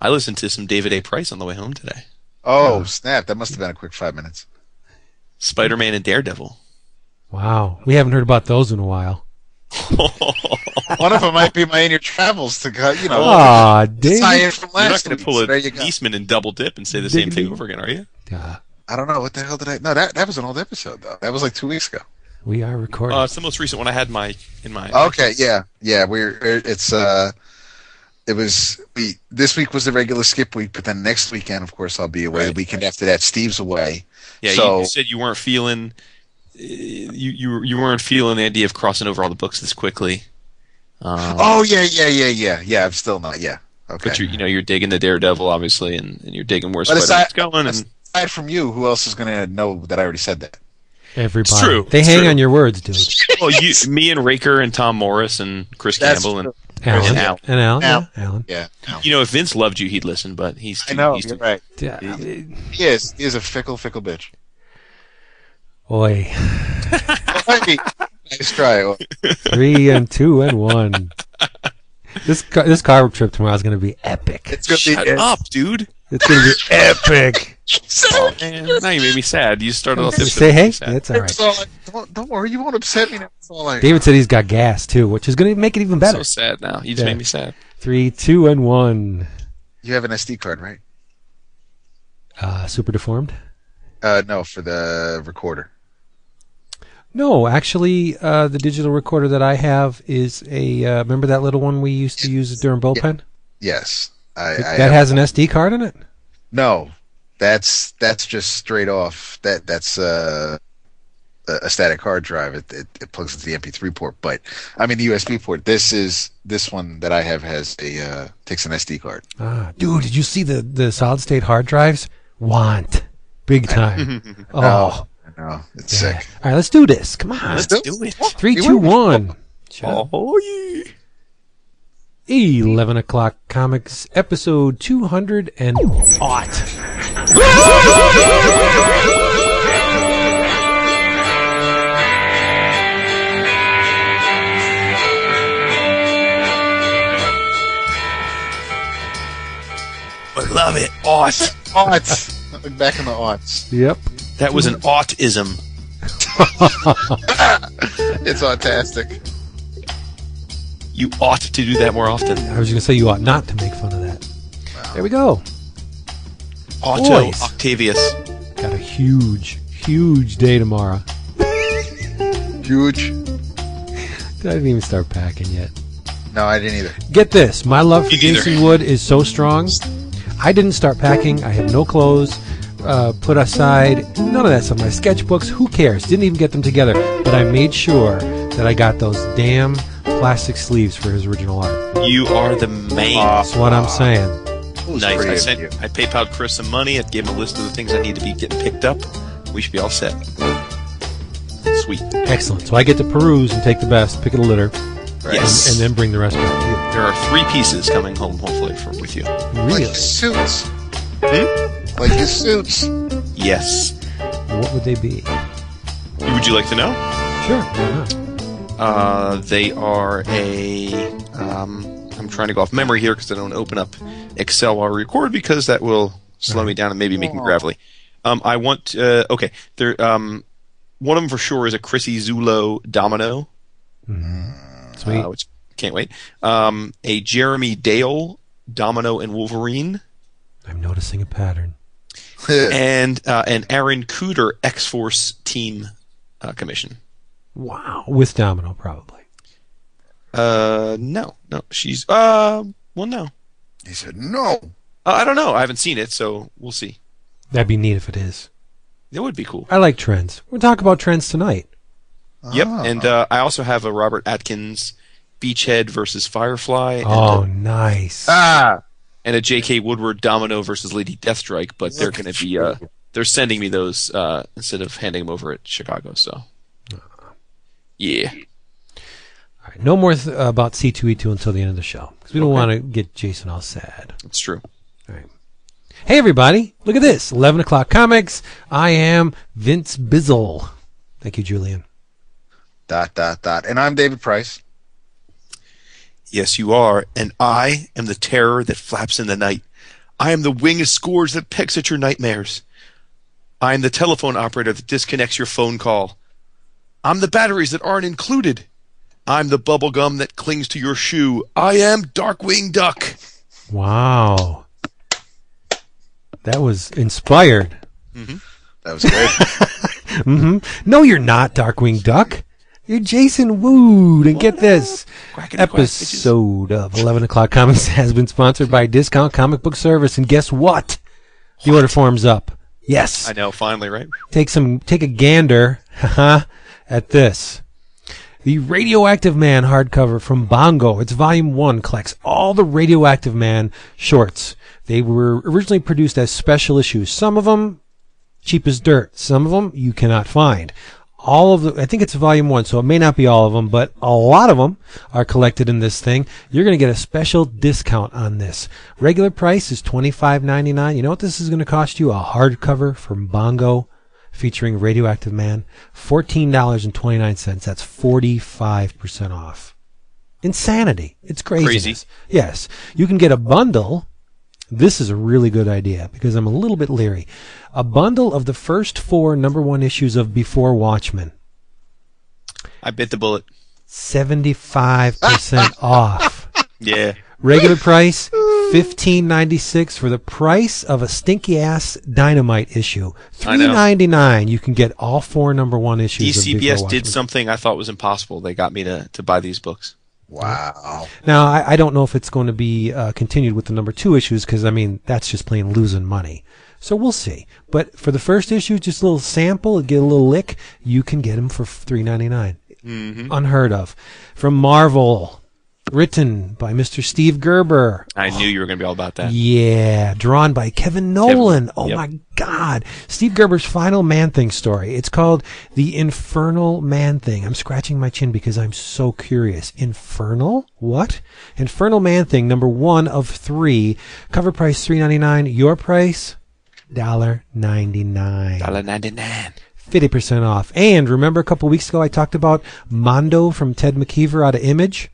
I listened to some David A. Price on the way home today. Oh, snap. That must have been a quick five minutes. Spider Man and Daredevil. Wow, we haven't heard about those in a while. One of them might be my in your travels to, go, you know, Aw, tie David. in from You're not going to pull So a there you go. Eastman and double dip and say the same thing over again, are you? Uh, I don't know what the hell did I. No, that that was an old episode though. That was like two weeks ago. we are recording. Uh, it's the most recent one I had in my in my. Okay, yeah, yeah. We're it's uh, it was we this week was the regular skip week, but then next weekend, of course, I'll be away. The weekend after that, Steve's away. Yeah, So- you, you said you weren't feeling. uh, You you you weren't feeling the idea of crossing over all the books this quickly. Um, Oh yeah, yeah, yeah, yeah, yeah. I'm still not. Yeah. Okay. But you you know you're digging the Daredevil obviously, and, and you're digging where But aside- going. And Aside from you, who else is going to know that I already said that? Everybody. It's true, They it's hang true. on your words, dude. well, you, me and Raker and Tom Morris and Chris That's Campbell and true. Alan. And Al. And Alan. Al. Yeah, Alan. Yeah. you know if Vince loved you, he'd listen, but he's too, I know. he's You're too, right. Yeah. He is. He is a fickle, fickle bitch. Oi. nice try. Three and two and one. This car, this car trip tomorrow is going to be epic. It's going to Shut be. up, dude. It's going to be epic. Oh, now you made me sad. You started off this. Say hey. Sad. That's all That's all I- don't, don't worry, you won't upset me. That's all I. David said he's got gas too, which is going to make it even better. so sad now. You just Yeah. made me sad. Three, two, and one. You have an SD card, right? Uh, super deformed. Uh, no, for the recorder. No, actually, uh, the digital recorder that I have is a. Uh, remember that little one we used to use during bullpen? Yes, I. I that has an SD card in it. No, that's that's just straight off. That that's uh, a, a static hard drive. It, it it plugs into the MP3 port. But I mean the USB port. This is this one that I have has a uh, takes an SD card. Ah, dude, did you see the the solid state hard drives? Want big time. oh, No, it's yeah. sick. All right, let's do this. Come on. Let's do it. Three, You two, wanna- one. Shut up. Oh yeah. 11 o'clock comics episode 200 and aught. I love it. Aught. Aughts. Back in the aughts. Yep. That was an autism. It's autastic. You ought to do that more often. I was going to say you ought not to make fun of that. There we go. Auto Boys. Octavius. Got a huge, huge day tomorrow. Huge. I didn't even start packing yet. No, I didn't either. Get this. My love for Me. Jason Wood is so strong. I didn't start packing. I have no clothes uh, put aside. None of that stuff. My sketchbooks, who cares? Didn't even get them together. But I made sure that I got those damn plastic sleeves for his original art. You are the man. That's what I'm saying. Nice. I pretty sent. you? I PayPal Chris some money. I gave him a list of the things I need to be getting picked up. We should be all set. Sweet. Excellent. So I get to peruse and take the best, pick a litter, Yes. and, and then bring the rest back to you. there are three pieces coming home, hopefully, for, with you. to you. Like his suits. Hmm? Like his suits. Yes. What would they be? Would you like to know? Sure. Why not? Uh, they are a. Um, I'm trying to go off memory here because I don't open up Excel while I record because that will slow me down and maybe make me Aw. gravelly. Um, I want. Uh, okay, there. Um, one of them for sure is a Chrissie Zullo Domino, Sweet. uh, which can't wait. Um, a Jeremy Dale Domino and Wolverine, I'm noticing a pattern. and uh, an Aaron Kuder X Force team uh, commission. Wow. With Domino, probably. Uh, no, no, she's. Uh, well, no. he said no. Uh, I don't know. I haven't seen it, so we'll see. That'd be neat if it is. That would be cool. I like trends. We're talking about trends tonight. Yep, Ah. and uh, I also have a Robert Atkins Beachhead versus Firefly, Oh, and, nice. Ah. and a J.K. Woodward Domino versus Lady Deathstrike. But they're going to be uh, they're sending me those uh, instead of handing them over at Chicago. So, yeah, All right, no more th- about C2E2 until the end of the show because we don't Okay. want to get Jason all sad. that's true. All right. Hey, everybody, look at this 11 o'clock comics. I am Vince Bizzle. Thank you, Julian. Dot dot dot. And I'm David Price. Yes, you are, and I am the terror that flaps in the night. I am the wing of scourge that pecks at your nightmares. I am the telephone operator that disconnects your phone call. I'm the batteries that aren't included. I'm the bubble gum that clings to your shoe. I am Darkwing Duck. Wow. That was inspired. That was good. hmm No, you're not, Darkwing Duck. You're Jason Wood. And get this Quackity quack, episode of 11 O'Clock Comics has been sponsored by Discount Comic Book Service. And guess what? The order form's up. Yes. I know, finally, right? take some take a gander haha, at this. The Radioactive Man hardcover from Bongo. It's volume one, collects all the Radioactive Man shorts. They were originally produced as special issues. Some of them cheap as dirt. Some of them you cannot find. All of the, I think it's volume one, so it may not be all of them, but a lot of them are collected in this thing. You're going to get a special discount on this. Regular price is twenty five ninety nine. You know what this is going to cost you? A hardcover from Bongo featuring Radioactive Man, fourteen dollars and twenty nine cents. That's forty five percent off. Insanity! It's craziness. Crazy. Yes, you can get a bundle. This is a really good idea because I'm a little bit leery. A bundle of the first four number one issues of Before Watchmen, I bit the bullet. seventy five percent off. Yeah. Regular price fifteen ninety six for the price of a stinky ass dynamite issue. I Three know. ninety nine. You can get all four number one issues. of Before DCBS Watchmen. did something I thought was impossible. They got me to, to buy these books. wow. Now I, I don't know if it's going to be uh, continued with the number two issues because I mean that's just plain losing money. So we'll see. But for the first issue, just a little sample, get a little lick. You can get them for three ninety nine. Mm-hmm. Unheard of. From Marvel, written by Mr. Steve Gerber. I knew you were going to be all about that. Yeah, drawn by Kevin Nowlan. oh yep. my God. Steve Gerber's final Man Thing story. It's called The Infernal Man Thing. I'm scratching my chin because I'm so curious. Infernal? What? Infernal Man Thing, number one of three. Cover price three ninety nine. Your price? Dollar ninety nine. Dollar ninety nine. 50% off. And remember a couple weeks ago I talked about Mondo from Ted McKeever out of Image?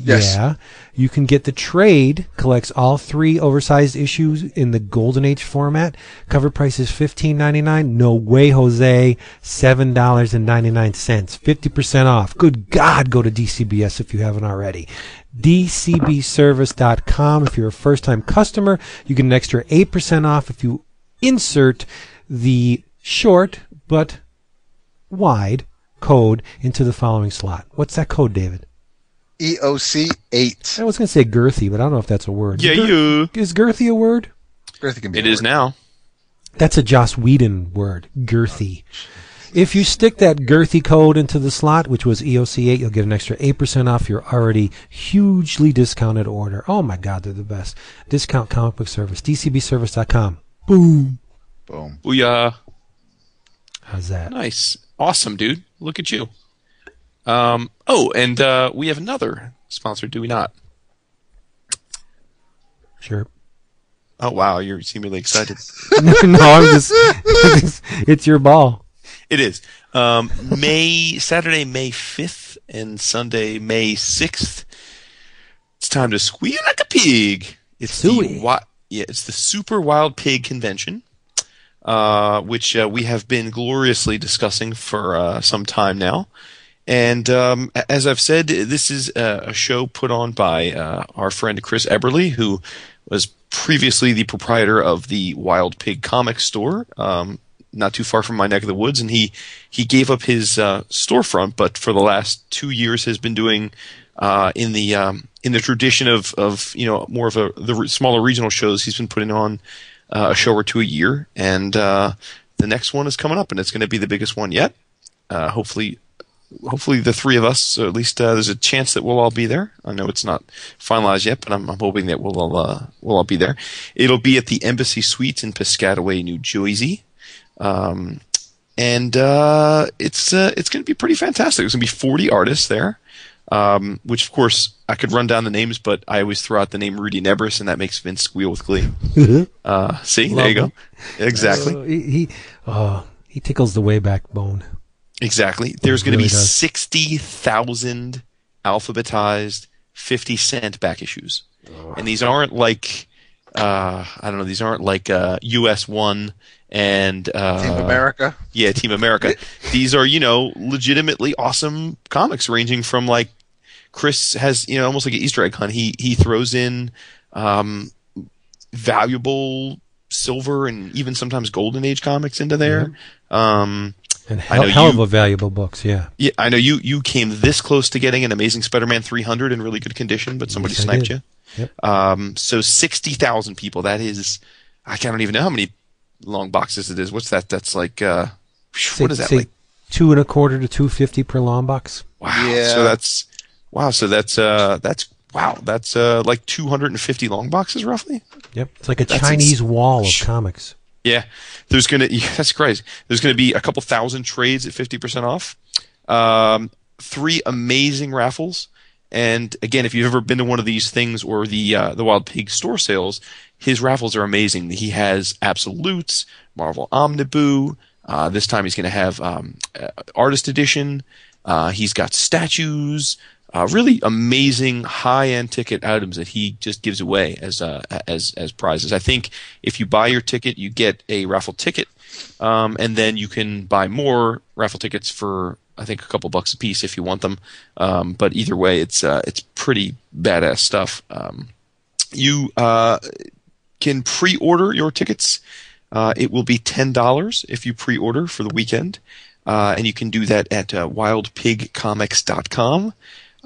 Yes. Yeah. You can get the trade, collects all three oversized issues in the Golden Age format. Cover price is fifteen ninety nine. No way, Jose. Seven dollars and ninety nine cents. Fifty percent off. Good God, go to DCBS if you haven't already. DCBService.com. If you're a first time customer, you get an extra eight percent off if you insert the short but wide code into the following slot. What's that code, David? EOC eight. I was going to say girthy, but I don't know if that's a word. Yeah, Gir- you. Is girthy a word? Girthy can be It a is word. now. That's a Joss Whedon word, girthy. If you stick that girthy code into the slot, which was EOC8, you'll get an extra 8% off your already hugely discounted order. Oh my God, they're the best. Discount comic book service, dcbservice.com. Boom. Boom. Booyah. How's that? Nice. Awesome, dude. Look at you. Um, oh, and uh, we have another sponsor, do we not? Sure. Oh, wow. You seem really excited. no, no, I'm just, it's your ball. It is. Um, May Saturday, May fifth, and Sunday, May sixth. It's time to squeal like a pig. It's Suey. the wi- yeah, it's the Super Wild Pig Convention, uh, which uh, we have been gloriously discussing for uh, some time now. And um, as I've said, this is a, a show put on by uh, our friend Chris Eberly, who was previously the proprietor of the Wild Pig Comic Store, um, not too far from my neck of the woods. And he he gave up his uh, storefront, but for the last two years has been doing uh, in the um, in the tradition of of you know more of a the smaller regional shows. He's been putting on uh, a show or two a year, and uh, the next one is coming up, and it's going to be the biggest one yet. Uh, hopefully, hopefully the three of us, or at least uh, there's a chance that we'll all be there. I know it's not finalized yet, but I'm, I'm hoping that we'll all uh, we'll all be there. It'll be at the Embassy Suites in Piscataway, New Jersey. Um, and uh, it's uh, it's going to be pretty fantastic. There's going to be 40 artists there, um, which of course I could run down the names, but I always throw out the name Rudy Nebres, and that makes Vince squeal with glee. Uh, see, there you go. Exactly, Uh, he, he, he tickles the way back bone. Exactly. There's going to really be does. 60,000 alphabetized 50 cent back issues, and these aren't like uh, I don't know. These aren't like uh, US One and uh, Team America. Yeah, Team America. These are you know legitimately awesome comics, ranging from like Chris has you know almost like an Easter egg hunt. He he throws in um, valuable silver and even sometimes golden age comics into there. Um, And I hell, know hell you- of a valuable books, yeah. yeah, I know you you came this close to getting an Amazing Spider-Man 300 in really good condition, but somebody Yes, sniped you. Yep. Um, so 60,000 people. That is, I don't even know how many long boxes it is. What's that? That's like, uh, Say, what is that say like? two and a quarter to two fifty per long box. Wow. Yeah. So that's, wow. So that's, uh, that's, wow. That's, uh, like 250 long boxes roughly. Yep, it's like a That's Chinese ins- wall of comics. Yeah. There's yeah, that's crazy. There's to be a couple thousand trades at 50% off. Um, three amazing raffles. And again, if you've ever been to one of these things or the uh, the Wild Pig store sales, his raffles are amazing. He has absolutes, Marvel Omniboo. Uh, this time he's going to have um, uh, artist edition. Uh, he's got statues. Uh, really amazing high end ticket items that he just gives away as uh, as as prizes. I think if you buy your ticket, you get a raffle ticket, um, and then you can buy more raffle tickets for I think a couple bucks a piece if you want them. Um, but either way, it's uh, it's pretty badass stuff. Um, you uh, can pre-order your tickets. Uh, it will be ten dollars if you pre-order for the weekend, uh, and you can do that at wildpigcomics.com.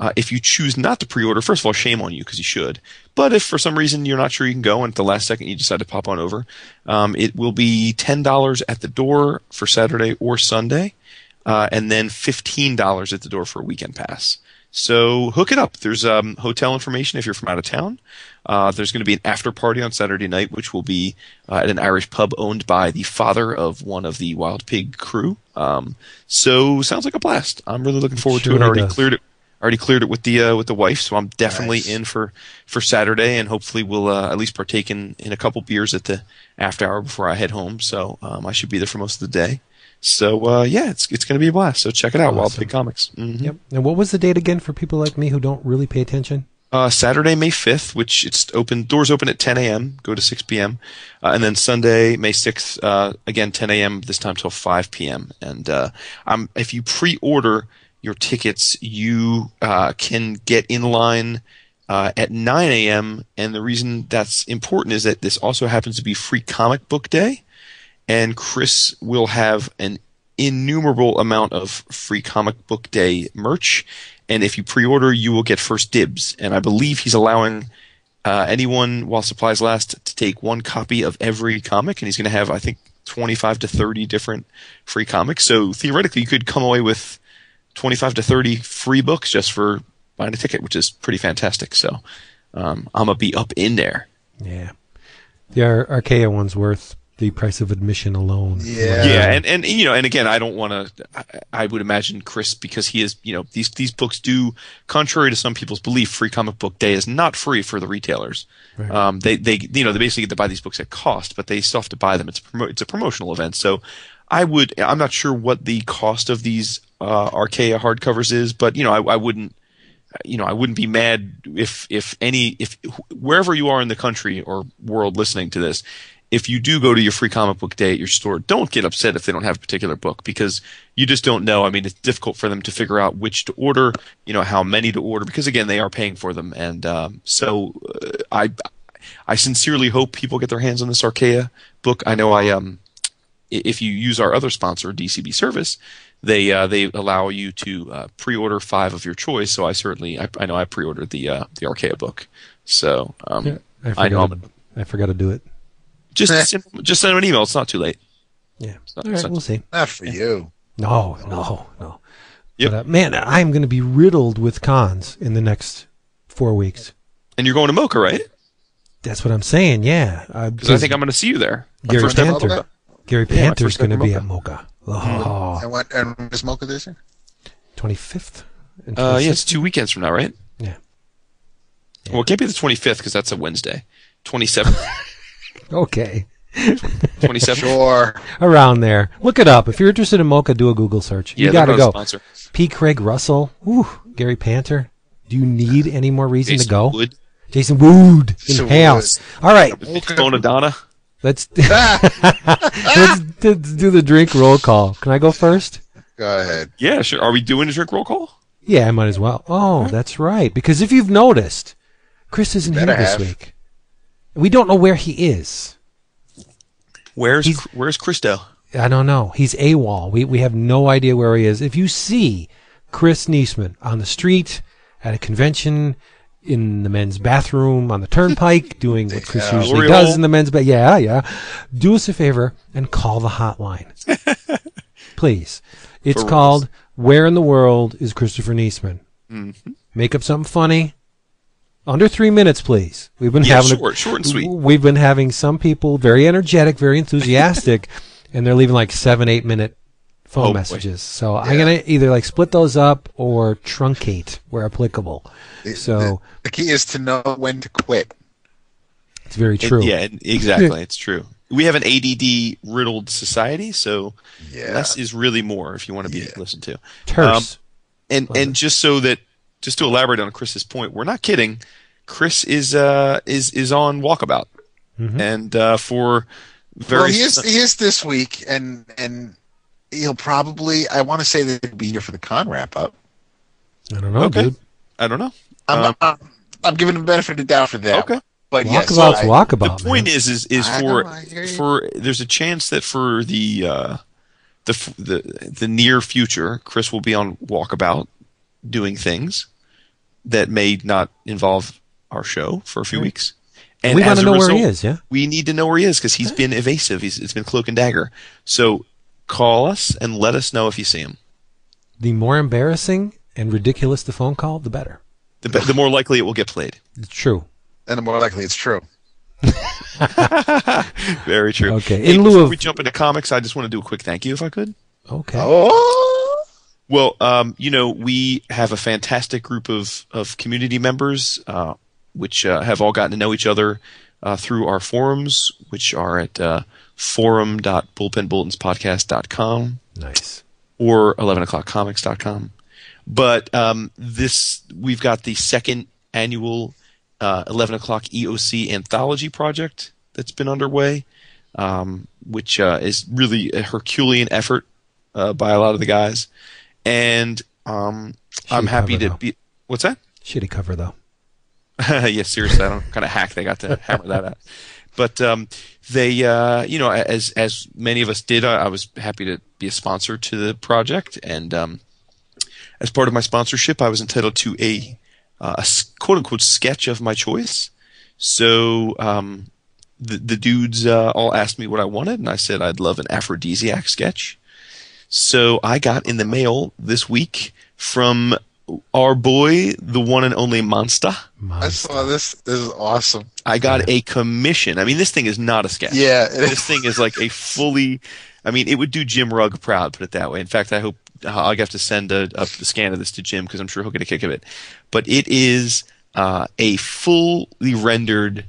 Uh, if you choose not to pre-order, first of all, shame on you because you should. But if for some reason you're not sure you can go, and at the last second you decide to pop on over, um, it will be ten dollars at the door for Saturday or Sunday, uh, and then fifteen dollars at the door for a weekend pass. So hook it up. There's um, hotel information if you're from out of town. Uh, there's going to be an after party on Saturday night, which will be uh, at an Irish pub owned by the father of one of the Wild Pig crew. Um, so sounds like a blast. I'm really looking forward to it. I already does. cleared it. Already cleared it with the uh, with the wife, so I'm definitely Nice. in for for Saturday, and hopefully we'll uh, at least partake in, in a couple beers at the after hour before I head home. So um, I should be there for most of the day. So uh, yeah, it's it's going to be a blast. So check it out, Wild Awesome. Pig Comics. Mhm. Yep. And what was the date again for people like me who don't really pay attention? Uh, Saturday, May 5th, which it's open, doors open at 10 a.m., go to 6 p.m. Uh, and then Sunday, May 6th, uh, again, 10 a.m., this time till 5 p.m. And, uh, um, if you pre-order your tickets, you, uh, can get in line, uh, at 9 a.m. And the reason that's important is that this also happens to be free comic book day. And Chris will have an innumerable amount of free comic book day merch. And if you pre-order, you will get first dibs. And I believe he's allowing uh, anyone while supplies last to take one copy of every comic, and he's going to have I think 25 to 30 different free comics. So theoretically, you could come away with 25 to 30 free books just for buying a ticket, which is pretty fantastic. So um, I'm gonna be up in there. Yeah. The Ar- Archaia one's worth the price of admission alone. Yeah. Yeah, and, and you know, and again, I don't want to. I, I would imagine Chris because he is, you know, these these books do, contrary to some people's belief, Free Comic Book Day is not free for the retailers. Right. Um, they they you know they basically get to buy these books at cost, but they still have to buy them. It's a promo- it's a promotional event, so I would. I'm not sure what the cost of these uh, hardcovers is, but you know, I, I wouldn't. You know, I wouldn't be mad if if any if wherever you are in the country or world listening to this, if you do go to your free comic book day at your store, don't get upset if they don't have a particular book because you just don't know. I mean, it's difficult for them to figure out which to order, you know, how many to order because again, they are paying for them. And um, so uh, I I sincerely hope people get their hands on this Archaia book. I know I um if you use our other sponsor, DCB Service, they uh, they allow you to uh, pre-order five of your choice. So I certainly I, I know I pre-ordered the uh, the Archaia book. So um, Yeah, I I forgot, know to, I forgot to do it. just send, just send them an email. It's not too late. Yeah. not- All right, we'll see. Not for you. No, no, no. Yep. But, uh, man, I'm going to be riddled with cons in the next four weeks. And you're going to MoCCA, right? That's what I'm saying. Yeah, uh, Because I think I'm going to see you there. Gary first Panter. Gary Yeah, my Panter's first going to be at MoCCA. Oh, And what? And is MoCCA this year? 25th. Uh, yeah, it's two weekends from now, right? Yeah. Well, it can't be the 25th because that's a Wednesday. 27th. Okay. 27th. Sure. Around there. Look it up. If you're interested in MoCCA, do a Google search. Yeah, you got to go. Sponsor. P. Craig Russell. Ooh, Gary Panter. Do you need any more reason to go? Wood. Jason Wood in Jason house. All right, Bonadonna. Let's let's, d- do the drink roll call. Can I go first? Go ahead. Yeah, sure. Are we doing a drink roll call? Yeah, I might as well. Oh, that's right. Because if you've noticed, Chris isn't here this have. week. We don't know where he is. Where's He's- Where's Christo? I don't know. He's AWOL. We we have no idea where he is. If you see Chris Niesman on the street, at a convention, in the men's bathroom, on the turnpike, doing what Chris Yeah. usually does hole. in the men's bath, yeah, yeah. Do us a favor and call the hotline, please. It's For called "Where in the World is Christopher Niesman?" Mm-hmm. Make up something funny. Under three minutes, please. We've been Yeah, having a- short, short and sweet. We've been having some people very energetic, very enthusiastic, and they're leaving like seven, eight minute phone Oh, boy. messages. So I'm gonna either like split those up or truncate where applicable. So The key is to know when to quit. it's very It- true. yeah, exactly. it's true. We have an ADD riddled society, so Yeah. less is really more if you want to be Yeah. listened to. Terse. And and just so that just to elaborate on Chris's point, we're not kidding. Chris is uh is is on walkabout, Mhm. and uh, for very well, he is he is this week, and and he'll probably. I want to say that he'll be here for the con wrap up. I don't know, okay. dude. I don't know. I'm Um, I'm, I'm giving him the benefit of the doubt for that. Okay. but yes, Walkabout's I- walkabout. the point man. is is is for know, I hear you. for there's a chance that for the uh the the the near future Chris will be on walkabout doing things that may not involve our show for a few weeks and we want to a know where he is. Yeah. we need to know where he is because he's been evasive he's it's been cloak and dagger so call us and let us know if you see him The more embarrassing and ridiculous the phone call, the better. the, be- the more likely it will get played It's true. and the more likely it's true. very true Okay, Hey, in lieu before of- we jump into comics I just want to do a quick thank you if I could Okay. Oh, Well, um, you know, we have a fantastic group of, of community members, uh, which uh, have all gotten to know each other uh, through our forums, which are at uh, forum.bullpenbulletinspodcast.com Nice. or 11o'clockcomics.com. But um, this, we've got the second annual uh, 11 o'clock EOC anthology project that's been underway, um, which uh, is really a Herculean effort uh, by a lot of the guys. And um, I'm happy cover, to though. be. What's that? Shitty cover though. yeah, seriously, I don't kind of hack they got to hammer that out. But um, they, uh, you know, as as many of us did, I, I was happy to be a sponsor to the project, and um, as part of my sponsorship, I was entitled to a, uh, a quote unquote sketch of my choice. So um, the the dudes uh, all asked me what I wanted, and I said I'd love an Afrodisiac sketch. So I got in the mail this week from our boy, the one and only Monster. I saw this. This is awesome. I got a commission. I mean, this thing is not a sketch. Yeah, it This is. thing is like a fully. I mean, it would do Jim Rugg proud. Put it that way. In fact, I hope I'll have to send a, a scan of this to Jim because I'm sure he'll get a kick of it. But it is uh, a fully rendered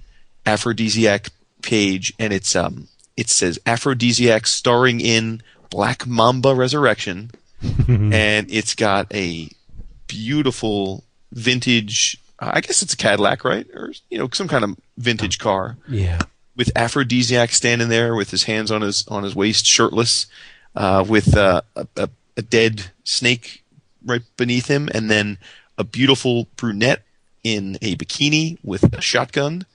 Afrodisiac page, and it's um, it says Afrodisiac starring in Black Mamba Resurrection, and it's got a beautiful vintage. I guess it's a Cadillac, right? Or you know, some kind of vintage car Yeah. with Afrodisiac standing there with his hands on his on his waist, shirtless, uh, with uh, a, a, a dead snake right beneath him, and then a beautiful brunette in a bikini with a shotgun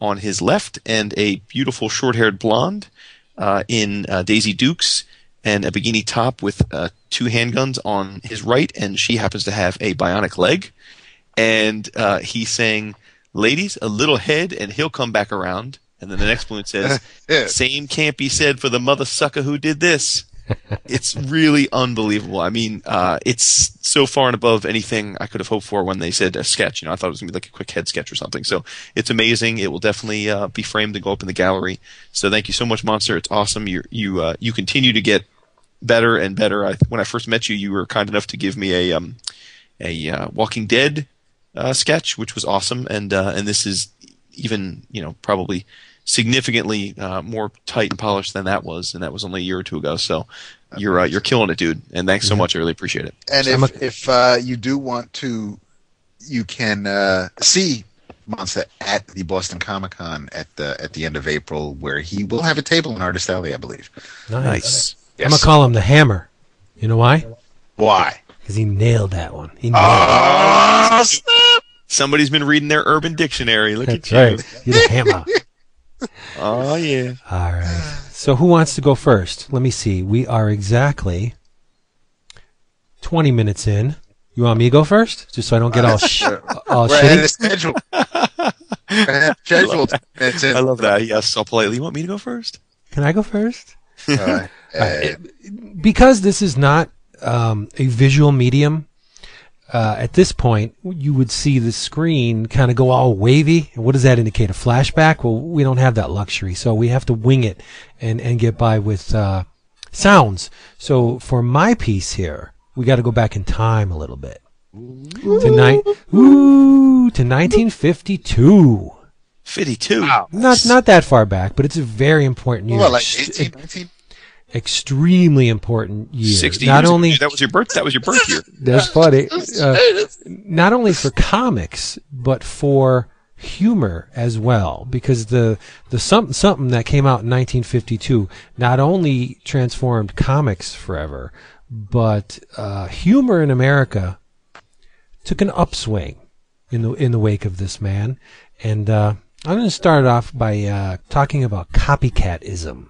on his left, and a beautiful short-haired blonde uh, in uh, Daisy Dukes and a bikini top with uh, two handguns on his right, and she happens to have a bionic leg. And uh, he's saying, "Ladies, a little head, and he'll come back around." And then the next one says. "Same can't be said for the mother sucker who did this." it's really unbelievable. I mean, uh, it's so far and above anything I could have hoped for when they said a sketch. You know, I thought it was gonna be like a quick head sketch or something. So it's amazing. It will definitely uh, be framed and go up in the gallery. So thank you so much, Monster. It's awesome. You you uh, you continue to get better and better. I, when I first met you, you were kind enough to give me a um, a uh, Walking Dead uh, sketch, which was awesome, and uh, and this is even you know probably significantly uh, more tight and polished than that was, and that was only a year or two ago. So you're uh, you're killing it, dude, and thanks so much. I really appreciate it. And I'm if if uh, you do want to, you can uh, see months at, at the Boston Comic Con at the at the end of April, where he will have a table in Artist Alley, I believe. Nice. I'm gonna call him the Hammer. You know why? Why? Because he nailed that one. He nailed Oh, snap! Somebody's been reading their Urban Dictionary. Look it. at That's you. right. You're the Hammer. Oh yeah. All right. So who wants to go first? Let me see. We are exactly 20 minutes in. You want me to go first, just so I don't get all sh- all We're ahead shitty? the schedule. We're ahead of schedule. I love that. Yes, so politely. You want me to go first? Can I go first? Uh, uh, because this is not um, a visual medium, uh, at this point, you would see the screen kind of go all wavy. And what does that indicate? A flashback? Well, we don't have that luxury, so we have to wing it and, and get by with uh, sounds. So for my piece here, we got to go back in time a little bit. To, ni- ooh, to 1952. Fifty-two. wow. Not not that far back, but it's a very important year. Well, like Ex- 18, 19? Extremely important year. Sixty. Not years only ago. that was your birth. That was your birth year. that's funny. Uh, not only for comics, but for humor as well, because the the something something that came out in 1952 not only transformed comics forever, but uh, humor in America took an upswing in the in the wake of this man. And uh, I'm going to start off by uh, talking about copycatism.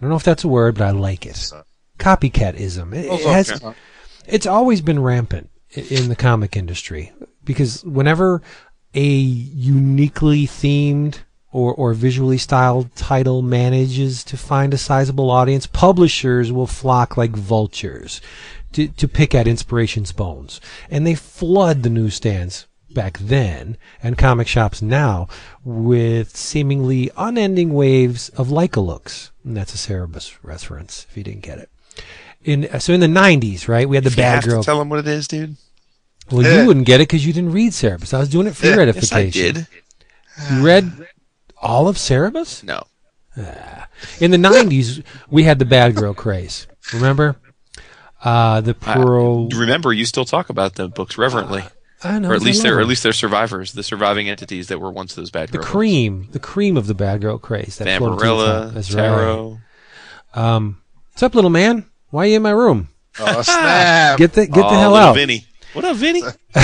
I don't know if that's a word, but I like it. Copycatism. It, it oh, has, it's always been rampant in the comic industry because whenever a uniquely themed or, or visually styled title manages to find a sizable audience, publishers will flock like vultures to, to pick at inspiration's bones. And they flood the newsstands back then and comic shops now with seemingly unending waves of Leica looks. And that's a Cerebus reference, if you didn't get it. In, uh, so in the 90s, right, we had the If bad girl. tell them what it is, dude. Well, you wouldn't get it because you didn't read Cerebus. I was doing it for your Yes, I edification. did. You read all of Cerebus? No. Ah. In the 90s, we had the bad girl craze. Remember? Uh, the pro. Remember, you still talk about the books reverently, I know, or at least they're over. at least they're survivors, the surviving entities that were once those bad girls. the girls. cream, the cream of the bad girl craze. That floated to the Vampirella, top. That's right. Tarot. Um, what's up, little man? Why are you in my room? Oh, snap. Get the get the Oh, hell little out. Vinny. What up, Vinny?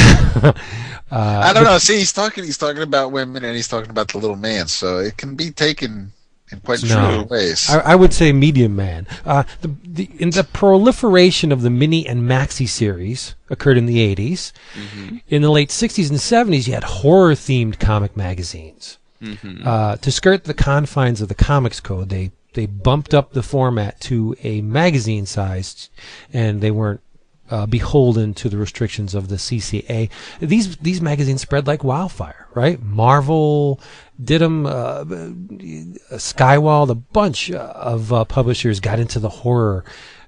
I don't know. See, he's talking. He's talking about women, and he's talking about the little man. So it can be taken in quite No. ways. I, I would say medium man. Uh, the, the, in the proliferation of the mini and maxi series occurred in the 80s. In the late 60s and 70s, you had horror themed comic magazines. Uh, to skirt the confines of the comics code, they they bumped up the format to a magazine size, and they weren't uh, beholden to the restrictions of the CCA. These these magazines spread like wildfire, right? Marvel did them, uh, Skywald, a bunch of uh, publishers got into the horror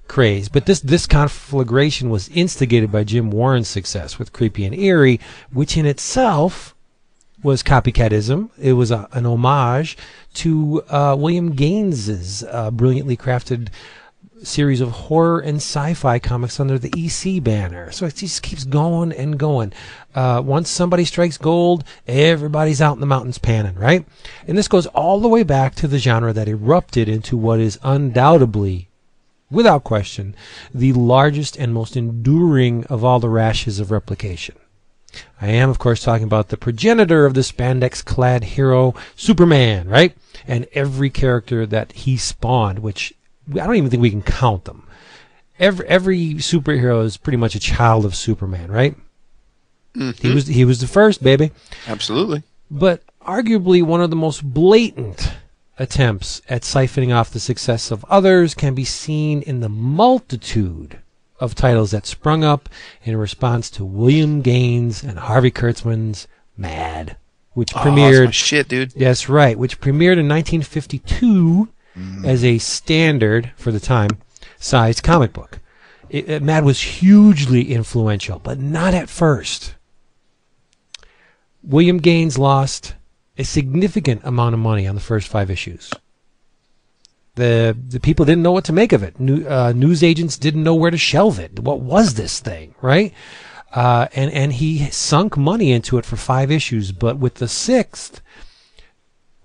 craze. But this this conflagration was instigated by Jim Warren's success with Creepy and Eerie, which in itself was copycatism. It was a, an homage to uh, William Gaines's uh, brilliantly crafted series of horror and sci-fi comics under the EC banner. So it just keeps going and going. Uh, once somebody strikes gold, everybody's out in the mountains panning, right? And this goes all the way back to the genre that erupted into what is undoubtedly, without question, the largest and most enduring of all the rashes of replication. I am, of course, talking about the progenitor of the spandex clad hero, Superman, right? And every character that he spawned, which I don't even think we can count them. Every every superhero is pretty much a child of Superman, right? He mm-hmm. was he was the first, baby. Absolutely. But arguably one of the most blatant attempts at siphoning off the success of others can be seen in the multitude of titles that sprung up in response to William Gaines and Harvey Kurtzman's Mad, which Oh, premiered shit, dude. That's right, which premiered in 1952 as a standard for the time sized comic book. It, it- Mad was hugely influential, but not at first. William Gaines lost a significant amount of money on the first five issues. The the people didn't know what to make of it. New, uh, news agents didn't know where to shelve it. What was this thing, right? uh, and and he sunk money into it for five issues. But with the sixth,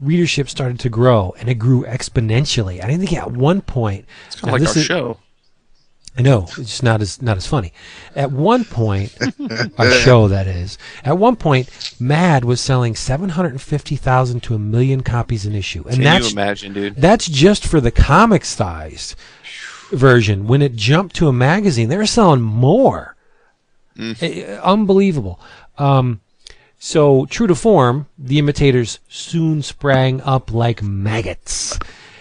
readership started to grow, and it grew exponentially. I think at one point, It's kind of like our show. I know it's just not as not as funny. At one point, our show that is. At one point, Mad was selling seven hundred and fifty thousand to a million copies an issue, and Can that's you imagine, dude? that's just for the comic sized version. When it jumped to a magazine, they were selling more. Eh, unbelievable. Um, so, true to form, the imitators soon sprang up like maggots.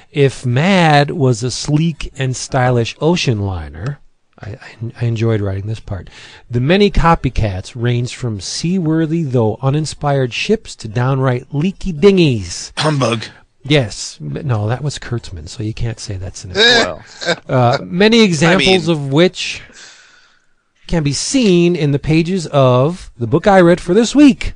If Mad was a sleek and stylish ocean liner, I, I, I enjoyed writing this part. The many copycats ranged from seaworthy though uninspired ships to downright leaky dinghies. Humbug. Yes, but no, that was Kurtzman, so you can't say that's an. Well, Uh, many examples of which can be seen in the pages of the book I read for this week.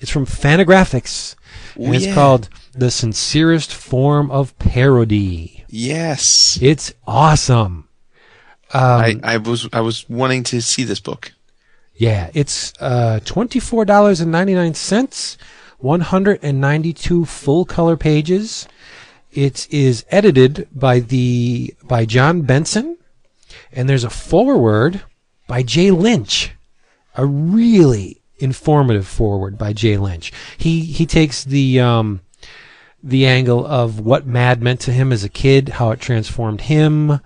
It's from Fantagraphics, and it's yeah. called "The Sincerest Form of Parody." yes. It's awesome. Um, I, I was I was wanting to see this book. Yeah, it's uh, twenty-four dollars and ninety-nine cents, one hundred and ninety-two full color pages. It is edited by the by John Benson, and there's a foreword by Jay Lynch, a really informative forward by Jay Lynch. He he takes the um, the angle of what Mad meant to him as a kid, how it transformed him,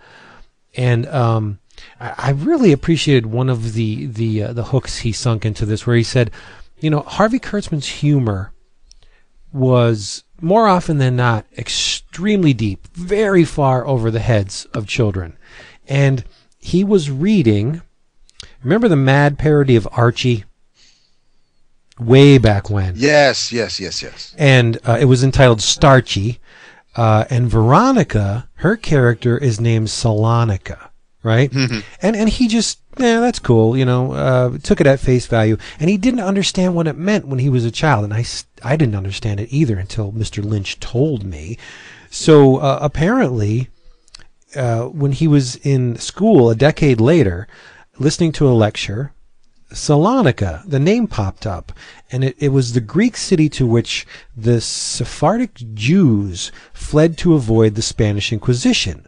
and um, I, I really appreciated one of the the uh, the hooks he sunk into this, where he said, you know, Harvey Kurtzman's humor was more often than not extremely deep, very far over the heads of children, and he was reading. Remember the mad parody of Archie? Way back when Yes, yes, yes, yes. and uh, it was entitled Starchie. Uh, and Veronica, her character is named Salonica, right? and and he just, yeah, that's cool, you know, uh, took it at face value, and he didn't understand what it meant when he was a child, and I I didn't understand it either until Mr. Lynch told me. So uh, apparently, uh, when he was in school a decade later, listening to a lecture, Salonika, the name popped up, and it, it was the Greek city to which the Sephardic Jews fled to avoid the Spanish Inquisition.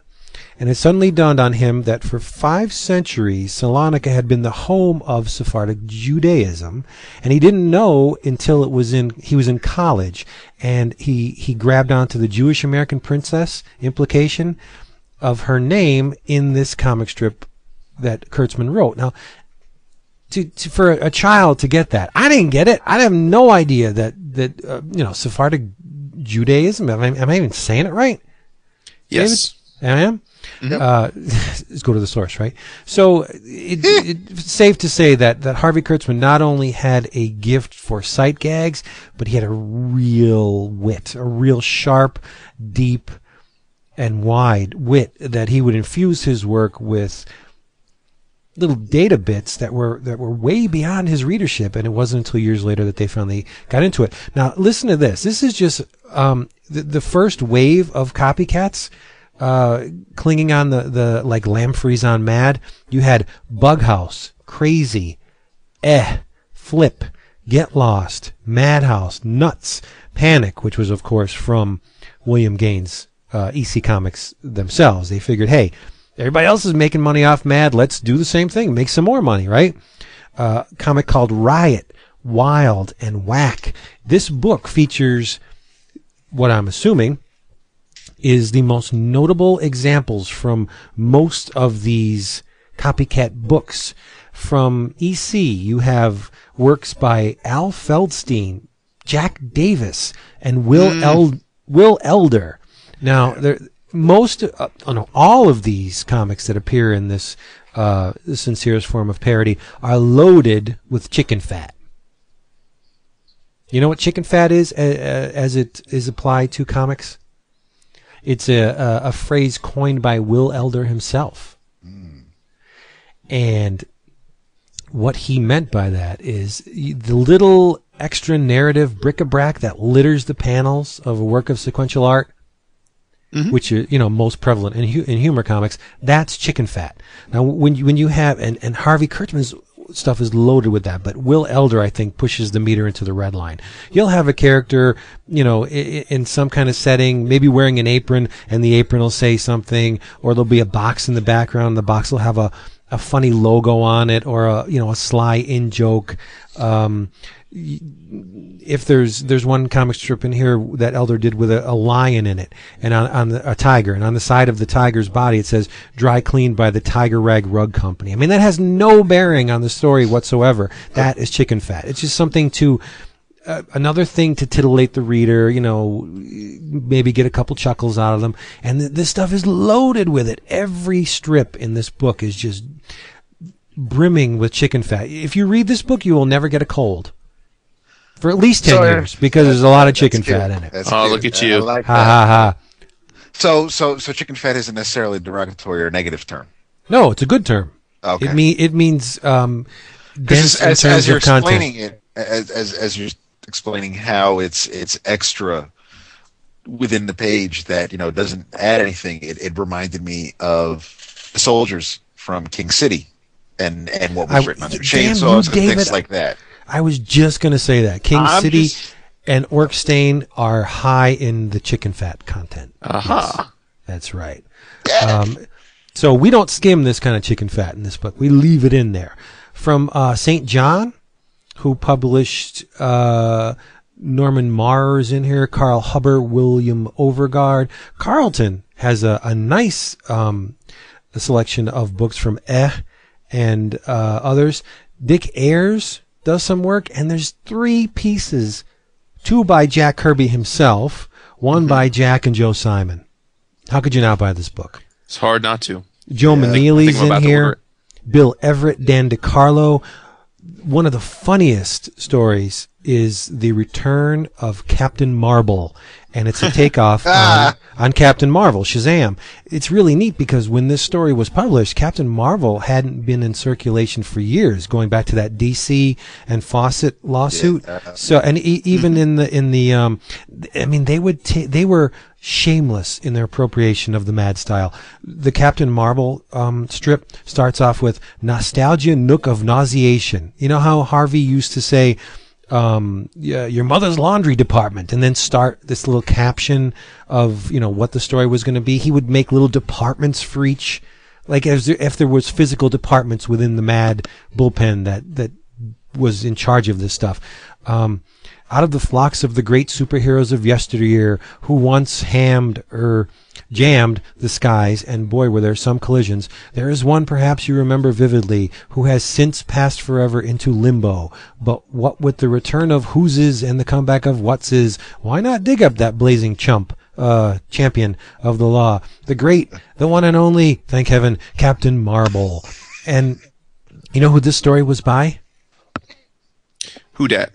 And it suddenly dawned on him that for five centuries, Salonika had been the home of Sephardic Judaism, and he didn't know until it was in he was in college, and he he grabbed onto the Jewish American princess implication of her name in this comic strip that Kurtzman wrote. Now, to, to for a child to get that, I didn't get it. I have no idea that that uh, you know Sephardic Judaism. Am I, am I even saying it right? Yes. I am. Uh, let's go to the source, right? So it, it, it's safe to say that, that Harvey Kurtzman not only had a gift for sight gags, but he had a real wit, a real sharp, deep, and wide wit that he would infuse his work with little data bits that were that were way beyond his readership, and it wasn't until years later that they finally got into it. Now, listen to this. This is just um, the, the first wave of copycats uh, clinging on the the like Lampreys on Mad. You had Bughouse, Crazy, Eh, Flip, Get Lost, Madhouse, Nuts, Panic, which was of course from William Gaines' uh, EC Comics themselves. They figured, hey, everybody else is making money off Mad. Let's do the same thing, make some more money, right? Uh, comic called Riot, Wild, and Whack. This book features what I'm assuming is the most notable examples from most of these copycat books. From EC, you have works by Al Feldstein, Jack Davis, and Will El- Will Elder. Now, there, most, uh, oh all of these comics that appear in this uh, sincerest form of parody are loaded with chicken fat. You know what chicken fat is uh, as it is applied to comics? It's a, a, a phrase coined by Will Elder himself. And what he meant by that is the little extra narrative bric-a-brac that litters the panels of a work of sequential art, which is you know most prevalent in, hu- in humor comics. That's chicken fat. Now, when you, when you have and, and Harvey Kurtzman's stuff is loaded with that. But Will Elder, I think, pushes the meter into the red line. You'll have a character, you know, in, in some kind of setting, maybe wearing an apron, and the apron will say something, or there'll be a box in the background. The box will have a a funny logo on it, or a you know a sly in joke. Um, if there's there's one comic strip in here that Elder did with a, a lion in it and on, on the, a tiger and on the side of the tiger's body it says dry cleaned by the Tiger Rag Rug Company. I mean that has no bearing on the story whatsoever. That is chicken fat. It's just something to uh, another thing to titillate the reader, you know, maybe get a couple chuckles out of them. And th- this stuff is loaded with it. Every strip in this book is just brimming with chicken fat. If you read this book, you will never get a cold for at least 10 So, years because there's a lot of chicken cute. fat in it. That's Oh, cute. look at you. like Ha ha ha. So, so, so chicken fat isn't necessarily a derogatory or negative term. No, it's a good term. Okay. It mean it means um, dense Because in as, terms as you're of content. explaining it, as, as as you're explaining how it's it's extra within the page that you know doesn't add anything, it, it reminded me of the soldiers from King City and and what was I- written on their chainsaws and things like that. I was just going to say that King I'm City just- and Orc Stain are high in the chicken fat content. Aha. That's right. Um, so we don't skim this kind of chicken fat in this book. We leave it in there. From uh, St. John, who published uh, Norman Maurer in here, Carl Hubbard, William Overgard. Charlton has a, a nice um, selection of books from Eh and uh, others. Dick Ayers does some work, and there's three pieces two by Jack Kirby himself, one mm-hmm. by Jack and Joe Simon. How could you not buy this book? It's hard not to. Joe I think in about to order here. Bill Everett, Dan DeCarlo. One of the funniest stories is the return of Captain Marvel, and it's a takeoff on, on Captain Marvel, Shazam. It's really neat because when this story was published, Captain Marvel hadn't been in circulation for years, going back to that DC and Fawcett lawsuit. So, and e- even in the in the, um, I mean, they would ta- they were shameless in their appropriation of the mad style. The Captain Marvel um, strip starts off with nostalgia nook of nauseation. You know how Harvey used to say, um, yeah, "Your mother's laundry department," and then start this little caption of you know what the story was going to be. He would make little departments for each, like as if there was physical departments within the Mad bullpen that that was in charge of this stuff. Um, out of the flocks of the great superheroes of yesteryear who once hammed er jammed the skies, and boy, were there some collisions. There is one perhaps you remember vividly who has since passed forever into limbo. But what with the return of whoses and the comeback of what's why not dig up that blazing chump? Uh, champion of the law, the great, the one and only, thank heaven, Captain Marble. And you know who this story was by? Who dat?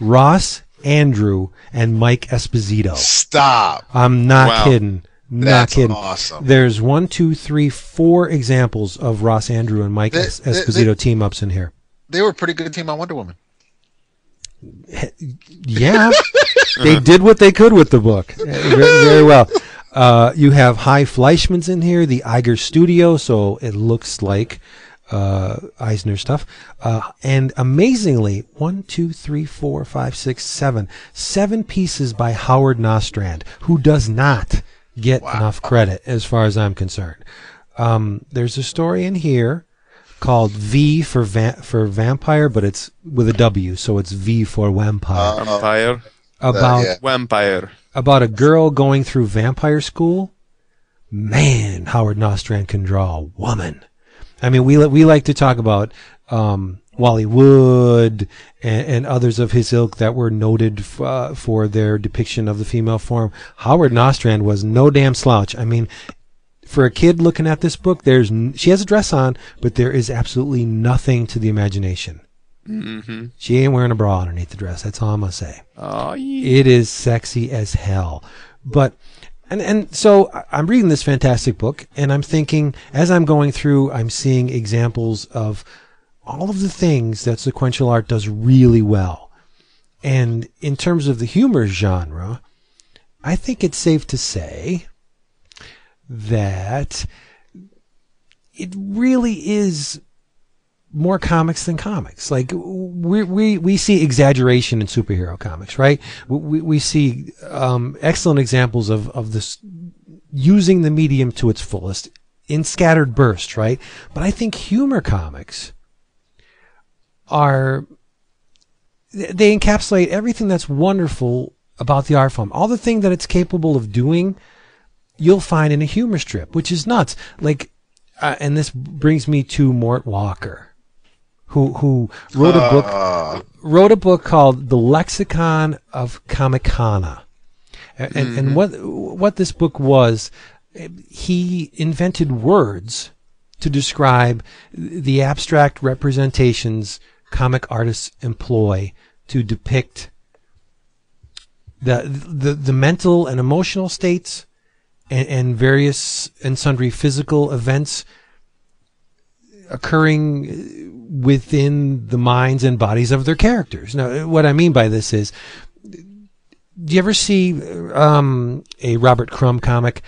Ross Andru and Mike Esposito. Stop. I'm not Wow. kidding. Not That's kidding. awesome. There's one, two, three, four examples of Ross Andru and Mike They- Es- they- Esposito team ups in here. They were a pretty good team on Wonder Woman. Yeah, they did what they could with the book very, very well. Uh, you have Hy Fleishman's in here, the Iger Studio, so it looks like uh, Eisner stuff. Uh, and amazingly, one, two, three, four, five, six, seven, seven pieces by Howard Nostrand, who does not get enough credit as far as I'm concerned. Um, there's a story in here called V for va- for vampire, but it's with a W, so it's V for vampire. Vampire. about yeah. Vampire. about a girl going through vampire school. Man, Howard Nostrand can draw a woman. I mean, we we like to talk about um, Wally Wood and, and others of his ilk that were noted f- uh, for their depiction of the female form. Howard Nostrand was no damn slouch. I mean, for a kid looking at this book, there's n- she has a dress on, but there is absolutely nothing to the imagination. Mm-hmm. She ain't wearing a bra underneath the dress. That's all I'm gonna say. Oh, yeah. It is sexy as hell. But and and so I'm reading this fantastic book and I'm thinking as I'm going through I'm seeing examples of all of the things that sequential art does really well. And in terms of the humor genre, I think it's safe to say that it really is more comics than comics. Like we we we see exaggeration in superhero comics, right? We we see um, excellent examples of of this using the medium to its fullest in scattered bursts, right? But I think humor comics are they encapsulate everything that's wonderful about the art form. All the thing that it's capable of doing, you'll find in a humor strip, which is nuts. Like, uh, and this brings me to Mort Walker, who who wrote a book Uh, wrote a book called The Lexicon of Comicana. And, and, and what what this book was, he invented words to describe the abstract representations comic artists employ to depict the the, the mental and emotional states and, and various and sundry physical events occurring within the minds and bodies of their characters. Now, what I mean by this is, do you ever see um, a Robert Crumb comic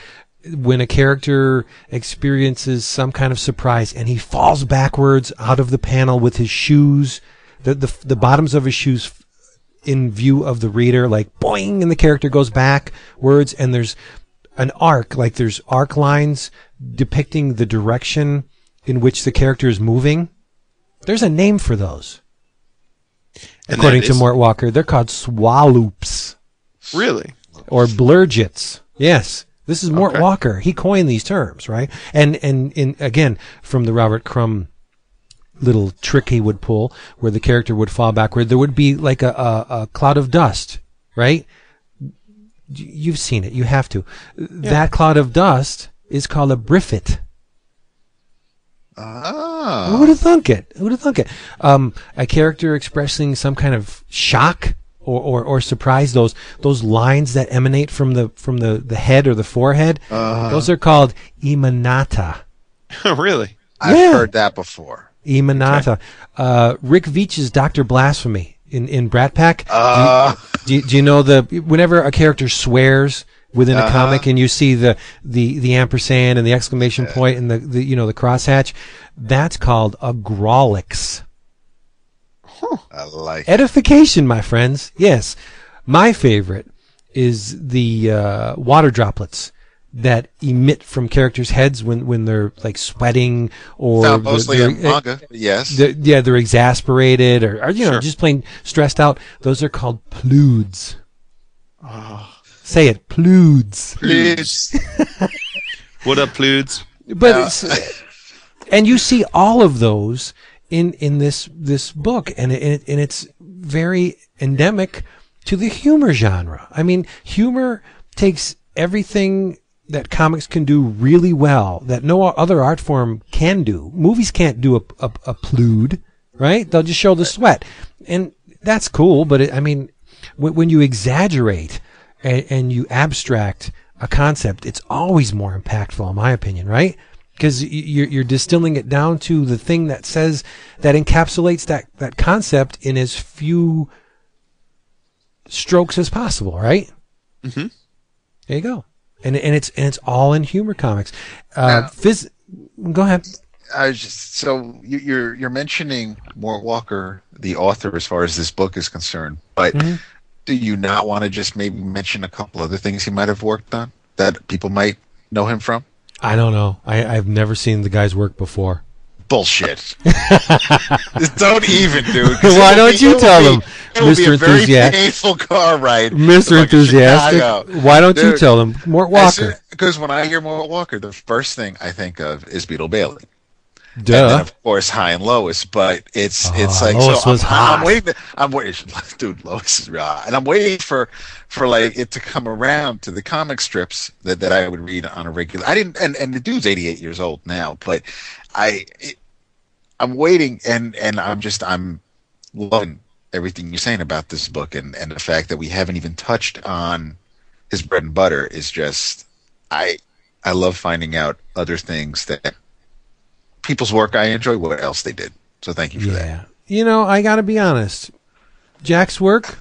when a character experiences some kind of surprise and he falls backwards out of the panel with his shoes, the the, the bottoms of his shoes in view of the reader, like boing, and the character goes backwards, and there's an arc, like there's arc lines depicting the direction in which the character is moving. There's a name for those. And According to Mort Walker, they're called swalloops Really? or blurgits. Yes. This is Mort Okay. Walker. He coined these terms, right? And and in again from the Robert Crumb little trick he would pull, where the character would fall backward, there would be like a, a, a cloud of dust, right? You've seen it. You have to. That cloud of dust is called a briffit. Ah, Who would have thunk it? Who would have thunk it? Um, a character expressing some kind of shock or, or, or surprise. Those those lines that emanate from the from the, the head or the forehead. Those are called emanata. really? I've yeah. heard that before. Emanata. Uh, Rick Veitch's Doctor Blasphemy in in Brat Pack. Uh, do, you, do you know the whenever a character swears within a Uh-huh. comic and you see the, the, the ampersand and the exclamation point and the, the you know the crosshatch, that's called a grawlix. I like. Edification, my friends. Yes. My favorite is the uh, water droplets that emit from characters' heads when, when they're like sweating or Found mostly they're- in manga. Yes. they're- yeah, they're exasperated or, or you know, Sure. just plain stressed out. Those are called plewds. Oh, Say it, plewds. Please. what up, Plewds? But Yeah. it's, and you see all of those in in this this book, and it, and it's very endemic to the humor genre. I mean, humor takes everything that comics can do really well that no other art form can do. Movies can't do a a, a plewd, right? They'll just show the sweat, and that's cool. But it, I mean, when, when you exaggerate and, and you abstract a concept, it's always more impactful, in my opinion, right? Because you're, you're distilling it down to the thing that says that encapsulates that, that concept in as few strokes as possible, right? Mm-hmm. There you go, and and it's and it's all in humor comics. Uh, Now- phys- go ahead. I was just so you, you're you're mentioning Mort Walker, the author, as far as this book is concerned. But Mhm. Do you not want to just maybe mention a couple other things he might have worked on that people might know him from? I don't know. I, I've never seen the guy's work before. Bullshit. don't even, dude. Why don't be- you tell them, be Mr. a very Enthusiast? painful car ride, Mr. Enthusiastic, why don't you tell them? Mort Walker. Because when I hear Mort Walker, the first thing I think of is Beetle Bailey. And then of course Hi and Lois, but it's oh, it's Oh, like Lois so was I'm, hot. I'm waiting. I'm waiting, dude. Lois is hot. and I'm waiting for for like it to come around to the comic strips that, that I would read on a regular. I didn't, and and the dude's 88 years old now, but I it, I'm waiting, and and I'm just I'm loving everything you're saying about this book, and and the fact that we haven't even touched on his bread and butter is just I I love finding out other things that people's work I enjoy what else they did. So thank you for that. Yeah. You know, I got to be honest. Jack's work,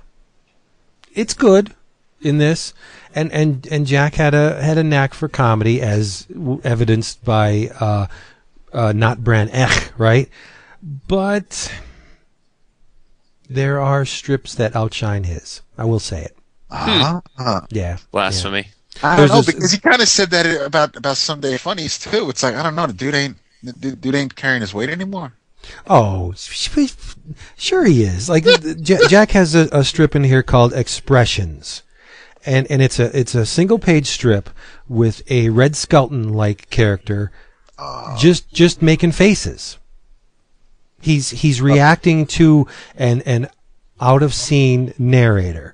it's good in this, and and and Jack had a had a knack for comedy, as w- evidenced by uh, uh, not Brand Echh, right? but there are strips that outshine his. I will say it. Uh-huh. Yeah. Blasphemy. I don't know this- because he kind of said that about about Sunday Funnies too. It's like I don't know, the dude ain't the dude, dude ain't carrying his weight anymore. Oh, sure he is. Like Jack has a, a strip in here called Expressions, and and it's a it's a single page strip with a Red Skelton like character, ah. just just making faces. He's he's uh, reacting to an an out of scene narrator.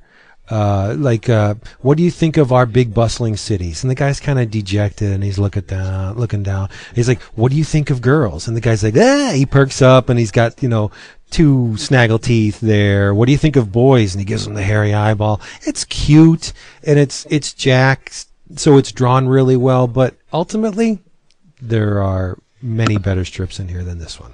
Uh, like, uh, what do you think of our big bustling cities? And the guy's kind of dejected and he's looking down, looking down. He's like, what do you think of girls? And the guy's like, ah, he perks up and he's got, you know, two snaggle teeth there. What do you think of boys? And he gives him the hairy eyeball. It's cute and it's, it's Jack. So it's drawn really well, but ultimately there are many better strips in here than this one.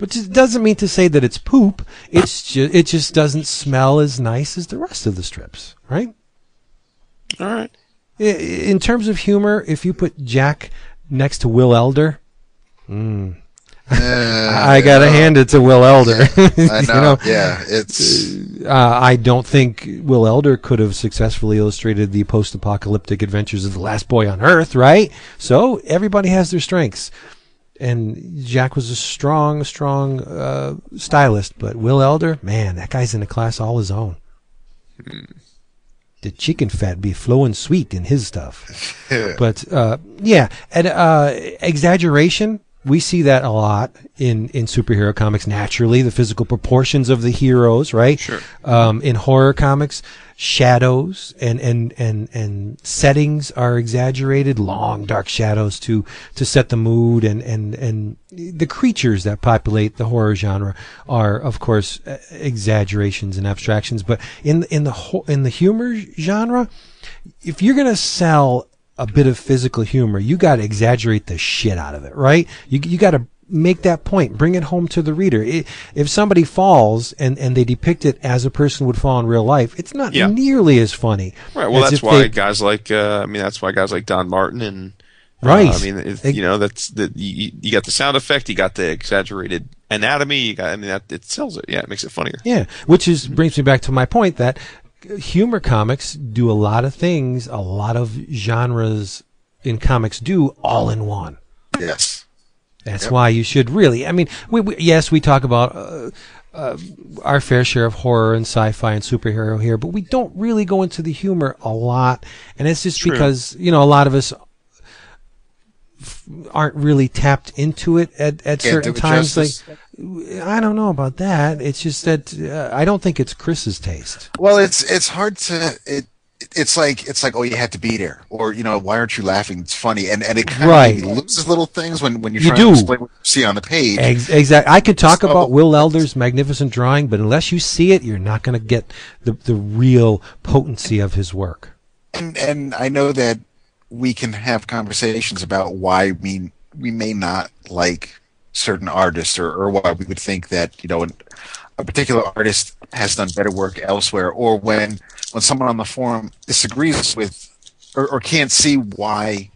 But it doesn't mean to say that it's poop. It's just, it just doesn't smell as nice as the rest of the strips, right? All right. In terms of humor, if you put Jack next to Will Elder, mm, I gotta hand it to Will Elder. I You know. yeah, it's uh, I don't think Will Elder could have successfully illustrated the post-apocalyptic adventures of the last boy on Earth, right? So everybody has their strengths, and Jack was a strong, strong uh, stylist, but Will Elder, man, that guy's in a class all his own. The chicken fat be flowing sweet in his stuff. but uh, yeah, and uh, exaggeration. We see that a lot in, in superhero comics. Naturally, the physical proportions of the heroes, right? Sure. Um, in horror comics, shadows and, and, and, and settings are exaggerated. Long, dark shadows to to set the mood, and, and, and the creatures that populate the horror genre are, of course, exaggerations and abstractions. But in in the in the humor genre, if you're gonna sell a bit of physical humor, you got to exaggerate the shit out of it, right? You you got to make that point, bring it home to the reader. I if somebody falls and and they depict it as a person would fall in real life, it's not Yeah. nearly as funny. Right. Well, that's why they- guys like uh, I mean that's why guys like Don Martin and uh, Right. I mean, it, Ex- you know, that's the you, you got the sound effect, you got the exaggerated anatomy, you got I mean that it sells it. Yeah, it makes it funnier. Yeah, which is brings me back to my point that humor comics do a lot of things, a lot of genres in comics do all in one. yes. That's why you should really. I mean, we, we, yes, we talk about uh, uh, our fair share of horror and sci-fi and superhero here, but we don't really go into the humor a lot, and it's just True. because you know a lot of us aren't really tapped into it at, at Can't certain times. justice. Like, I don't know about that. It's just that uh, I don't think it's Chris's taste. Well, it's it's hard to it. It's like it's like oh you had to be there or you know why aren't you laughing it's funny and and it kind Right. of loses little things when when you're You trying do. to explain what you see on the page Ex- exactly. I could talk So- about Will Elder's magnificent drawing, but unless you see it, you're not going to get the the real potency of his work. and and I know that we can have conversations about why we we may not like certain artists or, or why we would think that you know a particular artist has done better work elsewhere or when when someone on the forum disagrees with or, or can't see why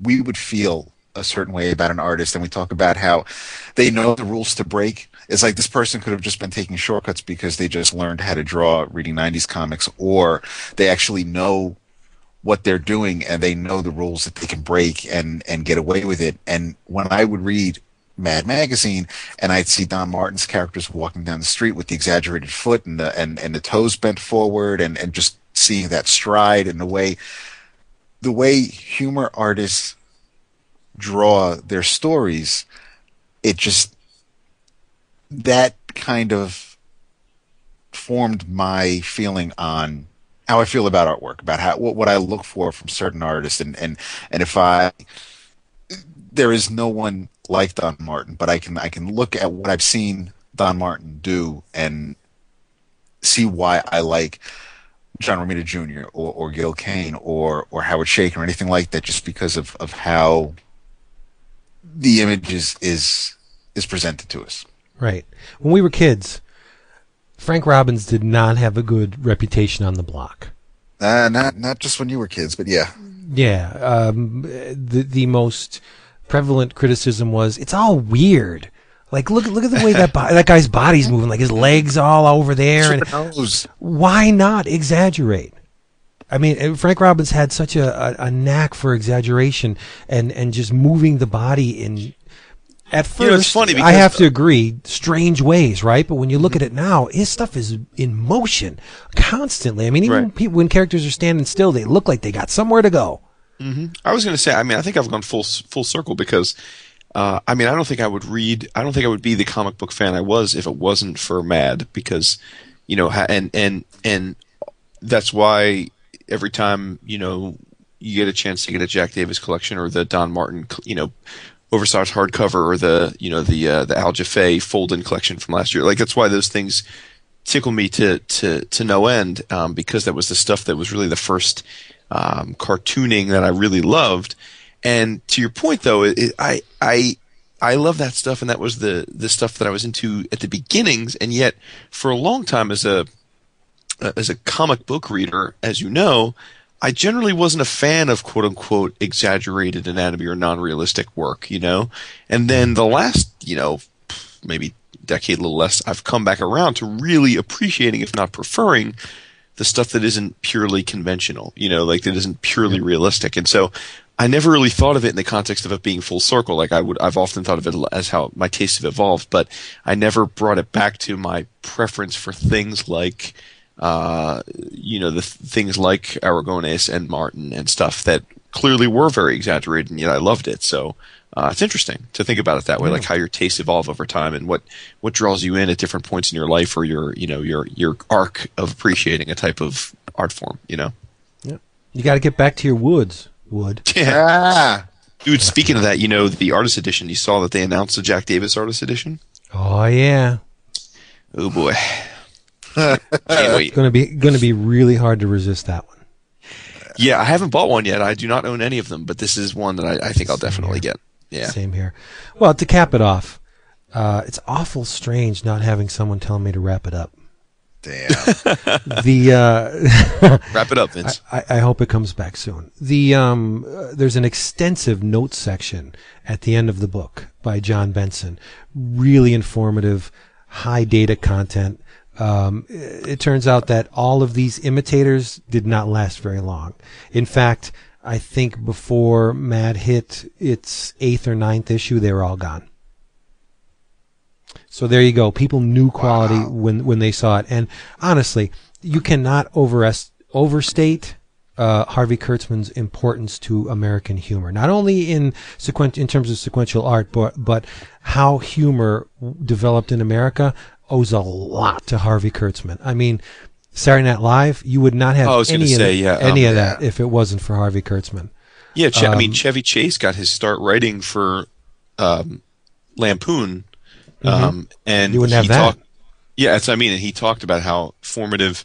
we would feel a certain way about an artist. And we talk about how they know the rules to break. It's like this person could have just been taking shortcuts because they just learned how to draw reading 90s comics or they actually know what they're doing and they know the rules that they can break and and get away with it. And when i would read mad magazine and i'd see don martin's characters walking down the street with the exaggerated foot and the and, and the toes bent forward and and just seeing that stride and the way the way humor artists draw their stories it just that kind of formed my feeling on how I feel about artwork, about how what, what I look for from certain artists, and and and if I there is no one like Don Martin, but I can I can look at what I've seen Don Martin do and see why I like John Romita Jr. or, or Gil Kane or or Howard Chaykin or anything like that, just because of of how the image is is is presented to us. Right. When we were kids, Frank Robbins did not have a good reputation on the block. Uh, not not just when you were kids, but yeah. Yeah. Um, the the most prevalent criticism was it's all weird. Like look look at the way that bo- that guy's body's moving, like his legs all over there, and why not exaggerate? I mean, uh, Frank Robbins had such a, a, a knack for exaggeration and, and just moving the body in. At first, You know, it's funny I have to agree, strange ways, right? But when you look at it now, his stuff is in motion constantly. I mean, even Right. people, when characters are standing still, they look like they got somewhere to go. I was going to say, I mean, I think I've gone full full circle because, uh, I mean, I don't think I would read, I don't think I would be the comic book fan I was if it wasn't for Mad because, you know, and and and that's why every time you know you get a chance to get a Jack Davis collection or the Don Martin, you know, oversized hardcover or the you know the uh, the Al Jaffee fold-in collection from last year, like that's why those things tickle me to to to no end um, because that was the stuff that was really the first um, cartooning that I really loved. And to your point, though, it, it, I I I love that stuff, and that was the the stuff that I was into at the beginnings. And yet, for a long time, as a as a comic book reader, as you know, I generally wasn't a fan of quote unquote exaggerated anatomy or non realistic work, you know? And then the last, you know, maybe decade, a little less, I've come back around to really appreciating, if not preferring, the stuff that isn't purely conventional, you know, like that isn't purely realistic. And so I never really thought of it in the context of it being full circle. Like I would, I've often thought of it as how my tastes have evolved, but I never brought it back to my preference for things like, uh, you know, the th- things like Aragones and Martin and stuff that clearly were very exaggerated, and yet I loved it. So uh, it's interesting to think about it that way, like how your tastes evolve over time and what what draws you in at different points in your life or your you know your your arc of appreciating a type of art form. You know, yeah, You got to get back to your woods, Wood. yeah. Ah, Dude, speaking of that, you know the artist edition. You saw that they announced the Jack Davis artist edition. Oh yeah, Oh boy, can't gonna be gonna be really hard to resist that one. Yeah, I haven't bought one yet. I do not own any of them, but this is one that I, I think I'll definitely get. Yeah. Same here. Well, to cap it off, uh, it's awful strange not having someone tell me to wrap it up. damn. The uh, Wrap it up, Vince. I, I hope it comes back soon. The um, uh, there's an extensive notes section at the end of the book by John Benson. Really informative, high data content. Um, it, turns out that all of these imitators did not last very long. In fact, I think before Mad hit its eighth or ninth issue, they were all gone. So there you go. People knew quality Wow. when when they saw it, and honestly, you cannot overest, overstate uh, Harvey Kurtzman's importance to American humor. Not only in sequen- in terms of sequential art, but but how humor developed in America owes a lot to Harvey Kurtzman. I mean. Saturday Night Live, you would not have Oh, I was gonna any, of, say, the- yeah, any um, of that if it wasn't for Harvey Kurtzman. Yeah, che- I mean Um, Chevy Chase got his start writing for um, Lampoon, um, and Mm-hmm. You wouldn't have he that. talked- yeah, that's what I mean. And he talked about how formative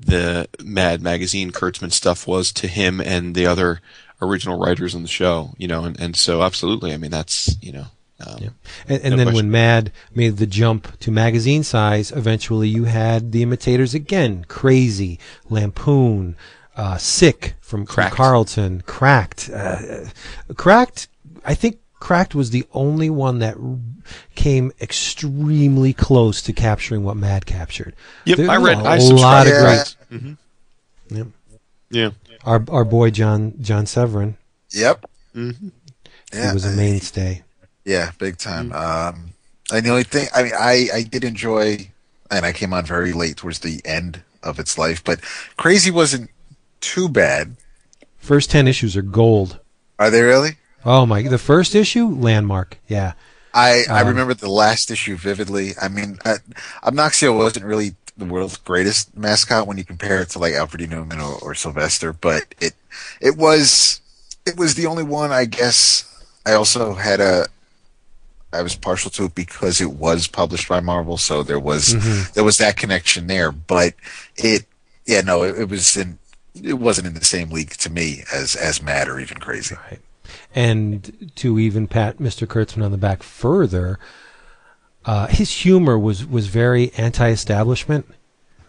the Mad Magazine Kurtzman stuff was to him and the other original writers on the show. You know, and, and so absolutely, I mean that's you know. Um, And, and No then question. when Mad made the jump to magazine size, eventually you had the imitators again: Crazy, Lampoon, uh, Sick from, from Charlton, Cracked, uh, Cracked. I think Cracked was the only one that r- came extremely close to capturing what Mad captured. Yep, There I read. a I lot subscribed. of Yeah. great. Mhm. Yep. Yeah. Our our boy John John Severin, yep. hmm Yeah. he was a mainstay. Yeah, big time. Um, and the only thing, I mean, I, I did enjoy, and I came on very late towards the end of its life, but Crazy wasn't too bad. First ten issues are gold. Are they really? Oh my! The first issue, landmark. Yeah. I, I Um, remember the last issue vividly. I mean, uh, Obnoxio wasn't really the world's greatest mascot when you compare it to like Alfred E. Neuman or, or Sylvester, but it it was it was the only one. I guess I also had a I was partial to it because it was published by Marvel, so there was Mhm. there was that connection there. But it, yeah, no, it, it was in it wasn't in the same league to me as as Mad or even Crazy. Right. And to even pat Mr. Kurtzman on the back further, uh, his humor was, was very anti-establishment,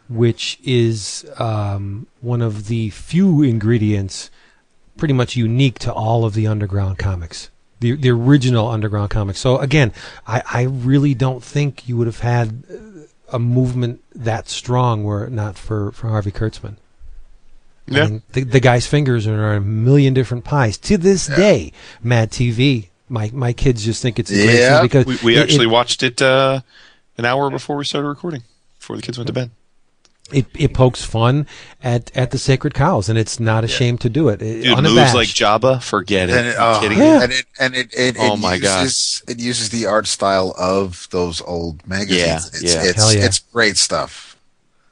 which is um, one of the few ingredients pretty much unique to all of the underground comics the the original underground comics. So again, I, I really don't think you would have had uh, a movement that strong were it not for, for Harvey Kurtzman. I Yeah. mean, the, the guy's fingers are in a million different pies. To this day, Mad TV, my my kids just think it's Yeah, because We, we it- actually it, watched it uh, an hour before we started recording, before the kids went to bed. It, it pokes fun at, at the sacred cows, and it's not ashamed to do it. It- Dude, unabashed. moves like Jabba, forget it. And it, oh, kidding Yeah. and it and it, it, Oh it my uses, It uses the art style of those old magazines. Yeah, it's, yeah. It's, Hell yeah. it's great stuff.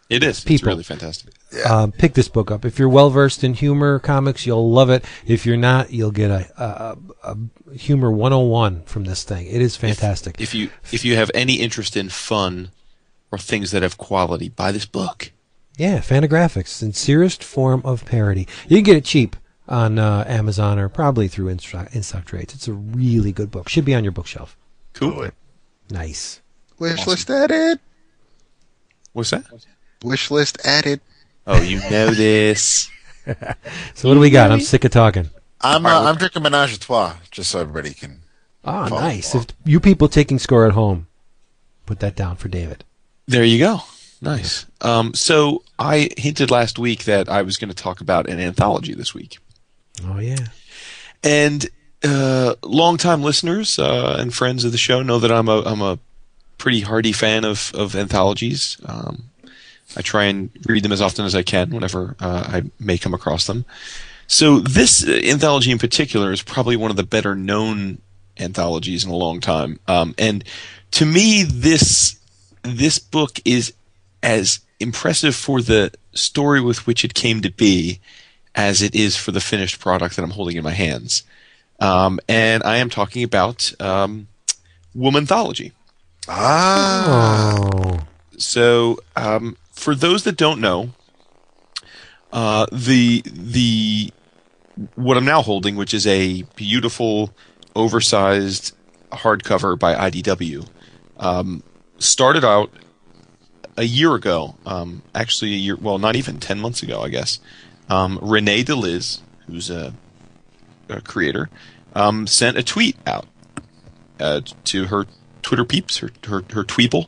It is. People. It's People. really fantastic. Yeah. um, pick this book up. If you're well versed in humor comics, you'll love it. If you're not, you'll get a, a, a, a humor 101 from this thing. It is fantastic. If you if you have any interest in fun or things that have quality, buy this book. yeah, Fantagraphics, sincerest form of parody. You can get it cheap on uh, Amazon or probably through Instock, Instock Trades. It's a really good book. Should be on your bookshelf. Cool. Nice. Wish list added. What's that? Wish list added. Oh, you know this. So what do we got? I'm sick of talking. I'm uh, I'm drinking Menage a Trois just so everybody can. Ah, nice. along. If you people taking score at home, put that down for David. There you go. Nice. Um, so I hinted last week that I was going to talk about an anthology this week, Oh yeah. and uh, longtime listeners uh, and friends of the show know that I'm a I'm a pretty hardy fan of of anthologies. Um, I try and read them as often as I can whenever uh, I may come across them. So this uh, anthology in particular is probably one of the better known anthologies in a long time. Um, and to me, this this book is as impressive for the story with which it came to be as it is for the finished product that I'm holding in my hands. Um, and I am talking about um, Womanthology. Ah, Oh. So, um, for those that don't know, uh, the the what I'm now holding, which is a beautiful, oversized hardcover by IDW, um, started out a year ago. Um, actually, a year. Well, not even ten months ago, I guess. Um, Renae DeLiz, who's a, a creator, um, sent a tweet out uh, to her Twitter peeps, her her, her tweeple,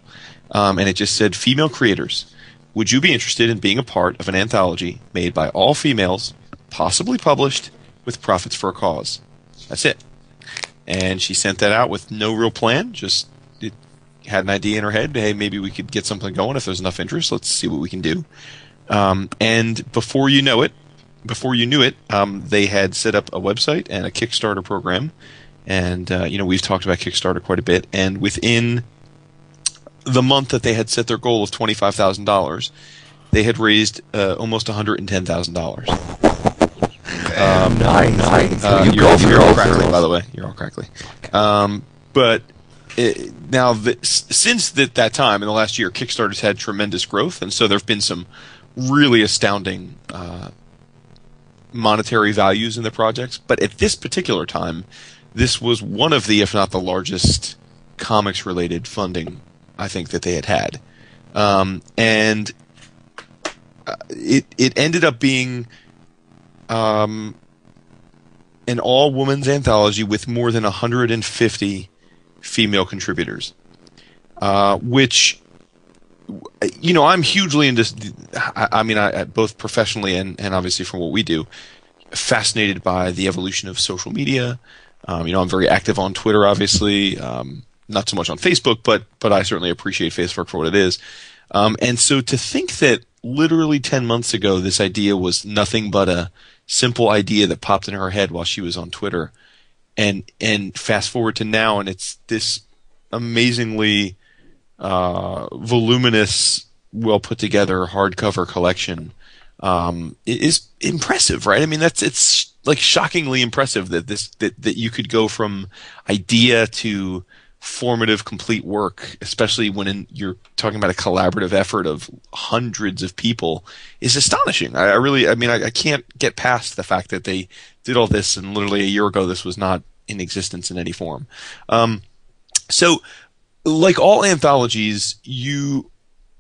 um, and it just said, "Female creators, would you be interested in being a part of an anthology made by all females, possibly published with profits for a cause?" That's it. And she sent that out with no real plan, just had an idea in her head. Hey, maybe we could get something going if there's enough interest. Let's see what we can do. Um, and before you know it, before you knew it, um, they had set up a website and a Kickstarter program. And uh, you know we've talked about Kickstarter quite a bit. And within the month that they had set their goal of twenty five thousand dollars, they had raised uh, almost one hundred and ten thousand dollars. nice. nice. Uh, you're, all, you're all crackly, by the way. You're all crackly. Um, but it, now, the, since that, that time in the last year, Kickstarter's had tremendous growth, and so there have been some really astounding uh, monetary values in the projects. But at this particular time, this was one of the, if not the largest, comics-related funding I think that they had had, um, and uh, it it ended up being um, an all women's anthology with more than 150 female contributors, uh, which you know I'm hugely into. I, I mean, I, both professionally and, and obviously from what we do, fascinated by the evolution of social media. Um, you know, I'm very active on Twitter, obviously, um, not so much on Facebook, but but I certainly appreciate Facebook for what it is. Um, and so to think that literally 10 months ago, this idea was nothing but a simple idea that popped in her head while she was on Twitter. And, and fast forward to now, and it's this amazingly, uh, voluminous, well put together hardcover collection. Um, impressive, right? I mean, that's, it's like shockingly impressive that this, that, that you could go from idea to, formative, complete work, especially when in, you're talking about a collaborative effort of hundreds of people, is astonishing. I, I really, I mean, I, I can't get past the fact that they did all this, and literally a year ago, this was not in existence in any form. Um, so, like all anthologies, you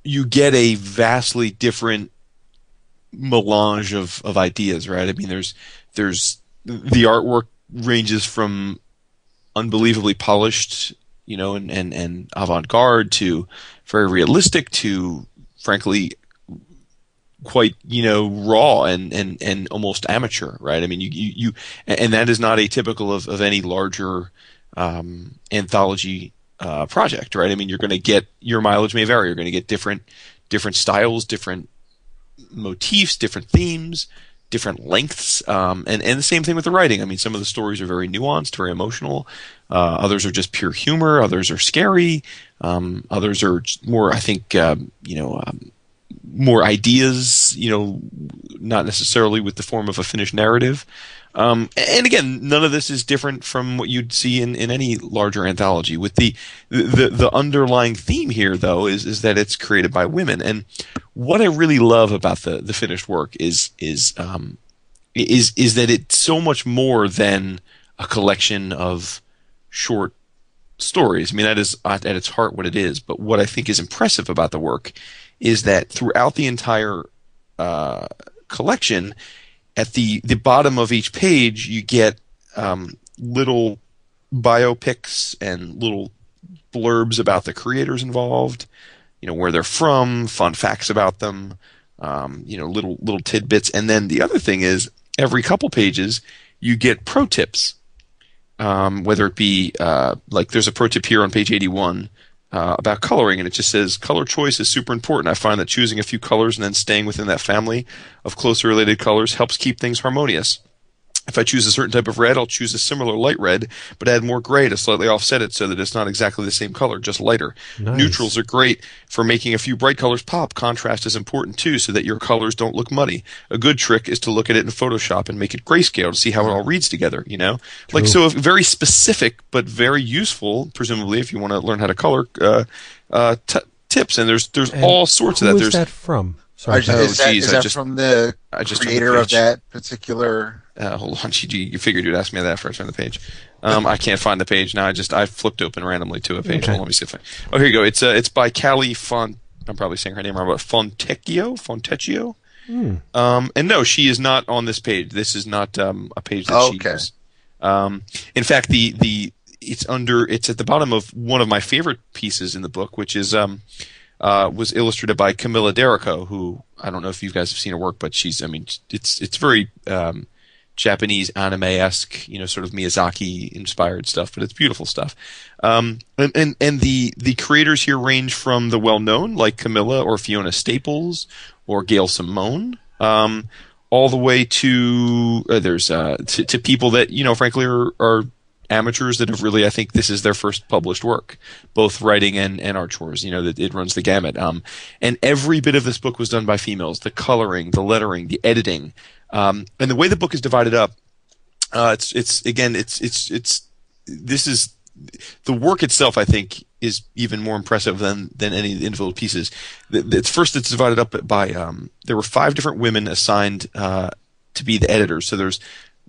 you get a vastly different melange of, of ideas, right? I mean, there's there's the artwork ranges from unbelievably polished, you know, and, and, and avant garde to very realistic to frankly quite you know raw and and and almost amateur right? I mean you you, you and that is not atypical of of any larger um, anthology uh, project right? I mean you're going to get your mileage may vary. You're going to get different different styles different motifs different themes different lengths um, and and the same thing with the writing. I mean some of the stories are very nuanced very emotional. Uh, others are just pure humor. Others are scary. Um, others are more i think um, you know um, more ideas, you know, not necessarily with the form of a finished narrative. Um, and again, none of this is different from what you'd see in, in any larger anthology. With the, the the underlying theme here, though, is is that it's created by women. And what I really love about the the finished work is is um, is is that it's so much more than a collection of short stories. I mean, that is at its heart what it is. But what I think is impressive about the work is that throughout the entire uh, collection, at the the bottom of each page, you get um, little biopics and little blurbs about the creators involved. You know where they're from, fun facts about them. Um, you know little little tidbits, and then the other thing is every couple pages you get pro tips. Um, whether it be uh, like there's a pro tip here on page 81 uh, about coloring, and it just says color choice is super important. I find that choosing a few colors and then staying within that family of closely related colors helps keep things harmonious. If I choose a certain type of red, I'll choose a similar light red, but add more gray to slightly offset it so that it's not exactly the same color, just lighter. Nice. Neutrals are great for making a few bright colors pop. Contrast is important too, so that your colors don't look muddy. A good trick is to look at it in Photoshop and make it grayscale to see how it all reads together, you know? Like, so very specific, but very useful, presumably, if you want to learn how to color, uh, uh, t- tips. And there's, there's And all sorts of who that. is There's, that from? Are- Sorry. Oh, is that, geez, is that just- from the I just turned the creator of that particular? Uh, hold on, you, you figured you'd ask me that first on the page. Um, I can't find the page now. I just I flipped open randomly to a page. Okay. Hold on, let me see if I. Oh, here you go. It's uh, it's by Callie Font. I'm probably saying her name wrong, but Fontecchio, Fontecchio. Hmm. Um, and no, she is not on this page. This is not um, a page that Oh, she okay. used. Um, in fact, the the it's under it's at the bottom of one of my favorite pieces in the book, which is um, uh, was illustrated by Camilla D'Erico, who I don't know if you guys have seen her work, but she's I mean it's it's very um, Japanese anime esque, you know, sort of Miyazaki inspired stuff, but it's beautiful stuff. Um, and, and and the the creators here range from the well known like Camilla or Fiona Staples or Gail Simone, um, all the way to uh, there's uh, to, to people that you know, frankly, are, are amateurs that have really, I think, this is their first published work, both writing and, and art chores. You know, that it runs the gamut. Um, and every bit of this book was done by females. The coloring, the lettering, the editing, um, and the way the book is divided up. Uh, it's it's again, it's it's it's this is the work itself. I think is even more impressive than than any individual pieces. It's first it's divided up by um, there were five different women assigned uh, to be the editors. So there's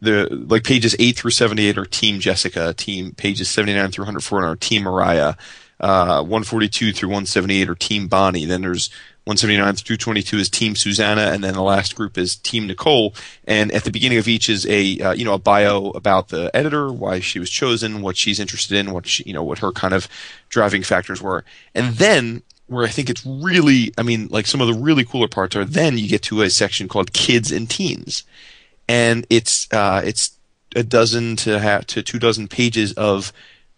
the like pages eight through seventy eight are Team Jessica, team pages seventy nine through hundred four are Team Mariah, uh, one forty two through one seventy eight are Team Bonnie. Then there's 179 through 22 is Team Susanna, and then the last group is Team Nicole. And at the beginning of each is a uh, you know a bio about the editor, why she was chosen, what she's interested in, what she, you know what her kind of driving factors were, and then where I think it's really, I mean, like some of the really cooler parts are then you get to a section called Kids and Teens, and it's uh, it's a dozen to ha- to two dozen pages of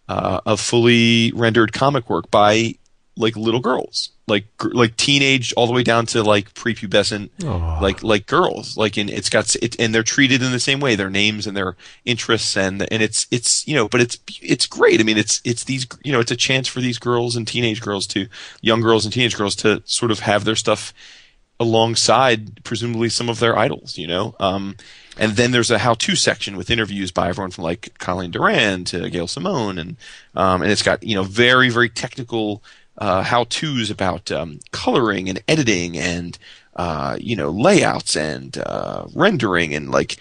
uh, of fully rendered comic work by like little girls, like gr- like teenage all the way down to like prepubescent, Aw. like like girls. Like and it's got it, and they're treated in the same way, their names and their interests and and it's it's you know, but it's it's great. I mean, it's it's these you know, it's a chance for these girls and teenage girls to young girls and teenage girls to sort of have their stuff alongside presumably some of their idols, you know. Um, and then there's a how-to section with interviews by everyone from like Coleen Doran to Gail Simone, and um, and it's got you know very very technical uh, how-tos about um, coloring and editing and uh, you know layouts and uh, rendering and like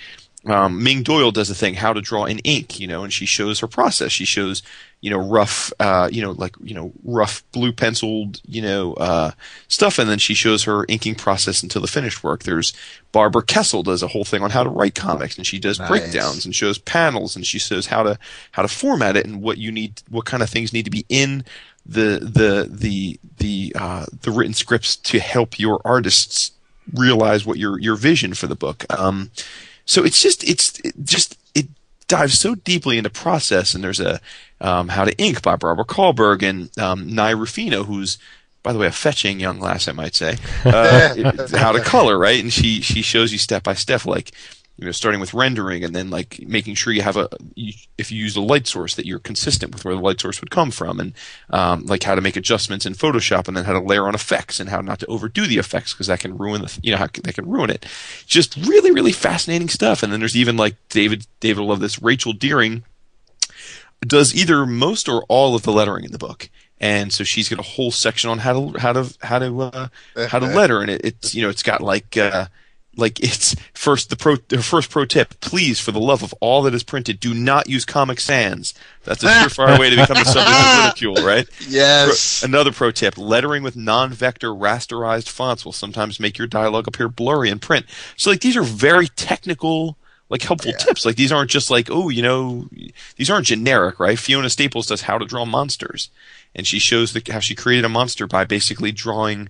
um, Ming Doyle does a thing, how to draw in ink, you know, and she shows her process. She shows, you know, rough, uh, you know, like, you know, rough blue penciled, you know, uh, stuff. And then she shows her inking process until the finished work. There's Barbara Kesel does a whole thing on how to write comics and she does Nice. breakdowns and shows panels and she shows how to, how to format it and what you need, what kind of things need to be in the, the, the, the, uh, the written scripts to help your artists realize what your, your vision for the book. Um, so it's just it's it just it dives so deeply into process and there's a um, how to ink by barbara Kaalberg and um, Nei Ruffino who's by the way a fetching young lass i might say. Uh, how to color right? And she she shows you step by step like you know starting with rendering and then like making sure you have a if you use a light source that you're consistent with where the light source would come from and um, like how to make adjustments in photoshop and then how to layer on effects and how not to overdo the effects because that can ruin the you know how that can ruin it. Just really really fascinating stuff. And then there's even like david david will love this rachel deering does either most or all of the lettering in the book. And so she's got a whole section on how to how to how to uh, how to letter. And it, it's you know it's got like uh like it's first the pro the first pro tip please for the love of all that is printed do not use comic sans that's a surefire way to become the subject of ridicule right Yes. Pro- another pro tip: lettering with non-vector rasterized fonts will sometimes make your dialogue appear blurry in print. So, like, these are very technical, like, helpful Yeah. tips. Like, these aren't just like, oh, you know, these aren't generic, right? Fiona Staples does how to draw monsters, and she shows the, how she created a monster by basically drawing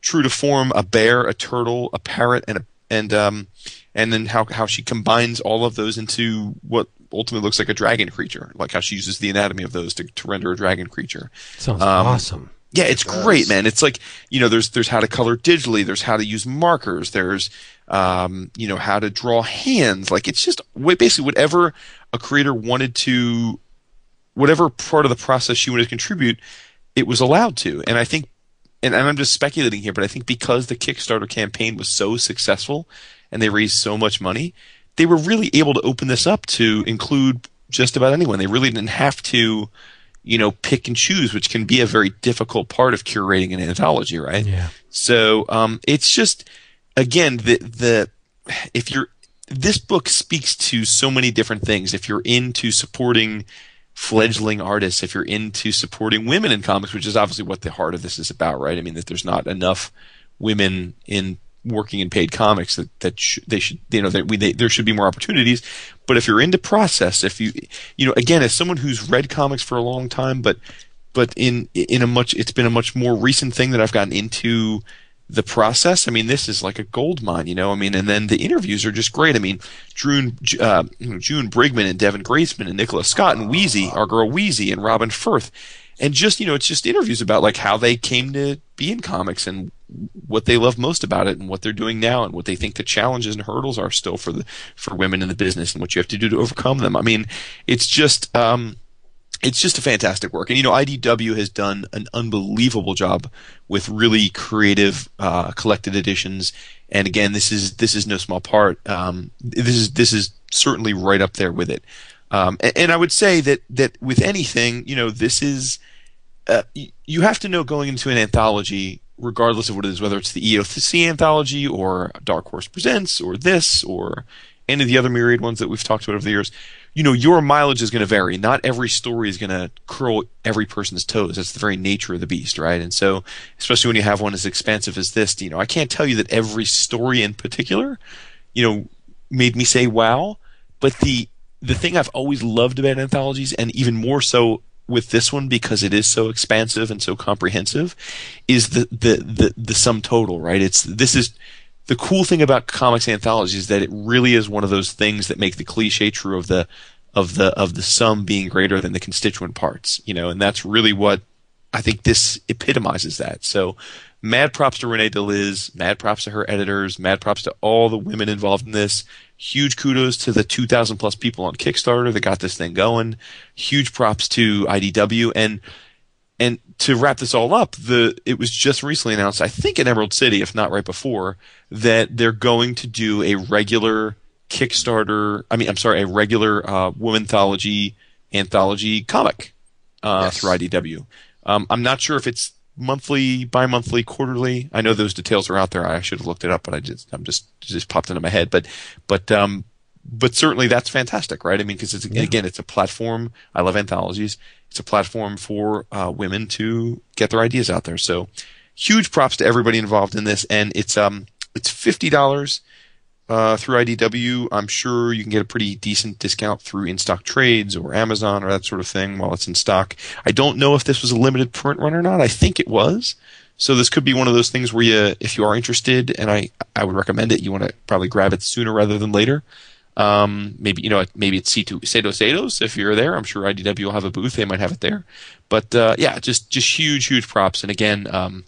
true to form a bear, a turtle, a parrot, and a and um and then how how she combines all of those into what ultimately looks like a dragon creature, like how she uses the anatomy of those to, to render a dragon creature. Sounds Um, awesome. Yeah, it's does. great, man. It's like you know, there's there's how to color digitally, there's how to use markers, there's um, you know how to draw hands. Like it's just basically whatever a creator wanted to, whatever part of the process she wanted to contribute, it was allowed to. And I think, and, I'm just speculating here, but I think because the Kickstarter campaign was so successful and they raised so much money, they were really able to open this up to include just about anyone. They really didn't have to you know, pick and choose, which can be a very difficult part of curating an anthology, right? Yeah. So um, it's just again the the if you're this book speaks to so many different things. If you're into supporting fledgling artists, if you're into supporting women in comics, which is obviously what the heart of this is about, right? I mean that there's not enough women in working in paid comics that that sh- they should you know that we they, there should be more opportunities. But if you're into process, if you you know again as someone who's read comics for a long time, but but in in a much it's been a much more recent thing that I've gotten into the process. I mean, this is like a gold mine, you know. I mean, and then the interviews are just great. I mean, June uh, June Brigman and Devin Grayson and Nicola Scott and Wheezy, our girl Wheezy and Robin Furth, and just you know, it's just interviews about like how they came to be in comics and what they love most about it and what they're doing now and what they think the challenges and hurdles are still for the for women in the business and what you have to do to overcome them. I mean, it's just um, it's just a fantastic work. And you know, IDW has done an unbelievable job with really creative uh, collected editions. And again, this is this is no small part. Um, this is this is certainly right up there with it. Um, and, and I would say that that with anything, you know, this is uh, you have to know going into an anthology, regardless of what it is, whether it's the EOC anthology or Dark Horse Presents or this or any of the other myriad ones that we've talked about over the years. You know, your mileage is going to vary. Not every story is going to curl every person's toes. That's the very nature of the beast, right? And so, especially when you have one as expansive as this, you know, I can't tell you that every story in particular, you know, made me say wow, but the the thing I've always loved about anthologies, and even more so with this one because it is so expansive and so comprehensive, is the the the, the sum total. Right? It's this is the cool thing about comics anthologies is that it really is one of those things that make the cliche true of the of the of the sum being greater than the constituent parts. You know, and that's really what I think this epitomizes that. So, mad props to Renae DeLiz, mad props to her editors, mad props to all the women involved in this. Huge kudos to the 2,000 plus people on Kickstarter that got this thing going. Huge props to IDW and and to wrap this all up, the it was just recently announced, I think in Emerald City, if not right before, that they're going to do a regular Kickstarter. I mean, I'm sorry, a regular uh, Womanthology anthology comic uh, Yes. through IDW. Um, I'm not sure if it's monthly, bi-monthly, quarterly. I know those details are out there. I should have looked it up, but I just I'm just just popped into my head. But but um, but certainly that's fantastic, right? I mean, because it's Yeah. again, it's a platform. I love anthologies. It's a platform for uh, women to get their ideas out there. So, huge props to everybody involved in this. And it's um, it's fifty dollars uh, through IDW. I'm sure you can get a pretty decent discount through InStockTrades or Amazon or that sort of thing while it's in stock. I don't know if this was a limited print run or not. I think it was. So this could be one of those things where you, if you are interested, and I, I would recommend it, you want to probably grab it sooner rather than later. Um, maybe you know, maybe it's C2 Sado Sados. If you're there, I'm sure IDW will have a booth. They might have it there. But uh, yeah, just just huge, huge props. And again, um,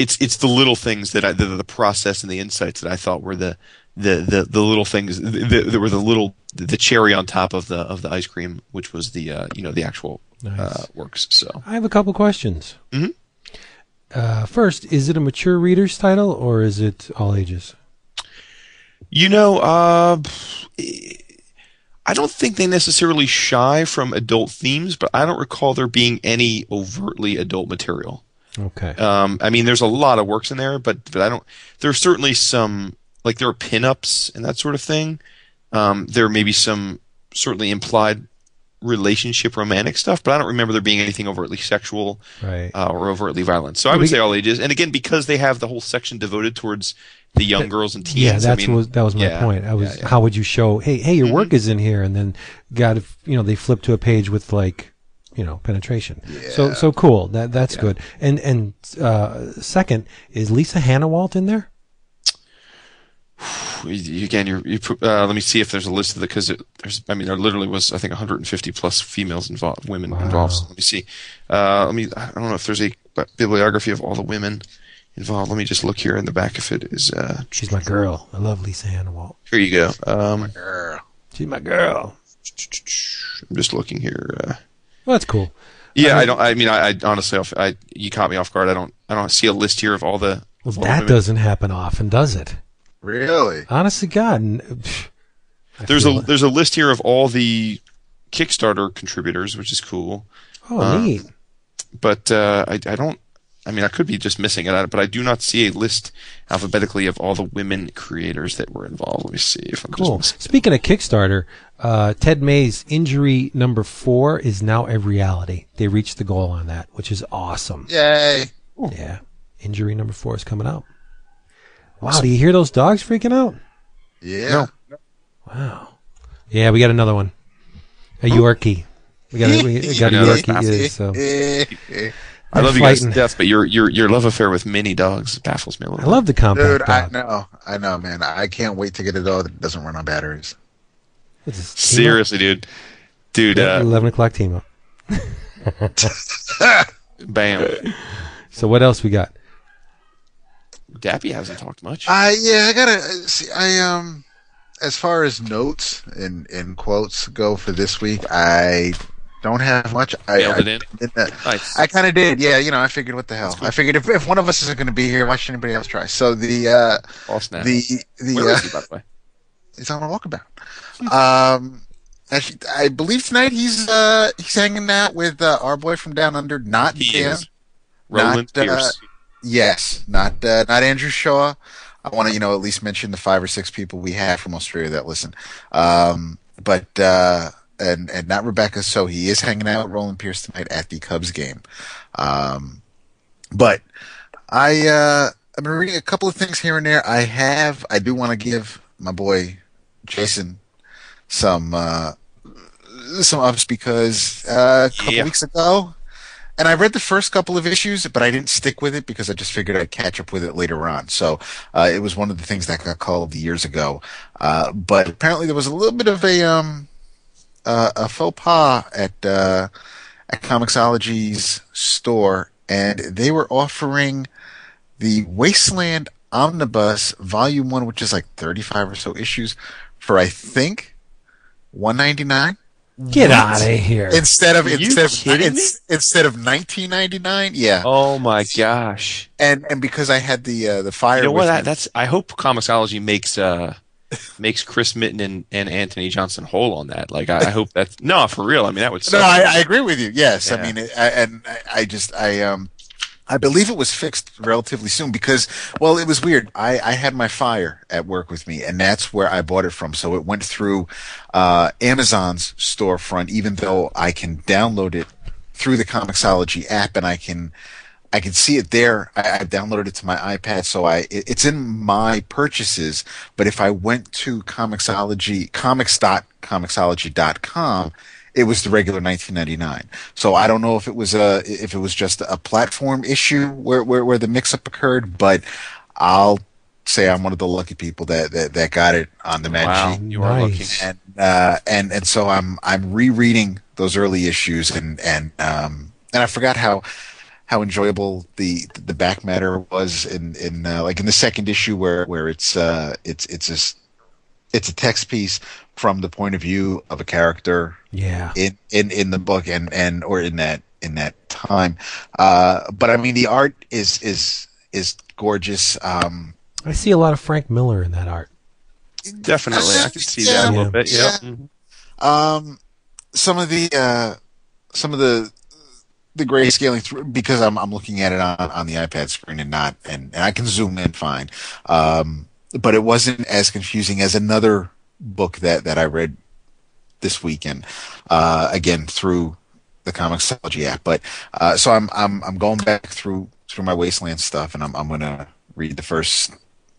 it's it's the little things that I the, the process and the insights that I thought were the the the, the little things that were the little the cherry on top of the of the ice cream, which was the uh, you know the actual Nice. uh, works. So I have a couple questions. Mhm. Uh, first, is it a mature reader's title or is it all ages? you know, uh, I don't think they necessarily shy from adult themes, but I don't recall there being any overtly adult material. Okay. Um, I mean, there's a lot of works in there, but but I don't. There's certainly some like there are pinups and that sort of thing. Um, there may be some certainly implied relationship romantic stuff, but I don't remember there being anything overtly sexual right. uh, or overtly violent. So I would say all ages. And again, because they have the whole section devoted towards the young girls and teens. yeah, I mean, was that was my yeah, point. I was yeah, yeah. how would you show? Hey, hey, your Mhm. work is in here, and then God, you know they flip to a page with like you know penetration. Yeah. So so cool. That that's Yeah. good. And and uh, second is Lisa Hanawalt in there? Again, you're, you put, uh, let me see if there's a list of the because there's. I mean, there literally was I think 150 plus females involved, women Wow. involved. So let me see. Uh, let me. I don't know if there's a bibliography of all the women involved. Let me just look here in the back if it is. Uh, She's my girl. I love Lisa Hanawalt. here you go. Um, Girl. She's my girl. I'm just looking here. Well, that's cool. yeah, I I, don't. I mean, I, I honestly, off- I you caught me off guard. I don't. I don't see a list here of all the. Well, all that women. doesn't happen often, does it? Really? Honestly, God. pff, There's a it. there's a list here of all the Kickstarter contributors, which is cool. oh uh, neat. but uh, I, I don't. I mean, I could be just missing it, but I do not see a list alphabetically of all the women creators that were involved. Let me see if I'm Cool. just. Speaking of Kickstarter, uh, Ted May's injury number four is now a reality. They reached the goal on that, which is awesome. Yay. Yeah. Injury number four is coming out. Wow, do you hear those dogs freaking out? Yeah. Wow. Yeah, we got another one. A Yorkie. We got a, we got a I know, that's Yorkie. fascinating. Yeah, so I love They're you guys to death, but your your your love affair with mini dogs baffles me a little. I love the compact Dude, I know. I know, man. I can't wait to get a dog that doesn't run on batteries. What's this, bit. team Seriously, dude, dude, uh, Eleven o'clock team up. bam. So what else we got? Dappy hasn't talked much. I yeah, I gotta see. I um, as far as notes and and quotes go for this week, I don't have much. I Mailed I, it in. in the- Nice. I kind of did. Yeah, you know, I figured what the hell. I figured if, if one of us isn't going to be here, why should anybody else try? So the uh, All the the Where uh, is he, by the way? he's on a walkabout. Um, actually, I believe tonight he's uh he's hanging out with uh, our boy from down under, not He Dan. is. Roland not, uh, Pierce. Yes, not uh, not Andrew Shaw. I want to, you know, at least mention the five or six people we have from Australia that listen. Um, but uh, and and not Rebecca. So he is hanging out with Roland Pierce tonight at the Cubs game. Um, but I uh, I've been reading a couple of things here and there. I have. I do want to give my boy Jason some uh, some ups because uh, a couple Yeah. weeks ago and I read the first couple of issues, but I didn't stick with it because I just figured I'd catch up with it later on. So uh, it was one of the things that got called years ago. Uh, but apparently there was a little bit of a um, uh, a faux pas at uh, at Comixology's store, and they were offering the Wasteland Omnibus Volume One, which is like thirty five or so issues, for I think one ninety nine Get out of here. instead of instead of kidding instead of 1999 yeah Oh my gosh! and and because i had the uh, the fire You know what? That, me- that's. I hope Comixology makes uh makes Chris Mitten and, and Antony Johnston whole on that. Like, I, I hope that's no for real. I mean, that would. no. I, I agree with you yes i mean it, I, and I, I just i um I believe it was fixed relatively soon because, well, it was weird. I, I had my Fire at work with me, and that's where I bought it from. So it went through uh, Amazon's storefront, even though I can download it through the Comixology app, and I can I can see it there. I, I downloaded it to my iPad, so I it, it's in my purchases. But if I went to Comixology, comics.comixology.com, it was the regular 1999. So I don't know if it was a if it was just a platform issue where where, where the mix up occurred, but I'll say I'm one of the lucky people that that, that got it on the Mad Wow, you are lucky. And uh, and and so I'm I'm rereading those early issues and and um and I forgot how how enjoyable the the back matter was in in uh, like in the second issue where where it's uh it's it's a it's a text piece from the point of view of a character Yeah. in in in the book and and or in that in that time uh but i mean the art is is is gorgeous um I see a lot of Frank Miller in that art. Definitely, I can see Yeah. that a little Yeah. bit. Yeah. Yeah. Mhm. um some of the uh some of the the grayscaling through because I'm I'm looking at it on, on the iPad screen and not and, and I can zoom in fine. Um, but it wasn't as confusing as another book that that I read this weekend. Uh, again through the Comixology app. But uh, so I'm I'm I'm going back through through my Wasteland stuff and I'm I'm gonna read the first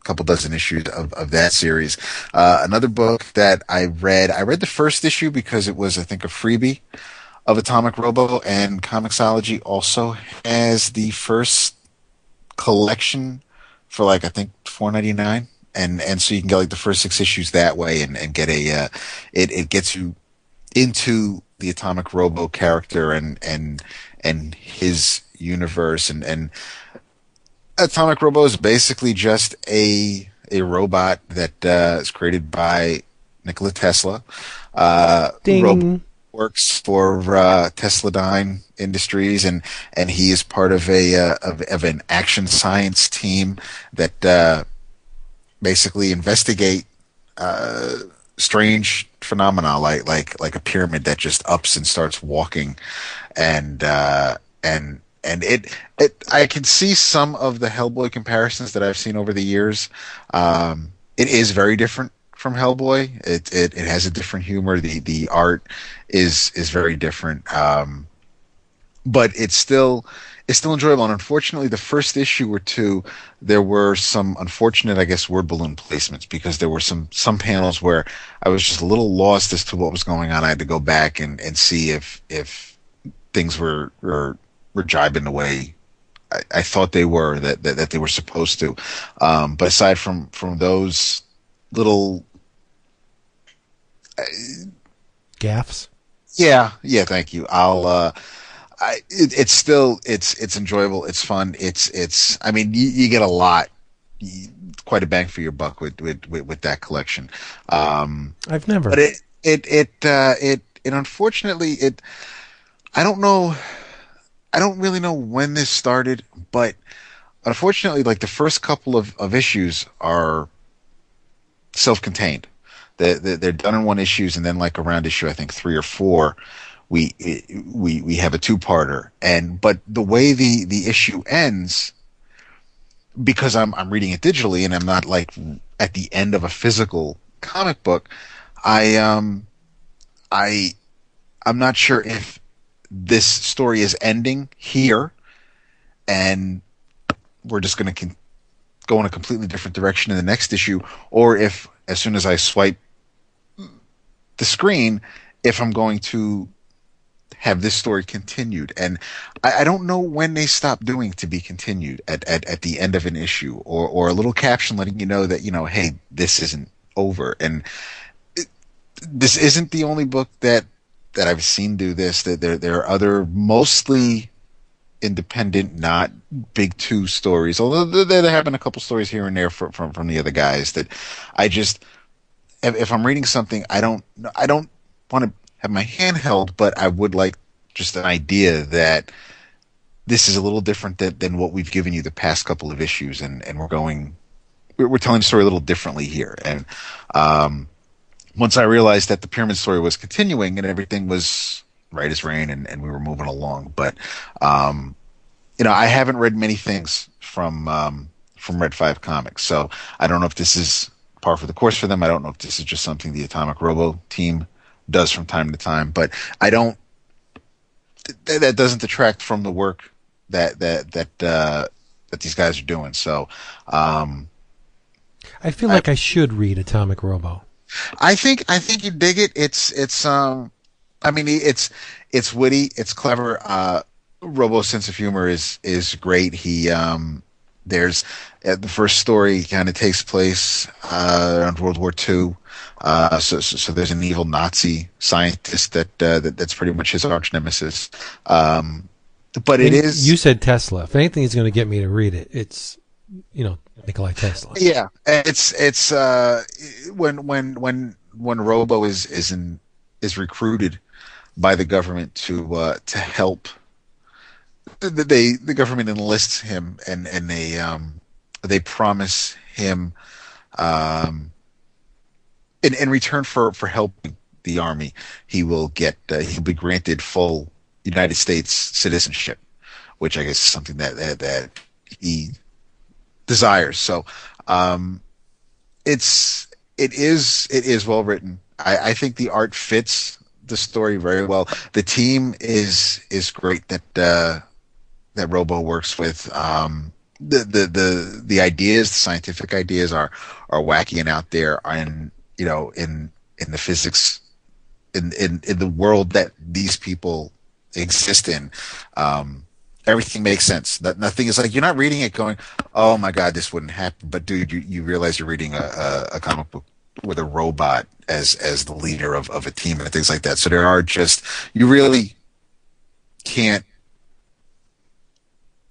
couple dozen issues of, of that series. Uh, another book that I read, I read the first issue because it was, I think, a freebie of Atomic Robo, and Comixology also has the first collection for like I think four ninety nine, and and so you can get like the first six issues that way, and and get a uh, it it gets you into the Atomic Robo character and and and his universe, and and Atomic Robo is basically just a a robot that uh, is created by Nikola Tesla. Uh, Ding. Robo works for uh, Tesladyne Industries, and and he is part of a uh, of, of an action science team that uh, basically investigate uh, strange phenomena like like like a pyramid that just ups and starts walking, and uh, and and it it I can see some of the Hellboy comparisons that I've seen over the years. Um, it is very different from Hellboy. It, it it has a different humor. The the art is is very different. Um, but it's still it's still enjoyable. And unfortunately, the first issue or two, there were some unfortunate, I guess, word balloon placements because there were some some panels where I was just a little lost as to what was going on. I had to go back and, and see if if things were were were jibing the way I, I thought they were that, that that they were supposed to. Um, but aside from from those little Gaffs. Yeah, yeah. Thank you. I'll. Uh, I, it, it's still it's it's enjoyable. It's fun. It's it's. I mean, you, you get a lot, you, quite a bang for your buck with with with, with that collection. Um, I've never. but it it it uh, it it unfortunately it. I don't know. I don't really know when this started, but unfortunately, like the first couple of, of issues are self-contained. They're, they're they're done in one issues, and then like around issue I think three or four, we we we have a two-parter. And but the way the the issue ends, because I'm I'm reading it digitally and I'm not like at the end of a physical comic book, I um I I'm not sure if this story is ending here, and we're just going to con- go in a completely different direction in the next issue, or if as soon as I swipe the screen, if I'm going to have this story continued. And I, I don't know when they stop doing to be continued at, at, at the end of an issue or, or a little caption letting you know that, you know, hey, this isn't over. And it, this isn't the only book that, that I've seen do this. That there, there are other mostly independent, not big two stories. Although there, there have been a couple stories here and there from, from, from the other guys that I just, if, if I'm reading something, I don't, I don't want to have my hand held, but I would like just an idea that this is a little different than, than what we've given you the past couple of issues, and, and we're going, we're, we're telling the story a little differently here. And um, once I realized that the pyramid story was continuing and everything was right as rain, and, and we were moving along, but um, you know, I haven't read many things from um, from Red Five Comics, so I don't know if this is par for the course for them. I don't know if this is just something the Atomic Robo team does from time to time, but I don't. Th- that doesn't detract from the work that that that uh, that these guys are doing. So, um, I feel like I, I should read Atomic Robo. I think I think you dig it. It's it's um, I mean it's it's witty, it's clever. Uh, Robo's sense of humor is is great. He um, there's uh, the first story kind of takes place uh, around World War II. Uh, so, so, so, there's an evil Nazi scientist that, uh, that that's pretty much his arch nemesis. Um, but it is. You said Tesla. If anything is going to get me to read it, it's you know Nikolai Tesla. Yeah, it's it's uh, when when when when Robo is is in, is recruited by the government to uh, to help. They the government enlists him and and they um they promise him um in in return for for helping the army he will get uh, he'll be granted full United States citizenship, which I guess is something that that, that he desires. So um, it's it is it is well written. I, I think the art fits the story very well. The team is is great that uh, that Robo works with. Um, the, the the the ideas, the scientific ideas are are wacky and out there, and you know in in the physics in in in the world that these people exist in. Um, everything makes sense. That nothing is like you're not reading it going, "Oh my god, this wouldn't happen." But dude, you, you realize you're reading a, a, a comic book with a robot as as the leader of, of a team and things like that. So there are just you really can't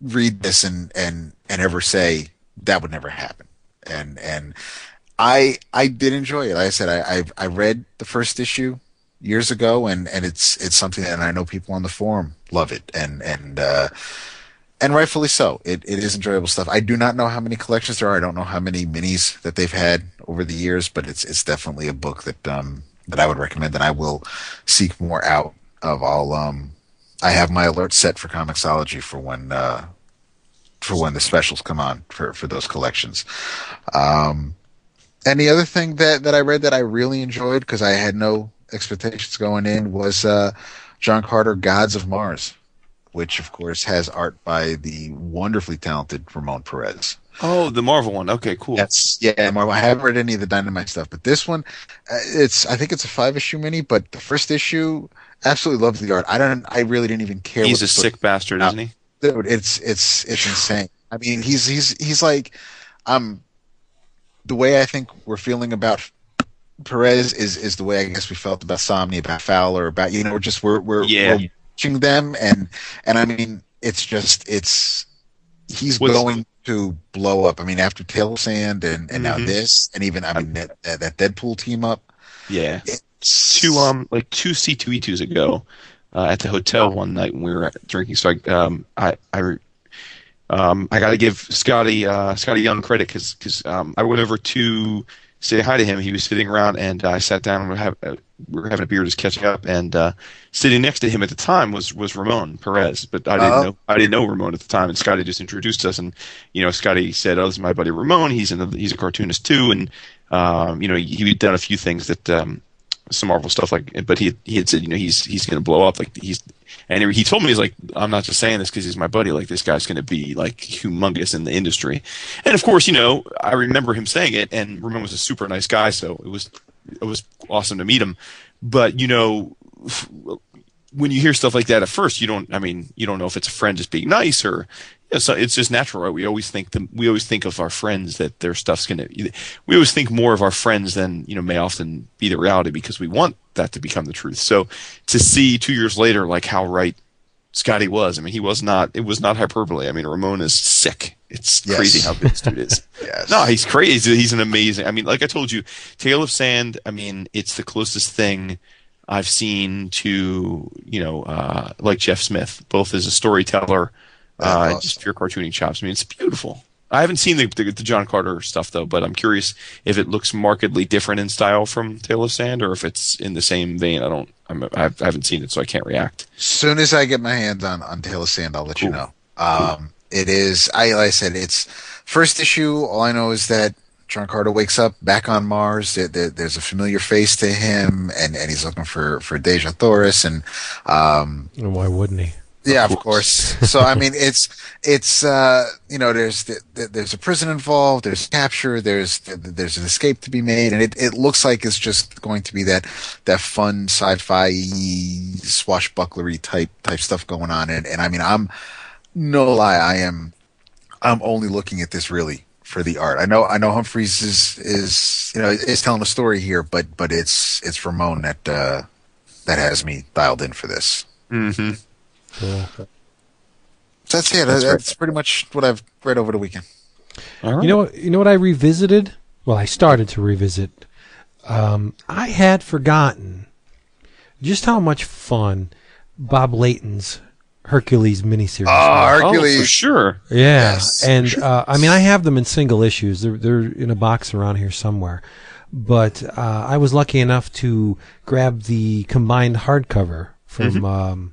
read this and and and ever say that would never happen. And and I I did enjoy it. Like I said I I, I read the first issue years ago, and and it's it's something that I know people on the forum love it, and and uh, and rightfully so. It it is enjoyable stuff. I do not know how many collections there are. I don't know how many minis that they've had over the years, but it's it's definitely a book that um that I would recommend, and I will seek more out of. I'll um I have my alert set for Comixology for when uh for when the specials come on for for those collections. Um, and the other thing that that I read that I really enjoyed because I had no expectations going in was uh, John Carter, Gods of Mars, which of course has art by the wonderfully talented Ramon Perez. Oh, the Marvel one. Okay, cool. That's yeah, Marvel. I haven't read any of the Dynamite stuff, but this one, uh, it's I think it's a five issue mini, but the first issue, absolutely loves the art. I don't, I really didn't even care. He's a sick book. bastard, isn't he? Dude, it's it's it's insane. I mean, he's he's he's like, um, the way I think we're feeling about Perez is is the way I guess we felt about Samnee, about Fowler, about you know, we're just we're we're, yeah. we're watching them, and and I mean, it's just it's he's What's, going to blow up. I mean, after of Sand and and mm-hmm. now this, and even I mean that that Deadpool team up. Yeah, two um like two C two E twos ago, uh, at the hotel one night when we were drinking. So I um I I. Um, I got to give Skottie uh, Skottie Young credit because because um, I went over to say hi to him. He was sitting around, and I sat down and we, have, uh, we were having a beer, just catching up. And uh, sitting next to him at the time was was Ramon Perez, but I didn't uh-huh. know I didn't know Ramon at the time. And Skottie just introduced us, and you know, Skottie said, "Oh, this is my buddy Ramon. He's in the, he's a cartoonist too, and um, you know, he, had done a few things that." Um, some Marvel stuff like, but he he had said, you know, he's he's going to blow up. Like he's, and he told me he's like, I'm not just saying this because he's my buddy. Like this guy's going to be like humongous in the industry. And of course, you know, I remember him saying it, and Ramon was a super nice guy, so it was it was awesome to meet him. But you know, when you hear stuff like that at first, you don't. I mean, you don't know if it's a friend just being nice or yeah, so it's just natural, right? We always think the, we always think of our friends that their stuff's gonna. We always think more of our friends than you know may often be the reality because we want that to become the truth. So to see two years later, like how right Skottie was. I mean, he was not. It was not hyperbole. I mean, Ramon is sick. It's yes. crazy how good this dude is. yes. No, he's crazy. He's an amazing. I mean, like I told you, Tale of Sand. I mean, it's the closest thing I've seen to you know, uh, like Jeff Smith, both as a storyteller uh, awesome. just pure cartooning chops. I mean, it's beautiful. I haven't seen the, the, the John Carter stuff though, but I'm curious if it looks markedly different in style from Tale of Sand, or if it's in the same vein. I don't. I'm, I haven't seen it, so I can't react. As soon as I get my hands on on Tale of Sand, I'll let cool. you know. Um, it is. I like I said, it's first issue. All I know is that John Carter wakes up back on Mars. There, there, there's a familiar face to him, and, and he's looking for for Dejah Thoris, and um, And why wouldn't he? Yeah, of course. so I mean, it's it's uh, you know, there's the, the, there's a prison involved, there's capture, there's there's an escape to be made, and it, it looks like it's just going to be that that fun sci-fi swashbucklery type type stuff going on, and and I mean, I'm no lie, I am I'm only looking at this really for the art. I know I know Humphries is is you know is telling a story here, but but it's it's Ramon that uh, that has me dialed in for this. Mm-hmm. Cool. So that's it. That's That's, pretty much what I've read over the weekend. All right. You know, what- you know what I revisited? Well, I started to revisit. Um, I had forgotten just how much fun Bob Layton's Hercules miniseries. Ah, was. Oh, Hercules. for sure. Yeah, Yes. and uh, I mean, I have them in single issues. They're they're in a box around here somewhere. But uh, I was lucky enough to grab the combined hardcover from um,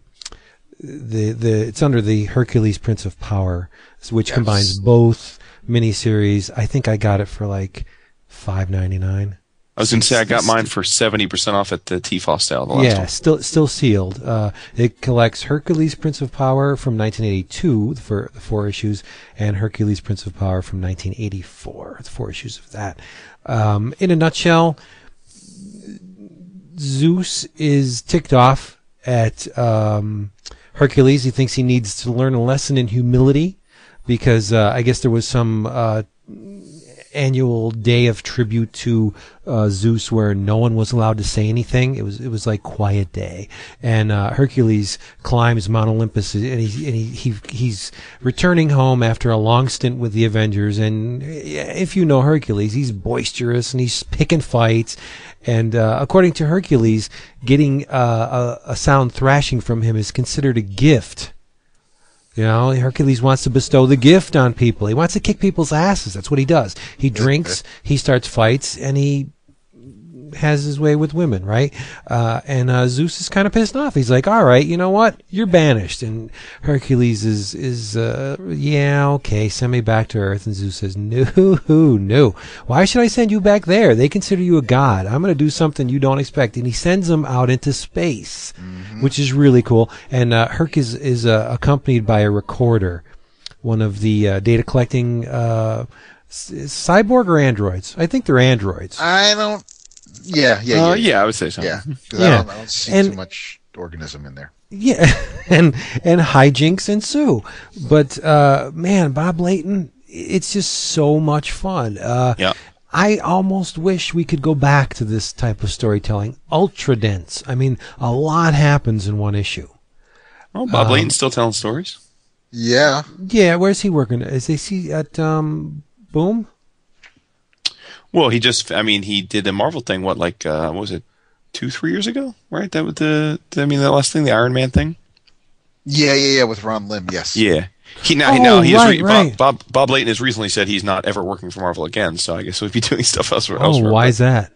the the. It's under the Hercules Prince of Power, which Yes. combines both miniseries. I think I got it for like five ninety nine. I was going to say I got mine for seventy percent off at the T-Fall style. The last Yeah, one. still still sealed. Uh, it collects Hercules Prince of Power from 1982 for the four issues, and Hercules Prince of Power from 1984, the four issues of that. Um, in a nutshell, Zeus is ticked off at um, Hercules. He thinks he needs to learn a lesson in humility because uh, I guess there was some uh, annual day of tribute to uh, Zeus where no one was allowed to say anything. It was it was like quiet day, and uh, Hercules climbs Mount Olympus, and he and he, he he's returning home after a long stint with the Avengers. And if you know Hercules, he's boisterous and he's picking fights. And uh, according to Hercules, getting uh, a, a sound thrashing from him is considered a gift. You know, Hercules wants to bestow the gift on people. He wants to kick people's asses. That's what he does. He drinks, he starts fights, and he has his way with women, right? Uh, and uh, Zeus is kind of pissed off. He's like, "All right, you know what? You're banished." And Hercules is is uh, yeah, okay, send me back to Earth. And Zeus says, "No, no. Why should I send you back there? They consider you a god. I'm going to do something you don't expect." And he sends him out into space, which is really cool. And uh, Herc is is uh, accompanied by a recorder, one of the uh, data collecting. Uh, cyborg or androids? I think they're androids. I don't. Yeah, yeah, Uh, yeah, yeah, I would say so. yeah. 'Cause Yeah. I, don't, I don't see And- too much organism in there. Yeah, and and hijinks ensue. But uh, man, Bob Layton, it's just so much fun. Uh, Yeah. I almost wish we could go back to this type of storytelling. Ultra dense. I mean, a lot happens in one issue. Oh, Bob Um, Layton's still telling stories. Yeah, Yeah, where's he working? Is he at um, Boom? Well, he just, I mean, he did a Marvel thing. What, like, uh, what was it, two, three years ago? Right? That was the, I mean, that last thing, the Iron Man thing. yeah, yeah, yeah. With Ron Lim, yes. Yeah. He now, Oh, now he has right, re- right. Bob, Bob Bob Layton has recently said he's not ever working for Marvel again. So I guess he'll be doing stuff elsewhere. Oh, elsewhere. why is that?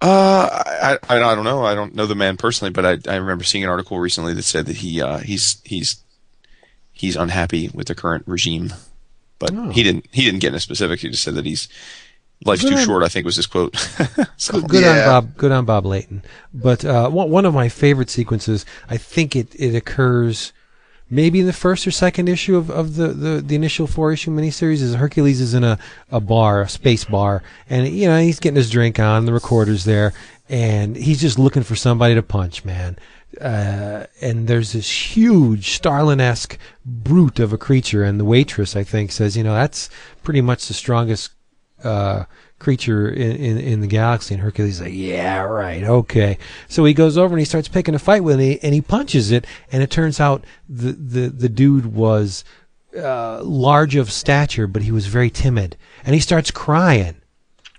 Uh, I, I I don't know. I don't know the man personally, but I I remember seeing an article recently that said that he uh he's he's he's unhappy with the current regime, but Oh. he didn't he didn't get into specifics. He just said that he's life's too Good. short. I think was his quote. so Good on Bob. Good on Bob Layton. But uh, one one of my favorite sequences, I think it, it occurs maybe in the first or second issue of, of the, the, the initial four issue miniseries. Is Hercules is in a, a bar, a space bar, and you know he's getting his drink on. The recorder's there, and he's just looking for somebody to punch, man. Uh, and there's this huge Starlin-esque brute of a creature, and the waitress, I think, says, you know, that's pretty much the strongest uh, creature in, in, in the galaxy. And Hercules is like, yeah, right, okay. So he goes over and he starts picking a fight with it, and he punches it, and it turns out the, the, the dude was uh, large of stature, but he was very timid. And he starts crying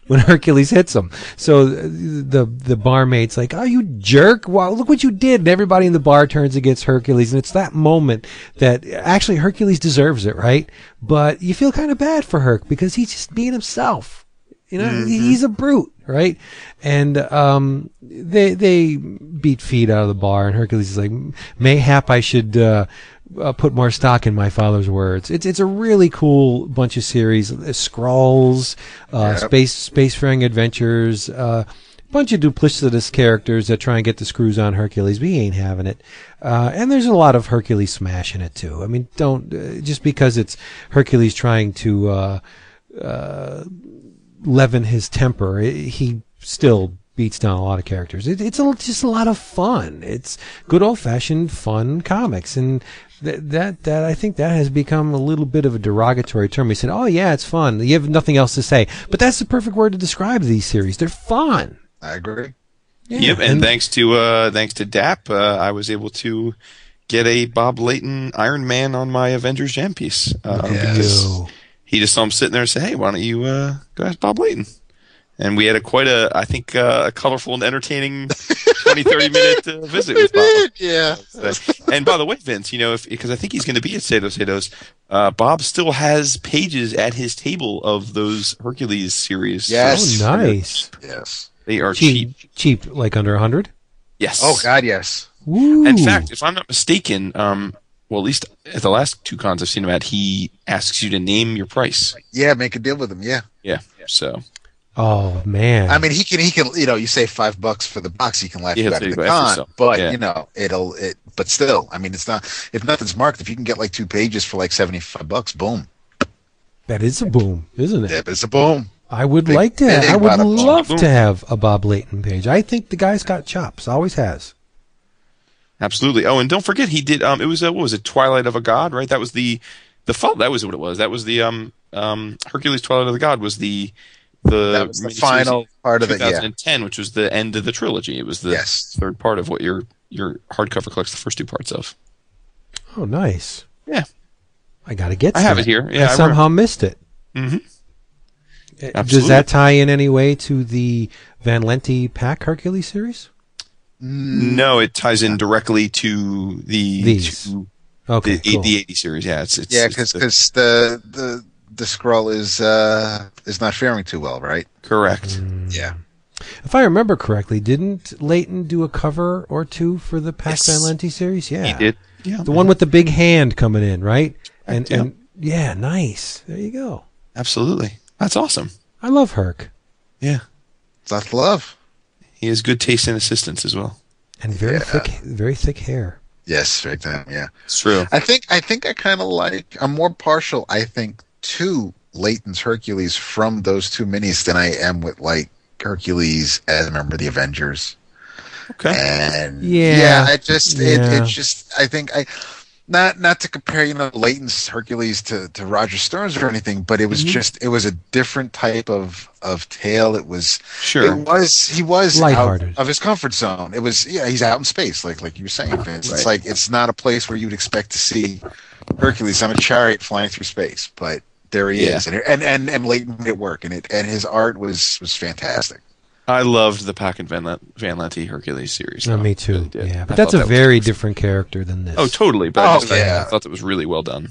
when Hercules hits him. So the the barmaid's like, "Oh, you jerk! Wow, look what you did!" And everybody in the bar turns against Hercules, and it's that moment that actually Hercules deserves it, right? But you feel kind of bad for Herc because he's just being himself. You know, he's a brute, right? And um, they they beat feet out of the bar, and Hercules is like, "Mayhap I should." Uh, uh, put more stock in my father's words. It's it's a really cool bunch of series. Uh, Skrulls, uh, Yep. space spacefaring adventures, uh, bunch of duplicitous characters that try and get the screws on Hercules. We ain't having it. Uh, and there's a lot of Hercules smash in it too. I mean, don't uh, just because it's Hercules trying to uh, uh, leaven his temper, he still beats down a lot of characters. It, it's a, just a lot of fun. It's good old fashioned fun comics, and th- that that I think that has become a little bit of a derogatory term. We said, "Oh yeah, it's fun." You have nothing else to say, but that's the perfect word to describe these series. They're fun. I agree. Yeah, Yep, and, thanks to uh, thanks to DAP, uh, I was able to get a Bob Layton Iron Man on my Avengers Jam piece. Uh, Yes. because he just saw him sitting there and said, "Hey, why don't you uh, go ask Bob Layton?" And we had a quite a, I think, uh, a colorful and entertaining 20, 30 minute uh, visit with Bob. yeah. and by the way, Vince, you know, if because I think he's going to be at Sato Sato's, uh, Bob still has pages at his table of those Hercules series. Yes. Oh, nice. Yes. They are cheap. Cheap, cheap, like under a hundred. Yes. Oh God, yes. Woo. In fact, if I'm not mistaken, um, well, at least at the last two cons I've seen him at, he asks you to name your price. Yeah, make a deal with him. Yeah. Yeah. So oh man, I mean, he can. He can. You know, you save five bucks for the box, he can laugh Yeah, you out of the con. But Yeah. you know, it'll. It. But still, I mean, it's not. If nothing's marked, if you can get like two pages for like seventy-five bucks, boom. that is a boom, isn't it? Yep, it's a boom. I would Big- like to. big I would love Boom. to have a Bob Layton page. I think the guy's got chops. Always has. absolutely. Oh, and don't forget, he did. Um, it was a, what was it? Twilight of a God, right? That was the the fall. That was what it was. That was the um um Hercules Twilight of the God was the the, That was the final part of in it. Yeah. 2010, which was the end of the trilogy. It was the Yes. third part of what your your hardcover collects the first two parts of. Oh, nice. Yeah. I got to get. I have that. it here. Yeah, I I somehow missed it. Mhm. Uh, Does that tie in any way to the Van Lente Pak Hercules series? No, it ties in directly to the These. to Okay, the, cool. the 80 series. Yeah, it's, it's Yeah, it's because the- the the the scroll is uh is not faring too well, right? correct. Yeah. If I remember correctly, didn't Layton do a cover or two for the Pak Yes. Van Lente series? Yeah, He did. Yeah, The one with the big hand coming in, right? And Yep. and yeah, nice. There you go. absolutely. That's awesome. I love Herc Yeah, It's not love. he has good taste in assistants as well. and very Yeah. thick, very thick hair. Yes, right time. Yeah. It's true. I think I think I kind of like. I'm more partial. I think to Layton's Hercules from those two minis than I am with like Hercules as a member of the Avengers. Okay. And Yeah. I just it, Yeah. it just I think I not not to compare you know Layton's Hercules to to Roger Stern's or anything, but it was Mm-hmm. just it was a different type of of tale. It was Sure. it was he was out of his comfort zone. It was yeah, he's out in space, like like you were saying, Vince. It's like it's not a place where you'd expect to see Hercules on a chariot flying through space, but there he Yeah. is, and and and, and Layton made it work, and it and his art was was fantastic. I loved the Pak and Van, Len- Van Lente Hercules series. No, me too. really did. yeah, I but that's a that very awesome. different character than this. Oh, totally. But I, Oh, just, I- yeah. I thought that was really well done.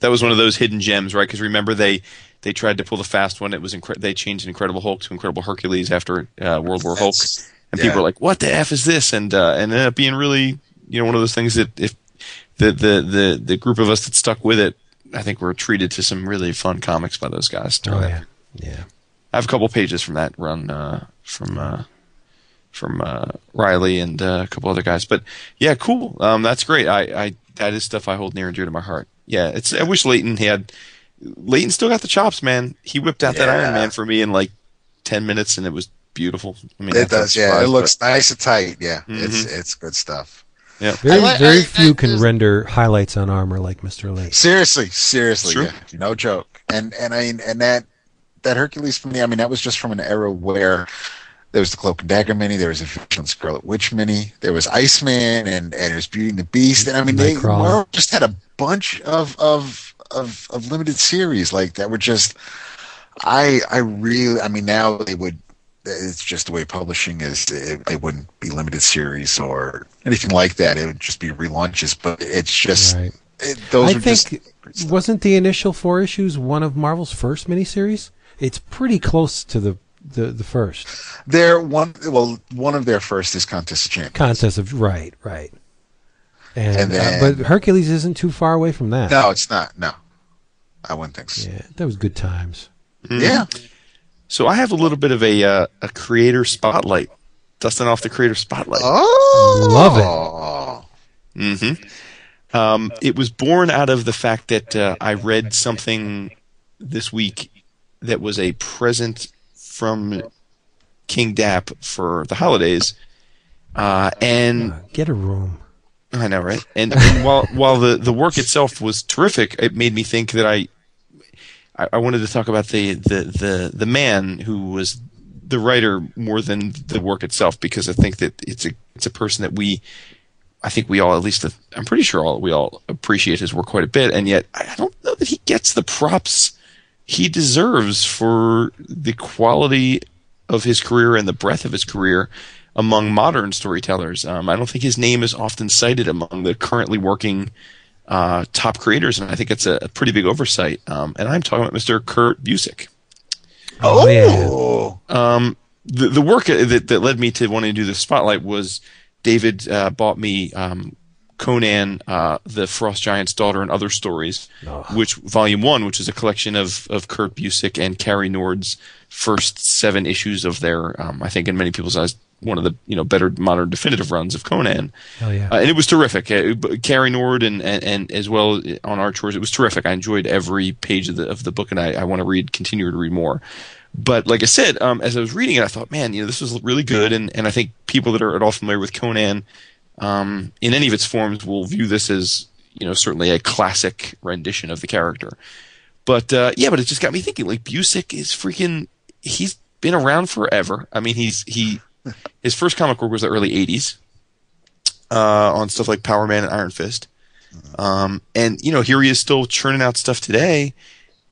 That was one of those hidden gems, right? Because remember they they tried to pull the fast one. It was incre- they changed Incredible Hulk to Incredible Hercules after uh, World War Hulk, That's- and yeah. people were like, "What the f is this?" And uh, and ended up being really you know one of those things that if the the the the group of us that stuck with it, I think we're treated to some really fun comics by those guys. Oh yeah, yeah. I have a couple pages from that run uh, from uh, from uh, Riley and uh, a couple other guys. But yeah, cool. Um, that's great. I, I that is stuff I hold near and dear to my heart. Yeah, it's. I wish Layton had. Layton still got the chops, man. He whipped out that Iron Man for me in like ten minutes, and it was beautiful. I mean, It does, yeah. It surprise, looks nice and tight. Yeah, Mhm. it's it's good stuff. But- yeah. Very, I very I- few I can render highlights on armor like Mr. Layton. Seriously, seriously, yeah, no joke. And and I mean, and that that Hercules for me, I mean, that was just from an era where there was the Cloak and Dagger mini, there was a Vision and Scarlet Witch mini, there was Iceman, and and there was Beauty and the Beast, and I mean, they Nightcrawler. Marvel just had a bunch of of of of limited series like that were just. I I really, I mean, now they would. It's just the way publishing is. It, they wouldn't be limited series or anything like that. It would just be relaunches. But it's just Right. it, those I are think just wasn't the initial four issues one of Marvel's first miniseries? It's pretty close to the the, the first Their one, well, one of their first is Contest of Champions. contest of right, right. And, And then- uh, but Hercules isn't too far away from that. No, it's not. No, I wouldn't think so. Yeah, that was good times. Yeah. So I have a little bit of a uh, a creator spotlight, dusting off the creator spotlight. Oh, Love hmm Um, it was born out of the fact that uh, I read something this week that was a present from King Dap for the holidays, uh, and Uh, get a room. I know, right? And, and while while the, the work itself was terrific, it made me think that I I, I wanted to talk about the, the, the, the man who was the writer more than the work itself because I think that it's a it's a person that we I think we all at least I'm pretty sure all we all appreciate his work quite a bit, and yet I don't know that he gets the props he deserves for the quality of his career and the breadth of his career among modern storytellers. Um, I don't think his name is often cited among the currently working uh, top creators, and I think it's a, a pretty big oversight. Um, and I'm talking about Mr. Kurt Busiek. Oh, yeah. Oh, Um, the the work that that led me to wanting to do the spotlight was David uh, bought me um, Conan, uh, the Frost Giant's daughter, and other stories, Oh. which volume one, which is a collection of of Kurt Busiek and Cary Nord's first seven issues of their, um, I think in many people's eyes, one of the you know better modern definitive runs of Conan. Hell yeah. Uh, and it was terrific. Uh, Cary Nord and, and, and as well on our chores, it was terrific. I enjoyed every page of the of the book, and I, I want to read, continue to read more. But like I said, um, as I was reading it, I thought, man, you know, this was really good, and, and I think people that are at all familiar with Conan, um, in any of its forms, will view this as you know certainly a classic rendition of the character. But uh, yeah, but it just got me thinking. Like Busiek is freaking. He's been around forever. I mean, he's he. His first comic work was the early '80s, uh, on stuff like Power Man and Iron Fist. Um, and you know, here he is still churning out stuff today,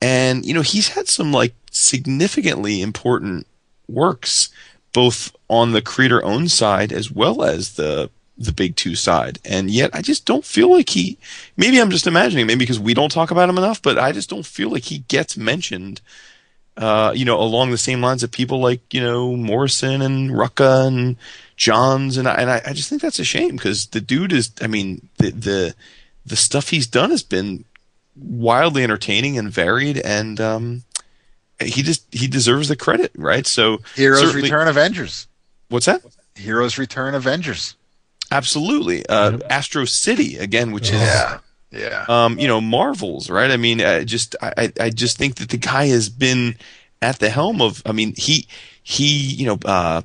and you know, he's had some like significantly important works, both on the creator owned side as well as the the big two side. And yet, I just don't feel like he. Maybe I'm just imagining, maybe because we don't talk about him enough, but I just don't feel like he gets mentioned. Uh, you know, along the same lines of people like you know Morrison and Rucka and Johns, and I, and I, I just think that's a shame because the dude is. I mean, the the the stuff he's done has been wildly entertaining and varied, and um, he just he deserves the credit, right? So Heroes Return Avengers. What's that? Heroes Return Avengers. Absolutely, uh, Astro City again, which is Yeah. Yeah. um, you know, Marvels, right? I mean, I just, I, I just think that the guy has been at the helm of, I mean, he, he, you know, uh,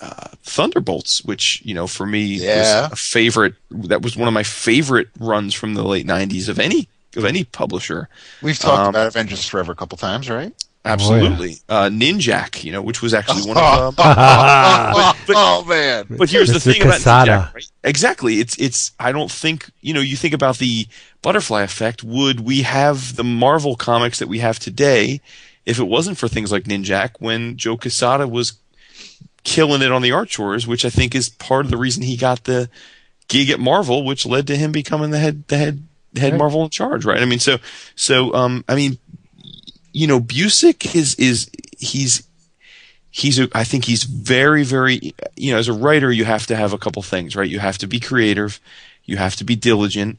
uh, Thunderbolts, which, you know, for me Yeah. was a favorite, that was one of my favorite runs from the late nineties of any, of any publisher. We've talked um, about Avengers Forever a couple times, right? Absolutely. Uh, Ninjak, you know, which was actually one of, um, oh, but- oh, man. But here's the Mr. thing about Quesada. Ninjak, right? Exactly. It's it's. I don't think you know. You think about the butterfly effect. Would we have the Marvel comics that we have today if it wasn't for things like Ninjak? When Joe Quesada was killing it on the art chores, which I think is part of the reason he got the gig at Marvel, which led to him becoming the head the head head Right. Marvel in charge. Right. I mean, so so um. I mean, you know, Busiek is is he's he's a, I think he's very very you know as a writer you have to have a couple things right? You have to be creative. You have to be diligent.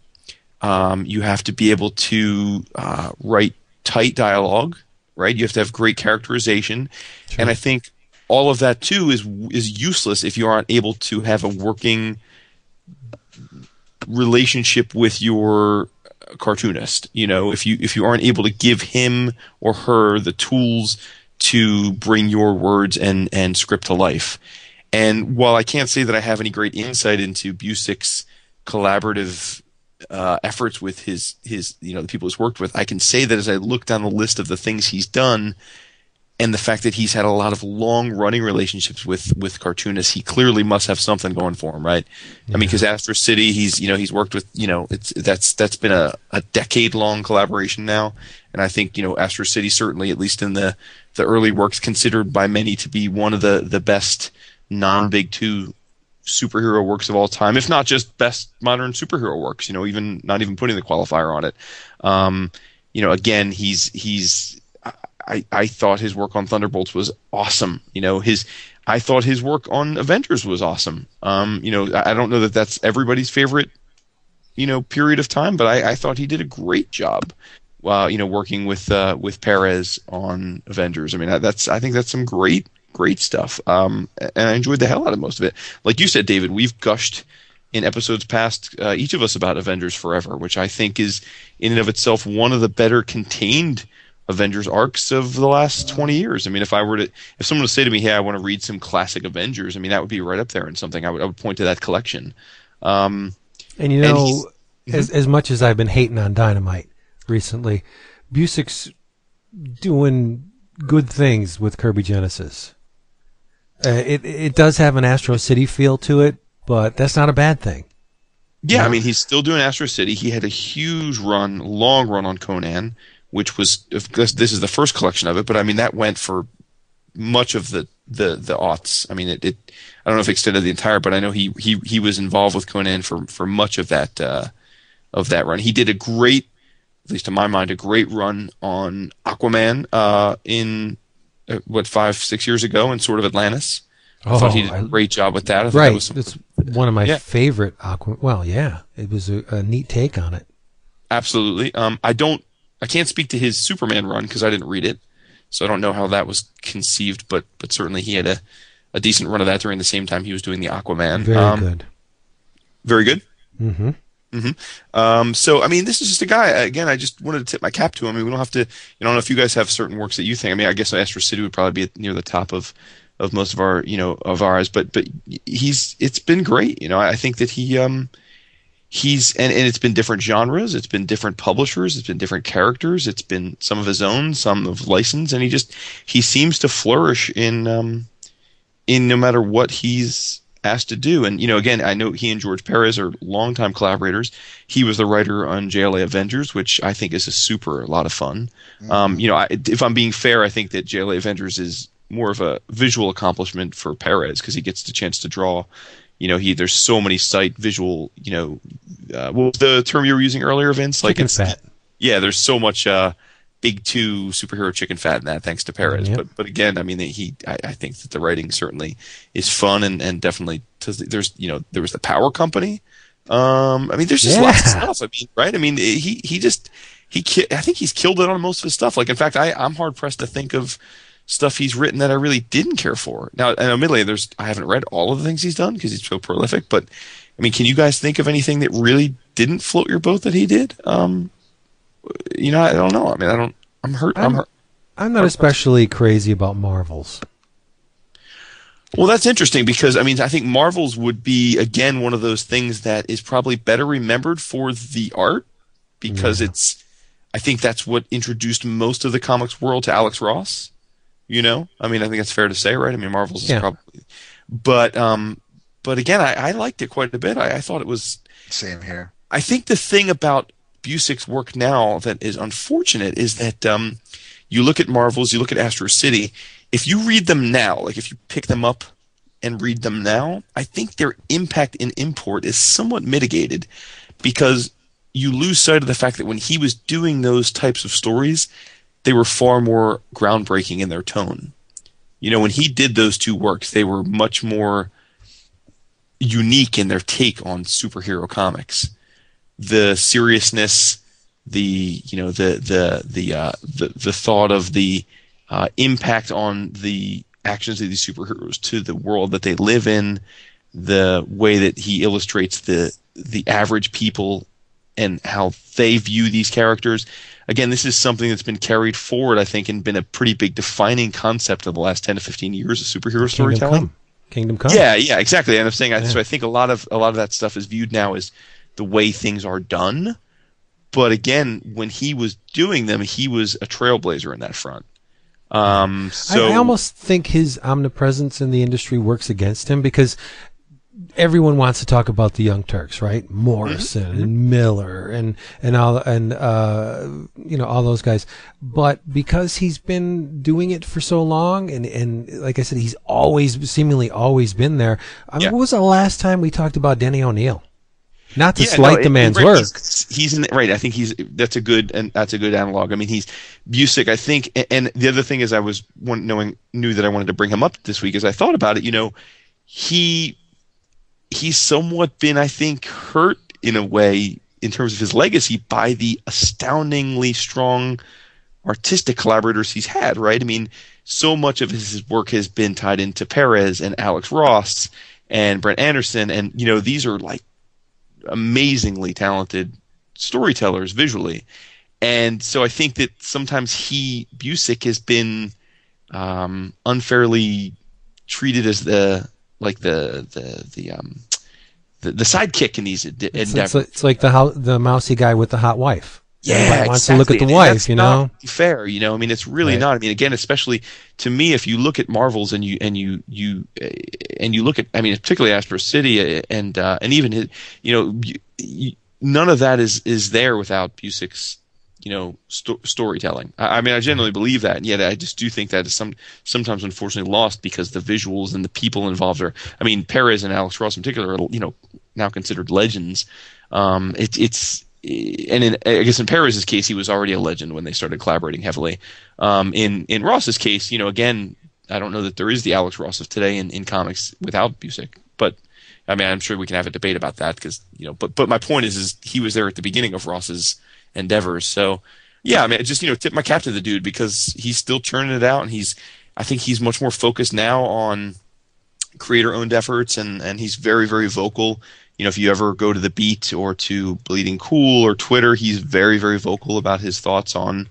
Um, you have to be able to uh, write tight dialogue right? You have to have great characterization. And I think all of that too is is useless if you aren't able to have a working relationship with your cartoonist you know if you if you aren't able to give him or her the tools to bring your words and and script to life. And while I can't say that I have any great insight into Busiek's collaborative uh, efforts with his his you know the people he's worked with, I can say that as I look down the list of the things he's done, and the fact that he's had a lot of long running relationships with with cartoonists, he clearly must have something going for him, right? I mean, because Astro City, he's you know he's worked with you know it's that's that's been a, a decade long collaboration now, and I think you know Astro City certainly at least in the the early works considered by many to be one of the the best non big two superhero works of all time, if not just best modern superhero works. You know, even not even putting the qualifier on it. Um, you know, again, he's he's. I, I thought his work on Thunderbolts was awesome. You know, his I thought his work on Avengers was awesome. Um, you know, I, I don't know that that's everybody's favorite you know period of time, but I, I thought he did a great job. Uh, you know, working with uh, with Perez on Avengers. I mean, that's I think that's some great great stuff. Um, and I enjoyed the hell out of most of it. Like you said, David, we've gushed in episodes past, uh, each of us about Avengers Forever, which I think is in and of itself one of the better contained Avengers arcs of the last 20 years. I mean, if I were to, if someone would say to me, "Hey, I want to read some classic Avengers," I mean, that would be right up there in something. I would, I would point to that collection. Um, and you know, and as as much as I've been hating on Dynamite recently, Busiek's doing good things with Kirby Genesis. Uh, it it does have an Astro City feel to it, but that's not a bad thing. Yeah, I mean, he's still doing Astro City. He had a huge run, long run on Conan, which was this is the first collection of it, but I mean that went for much of the the the aughts. I mean, it, it I don't know if it extended the entire, but I know he he he was involved with Conan for for much of that uh, of that run. He did a great, at least to my mind, a great run on Aquaman uh, in uh, what five six years ago in Sword of Atlantis. I thought he did a great job with that. right, that it's one of my yeah. favorite Aquaman. Well, yeah, it was a, a, neat take on it. Absolutely. Um, I don't, I can't speak to his Superman run because I didn't read it, so I don't know how that was conceived. But but certainly he had a, a decent run of that during the same time he was doing the Aquaman. Very um, good. Very good. Mm-hmm. Mm-hmm. Um, so, I mean, this is just a guy. Again, I just wanted to tip my cap to him. I mean, we don't have to. You know, I don't know if you guys have certain works that you think. I mean, I guess Astro City would probably be near the top of of most of our you know of ours but but he's it's been great you know i think that he um he's and, and it's been different genres it's been different publishers it's been different characters it's been some of his own some of license and he just he seems to flourish in um in no matter what he's asked to do and you know again i know he and george perez are longtime collaborators he was the writer on jla avengers which i think is a super a lot of fun mm-hmm. um you know I, if i'm being fair i think that jla avengers is more of a visual accomplishment for Perez because he gets the chance to draw. You know, he there's so many sight visual. You know, uh, what was the term you were using earlier, Vince? Like chicken fat. Yeah, there's so much uh, big two superhero chicken fat in that, thanks to Perez. Yep. But but again, I mean, he I, I, think that the writing certainly is fun and and definitely there's you know there was the Power Company. Um, I mean, there's just yeah. lots of stuff. I mean, right? I mean, he he just he I think he's killed it on most of his stuff. Like in fact, I I'm hard pressed to think of stuff he's written that I really didn't care for. Now, and admittedly, there's I haven't read all of the things he's done because he's so prolific. But I mean, can you guys think of anything that really didn't float your boat that he did? Um, you know, I don't know. I mean, I don't. I'm hurt. I'm, I'm hurt. I'm not especially crazy about Marvels. Well, that's interesting because I mean, I think Marvels would be again one of those things that is probably better remembered for the art because yeah. it's. I think that's what introduced most of the comics world to Alex Ross. You know, I mean, I think that's fair to say, right? I mean, Marvel's yeah. is probably, but um, but again, I, I liked it quite a bit. I, I thought it was same here. I think the thing about Busiek's work now that is unfortunate is that um, you look at Marvels, you look at Astro City. If you read them now, like if you pick them up and read them now, I think their impact in import is somewhat mitigated because you lose sight of the fact that when he was doing those types of stories, they were far more groundbreaking in their tone. You know, when he did those two works, they were much more unique in their take on superhero comics. The seriousness, the you know the the the uh, the, the thought of the uh, impact on the actions of these superheroes to the world that they live in, the way that he illustrates the the average people and how they view these characters again, this is something that's been carried forward, I think, and been a pretty big defining concept of the last ten to fifteen years of superhero Kingdom storytelling. Come. Kingdom Come. Yeah, yeah, exactly. And I'm saying, yeah. so I think a lot of a lot of that stuff is viewed now as the way things are done. But again, when he was doing them, he was a trailblazer in that front. Um, so I, I almost think his omnipresence in the industry works against him because everyone wants to talk about the Young Turks, right? Morrison mm-hmm. and Miller and and all and uh, you know all those guys. But because he's been doing it for so long, and and like I said, he's always seemingly always been there. I mean, yeah. What was the last time we talked about Denny O'Neil? Not to yeah, slight no, the man's right, work. He's, he's in right. I think he's that's a good and that's a good analog. I mean, he's Busiek. I think, and the other thing is, I was knowing knew that I wanted to bring him up this week as I thought about it. You know, he he's somewhat been, I think, hurt in a way in terms of his legacy by the astoundingly strong artistic collaborators he's had, right? I mean, so much of his work has been tied into Perez and Alex Ross and Brent Anderson, and you know these are like amazingly talented storytellers visually, and so I think that sometimes he Busiek, has been um, unfairly treated as the like the the the um the, the sidekick in these It's, endeavors. it's, it's like the ho- the mousy guy with the hot wife. Yeah, Everybody wants to look at the And wife, you not know. fair. You know, I mean, it's really Right. not. I mean, again, especially to me, if you look at Marvels and you and you you and you look at, I mean, particularly Astro City uh, and uh, and even his, you know, you, you, none of that is is there without Busiek's you know sto- storytelling. I, I mean, I genuinely believe that, and yet I just do think that is some sometimes unfortunately lost because the visuals and the people involved are. I mean, Perez and Alex Ross in particular are you know now considered legends. Um, it, it's and in, I guess in Perez's case, he was already a legend when they started collaborating heavily. Um, in in Ross's case, you know, again, I don't know that there is the Alex Ross of today in, in comics without Busiek, but I mean, I'm sure we can have a debate about that because you know. But but my point is, is he was there at the beginning of Ross's endeavors, so yeah, I mean, just you know, tip my cap to the dude because he's still churning it out, and he's I think he's much more focused now on creator owned efforts and and he's very very vocal. You know if you ever go to the beat or to bleeding cool or twitter he's very very vocal about his thoughts on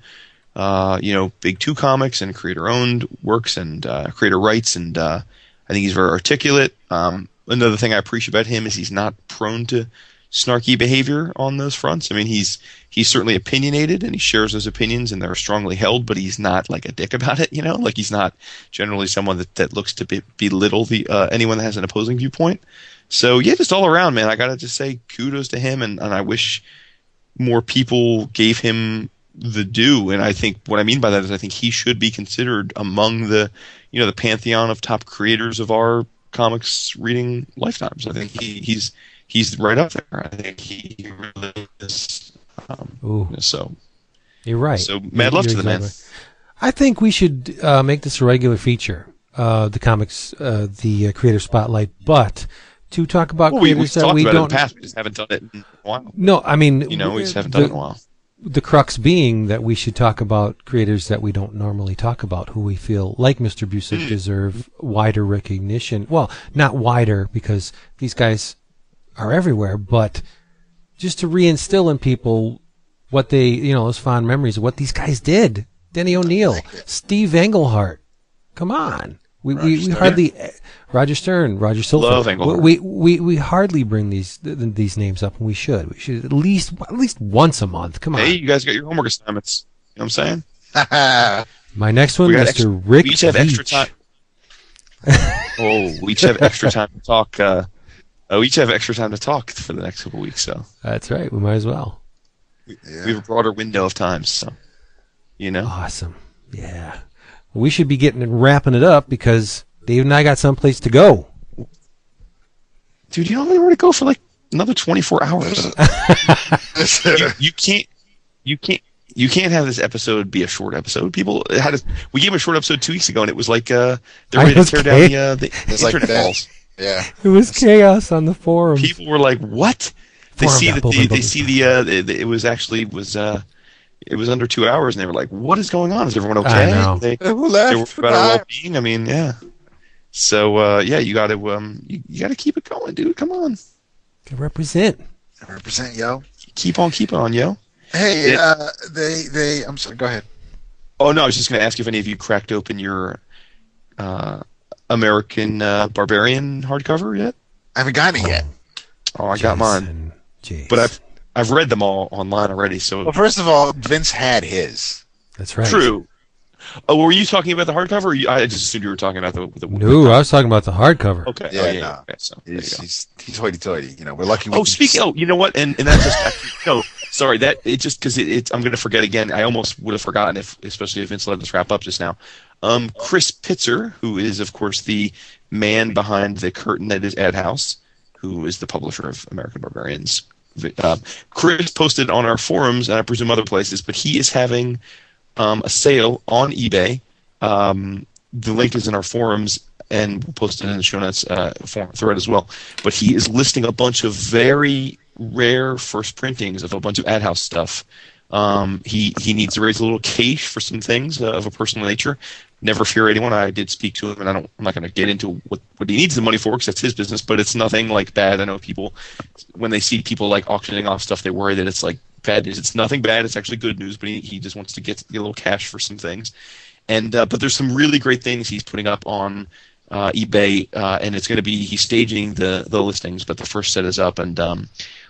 uh, you know big two comics and creator owned works and uh, creator rights and uh, i think he's very articulate. Um, another thing i appreciate about him is he's not prone to snarky behavior on those fronts. I mean he's he's certainly opinionated and he shares those opinions and they're strongly held but he's not like a dick about it you know? Like he's not generally someone that, that looks to be, belittle the uh, anyone that has an opposing viewpoint. So yeah just all around man i gotta just say kudos to him and, and i wish more people gave him the due. And i think what i mean by that is i think he should be considered among the you know the pantheon of top creators of our comics reading lifetimes. I think he, he's he's right up there i think he really is um, Ooh, so you're right. so mad love You're to the man. exactly right. I think we should uh, make this a regular feature, uh, the comics, uh, the uh, creator spotlight, but to talk about Well, we, creators we've that we about it in don't. the past. We just haven't done it in a while. No, I mean, You know, we just haven't the, done it in a while. the crux being that we should talk about creators that we don't normally talk about, who we feel, like Mr. Hmm. Busiek, deserve wider recognition. Well, not wider because these guys are everywhere, but just to reinstill in people what they, you know, those fond memories of what these guys did. Denny O'Neil, Steve Englehart. Come on. We, we, we Stern. hardly Roger Stern, Roger Silver. We, we we hardly bring these th- th- these names up, and we should. We should at least at least once a month. Come on. Hey, you guys got your homework assignments. You know what I'm saying? My next one, Mr. extra- Rick we each have extra time. oh, we each have extra time to talk. Uh, uh, we each have extra time to talk for the next couple weeks, so That's right. We might as well. we Yeah. have a broader window of time. So, you know, Awesome. Yeah. We should be getting and wrapping it up because Dave and I got someplace to go. dude, you don't have anywhere to go for like another 24 hours. you, you can't. You can't. You can't have this episode be a short episode. People had a, we gave a short episode two weeks ago, and it was like uh, they're I ready to tear kidding. down the, uh, the It's like internet that. walls. Yeah. It was chaos on the forums. people were like, "What?" They Forum see dot that boom, they, boom, see the uh, the- the- it was actually was uh, it was under two hours, and they were like, "What is going on? Is everyone okay?" I know. They Who they left? were about our well being. I mean, yeah. So uh, yeah, you got to um, you, you got to keep it going, dude. Come on, To represent. Represent yo. keep on keeping on, yo. Hey, It- uh, they they. I'm sorry. Go ahead. Oh no, I was just going to ask if any of you cracked open your uh, American uh, Barbarian hardcover yet. I haven't gotten it yet. Oh, I got mine, Jason, Jason. but I've I've read them all online already. So Well, first of all, Vince had his. That's right. True. Oh, were you talking about the hardcover? Or you, I just assumed you were talking about the. the No, I was talking about the hardcover. Okay. Yeah, oh, yeah, no. yeah. Okay, so He's he's he's hoity-toity. You know, we're lucky. We Oh, can speaking. just- Oh, you know what? And and that's just no. Sorry, that it just because it, it's. I'm going to forget again. I almost would have forgotten if, especially if Vince let us wrap up just now. Um, Chris Pitzer, who is of course the man behind the curtain that is AdHouse, who is the publisher of American Barbarians. Uh, Chris posted on our forums and I presume other places, but he is having um, a sale on eBay. Um, the link is in our forums, and we'll post it in the show notes uh, thread as well. But he is listing a bunch of very rare first printings of a bunch of ad house stuff. Um, he he needs to raise a little cash for some things uh, of a personal nature. Never fear anyone. I did speak to him, and I don't. I'm not going to get into what, what he needs the money for because that's his business. But it's nothing like bad. I know people when they see people like auctioning off stuff, they worry that it's like bad news. It's nothing bad. It's actually good news. But he, he just wants to get, get a little cash for some things. And uh, but there's some really great things he's putting up on uh, eBay, uh, and it's going to be he's staging the the listings. But the first set is up, and um,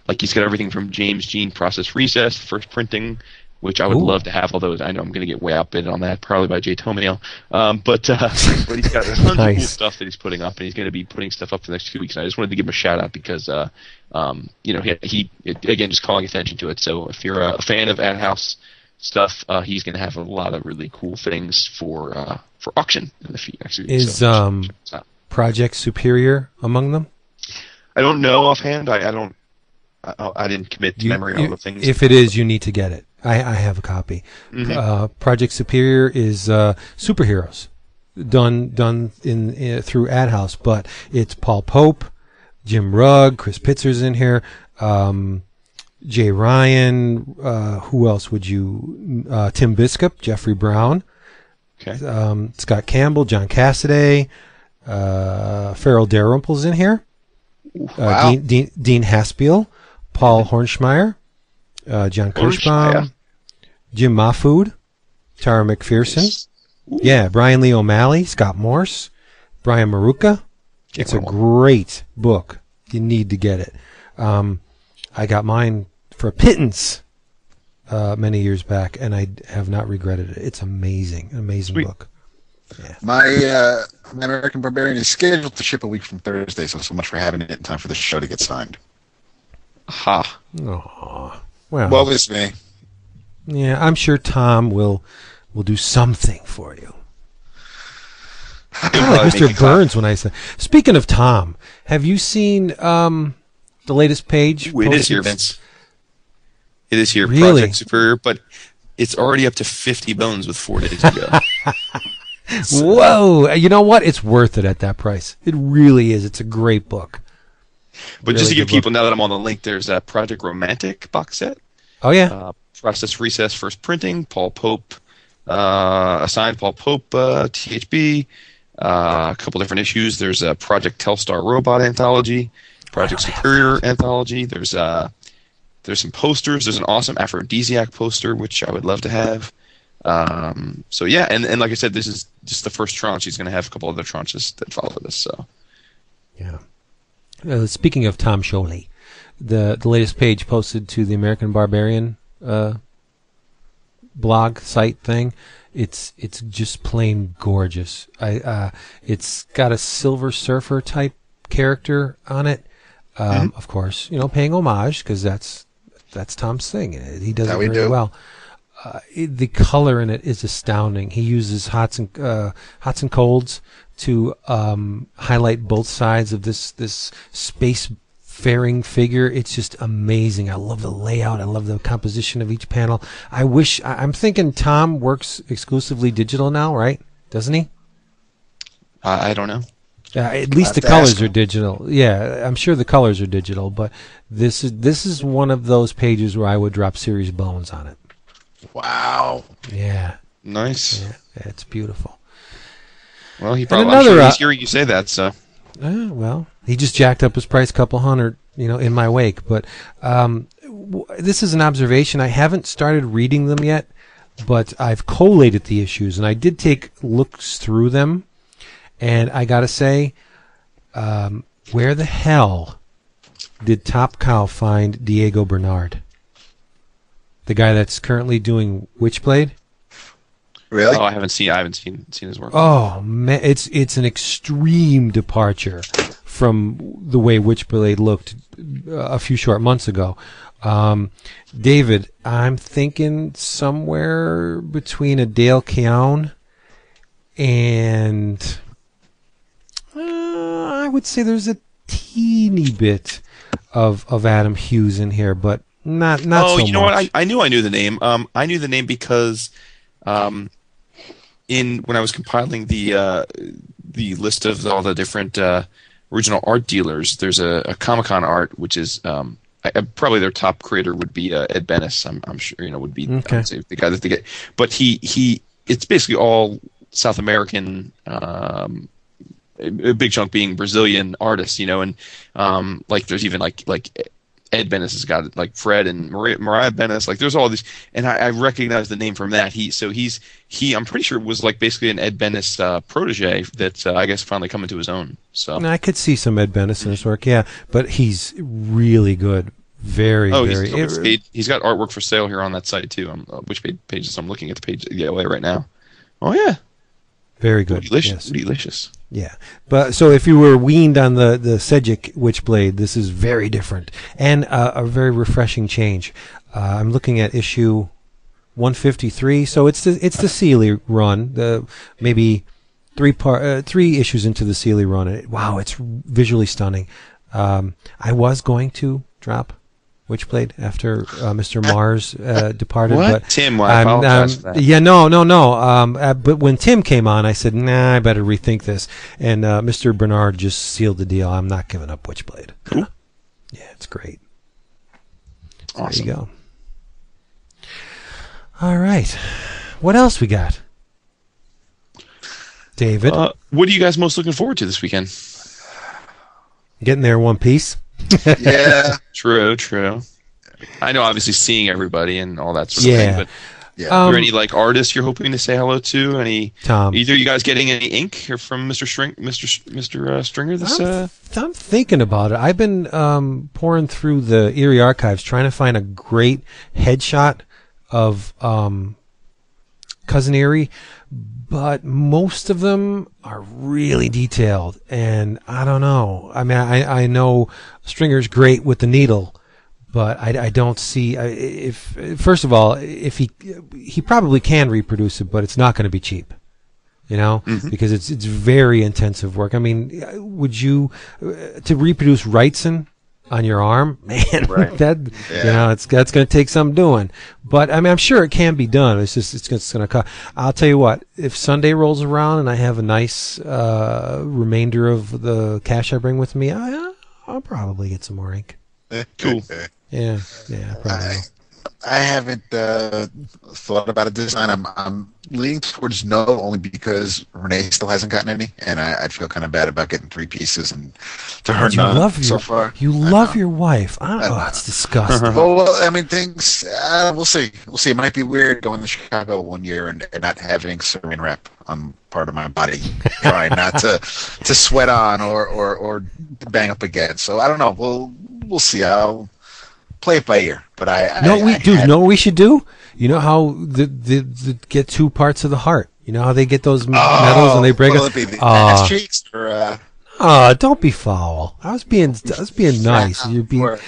like he's got everything from James Jean Process Recess, first printing, which I would Ooh. love to have. Although I know I'm going to get way outbid on that, probably by Jay Tomail. Um, but uh, but he's got tons of cool stuff that he's putting up, and he's going to be putting stuff up for the next few weeks. And I just wanted to give him a shout out because uh, um, you know he, he it, again just calling attention to it. So if you're a, fan of Ad House stuff, uh, he's going to have a lot of really cool things for uh, for auction in the next. Is So, um, check this out. Project Superior among them? I don't know offhand. I, I don't. I, I didn't commit to You- memory all the things. If it is, you need to get it. I, I have a copy. Mhm. Uh, Project Superior is uh, superheroes done done in, uh, through Ad House, but it's Paul Pope, Jim Rugg, Chris Pitzer's in here, um, Jay Ryan. Uh, who else would you? Uh, Tim Biskup, Jeffrey Brown, okay. um, Scott Campbell, John Cassaday, uh, Farel Dalrymple's in here. Uh, Wow. Dean, Dean, Dean Haspiel, Paul Hornschemeier, uh, John Hornschemeier. Kirschbaum, Jim Mahfood, Tara McPherson, yeah, Brian Lee O'Malley, Scott Morse, Brian Maruca. It's a great book. You need to get it. Um, I got mine for a pittance uh, many years back, and I have not regretted it. It's amazing, an amazing Sweet. book. My uh, my American Barbarian is scheduled to ship a week from Thursday, so so much for having it in time for the show to get signed. Ha. Aw. Well, Well, this me. yeah, I'm sure Tom will will do something for you. Kind of like Mr. Burns when I said. Speaking of Tom, have you seen um, the latest page? Ooh, it is here, Vince. It is here, Really? Project Superior, but it's already up to 50 bones with four days to go. Whoa! You know what? It's worth it at that price. It really is. It's a great book. But just to give good book. people, now that I'm on the link, there's a Project Romantic box set. Oh yeah. Uh, Process Recess First Printing, Paul Pope, uh, assigned Paul Pope, uh, THB, uh, a couple different issues. There's a Project Telstar Robot Anthology, Project Superior Anthology. There's uh, there's some posters. There's an awesome Afrodisiac poster, which I would love to have. Um, so yeah, and, and like I said, this is just the first tranche. He's going to have a couple other tranches that follow this. So Yeah. Uh, speaking of Tom Scioli, the the latest page posted to the American Barbarian uh, blog site thing. It's it's just plain gorgeous. I uh, it's got a Silver Surfer type character on it. Um, Of course, you know, paying homage because that's that's Tom's thing. He does That it very do. well. Uh, it, the color in it is astounding. He uses hots and uh, hots and colds to um, highlight both sides of this this space faring figure. It's just amazing. I love the layout. I love the composition of each panel. I wish I, I'm thinking Tom works exclusively digital now, right? Doesn't he? I, I don't know. Uh, at least the colors are digital. Yeah, I'm sure the colors are digital, but this is this is one of those pages where I would drop serious bones on it. Wow. Yeah, Nice. yeah, it's beautiful. Well, he probably. another, I'm sure uh, he's hearing you say that. So Uh, well, he just jacked up his price a couple hundred, you know, in my wake. But um, w- this is an observation. I haven't started reading them yet, but I've collated the issues, and I did take looks through them. And I gotta say, um, where the hell did Top Cow find Diego Bernard? The guy that's currently doing Witchblade? Really? oh, I haven't seen. I haven't seen seen his work. Oh man, it's it's an extreme departure from the way Witchblade looked uh, a few short months ago. Um, David, I'm thinking somewhere between a Dale Keown and uh, I would say there's a teeny bit of of Adam Hughes in here, but not not oh, so you know what? I, I knew I knew the name. Um, I knew the name because, um, in when I was compiling the uh, the list of all the different uh, original art dealers, there's a, a Comic Con art which is um, I, probably their top creator would be uh, Ed Benes. I'm, I'm sure you know would be Okay. would say the guy that they get. But he he it's basically all South American. Um, a a big chunk being Brazilian artists, you know, and um, like there's even like like Ed Benes has got it, like Fred and Mariah, Mariah Benes, like there's all these, and I, I recognize the name from that. He so he's he I'm pretty sure was like basically an Ed Benes uh, protege that uh, I guess finally come into his own. So And I could see some Ed Benes in his work, yeah, but he's really good. Very, oh very. he's, he, he's got artwork for sale here on that site too. I'm, uh, which page, pages I'm looking at the page yeah way right now. Oh yeah, very good. delicious, Yes. delicious. Yeah, but so if you were weaned on the the Sejic Witchblade, this is very different and uh, a very refreshing change. Uh, I'm looking at issue 153, so it's the it's the Seeley run, the maybe three part uh, three issues into the Seeley run. Wow, it's visually stunning. Um, I was going to drop Witchblade after uh, Mr. Marz uh, departed, What? but Tim, I I'm, apologize um, yeah, no, no, no. Um, uh, but when Tim came on, I said, "Nah, I better rethink this." And uh, Mr. Bernard just sealed the deal. I'm not giving up Witchblade. Cool. Yeah, it's great. Awesome. There you go. All right. What else we got? David, Uh, what are you guys most looking forward to this weekend? getting there one piece. Yeah, True, true. I know, obviously, seeing everybody and all that sort of Yeah. thing. But yeah. are Um, there any like artists you're hoping to say hello to? Any Tom. either you guys getting any ink here from Mr. String, Mr. S- Mr. Uh, Stringer? This I'm, uh, I'm thinking about it. I've been um, pouring through the Eerie archives trying to find a great headshot of um, Cousin Eerie, but most of them are really detailed, and I don't know. I mean, I, I know Stringer's great with the needle. But I, I don't see if first of all if he he probably can reproduce it, but it's not going to be cheap you know, because it's it's very intensive work. I mean, would you uh, to reproduce Wrightson on your arm, man? that you know, it's that's going to take some doing. But I mean, I'm sure it can be done. It's just it's, it's going to cost. I'll tell you what. If Sunday rolls around and I have a nice uh, remainder of the cash I bring with me, I, I'll probably get some more ink. Cool. Yeah, yeah, probably. I, I haven't uh, thought about a design. I'm I'm leaning towards no, only because Renee still hasn't gotten any, and I, I'd feel kind of bad about getting three pieces and to her you none love so your far. you love your wife. I, I oh, it's disgusting. Well, well, I mean, things. Uh, we'll see. We'll see. It might be weird going to Chicago one year and, and not having Saran wrap on part of my body, trying not to to sweat on or, or or bang up against. So I don't know. We'll we'll see. I'll play it by ear. But I No, I, we I dude. had- know what we should do? You know how the, the the get two parts of the heart. You know how they get those m- metals and they break what'll it. it? The Ah. ass cheeks or uh, Ah, don't be foul. I was being I was being nice. You'd be All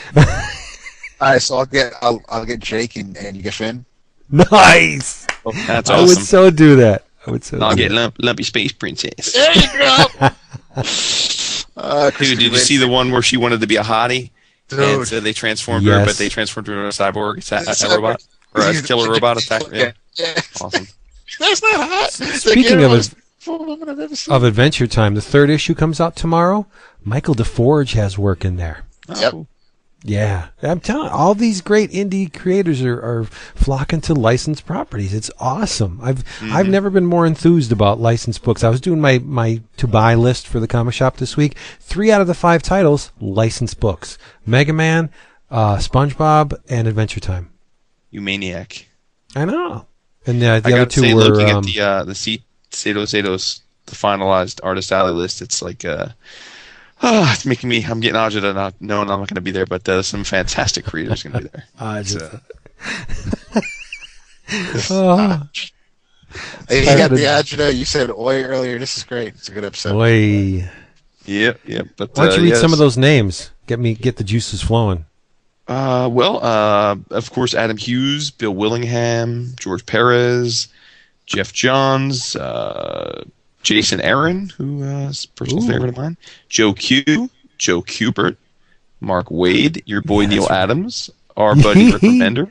right, so I'll get I'll I'll get Jake and, and you get Finn. nice. That's awesome. I would so do that. I would so. I'll do get that. lump, Lumpy Space Princess. There you go. uh, Dude, did you see the one where she wanted to be a hottie? And so they transformed her, but they transformed her into a cyborg, a, a, a robot, or a killer robot attack. Yeah, Yeah. awesome. That's not hot. Speaking of it- beautiful woman I've ever seen. Of Adventure Time, the third issue comes out tomorrow. Michael DeForge has work in there. Oh, Yep. cool. Yeah, I'm telling all these great indie creators are, are flocking to licensed properties. It's awesome. I've I've never been more enthused about licensed books. I was doing my, my to buy list for the comic shop this week. Three out of the five titles licensed books: Mega Man, uh, SpongeBob, and Adventure Time. You maniac. I know. And uh, the I other two say, were looking um, at the uh, the seat Sato Sato's the finalized artist alley list. It's like uh, ah, it's making me. I'm getting agita not knowing I'm not going to be there, but uh, some fantastic creators going to be there. uh, It's, just- uh, oh, you got the agita. You said oi earlier. This is great. It's a good episode. boy. yep, yep. But Why don't uh, you read yes. some of those names? Get me get the juices flowing. Uh, well, uh, of course, Adam Hughes, Bill Willingham, George Perez, Geoff Johns, uh, Jason Aaron, who uh, is a personal Ooh. favorite of mine, Joe Q, Joe Kubert, Mark Waid, your boy Yeah, Neal right. Adams, our buddy Rick Remender,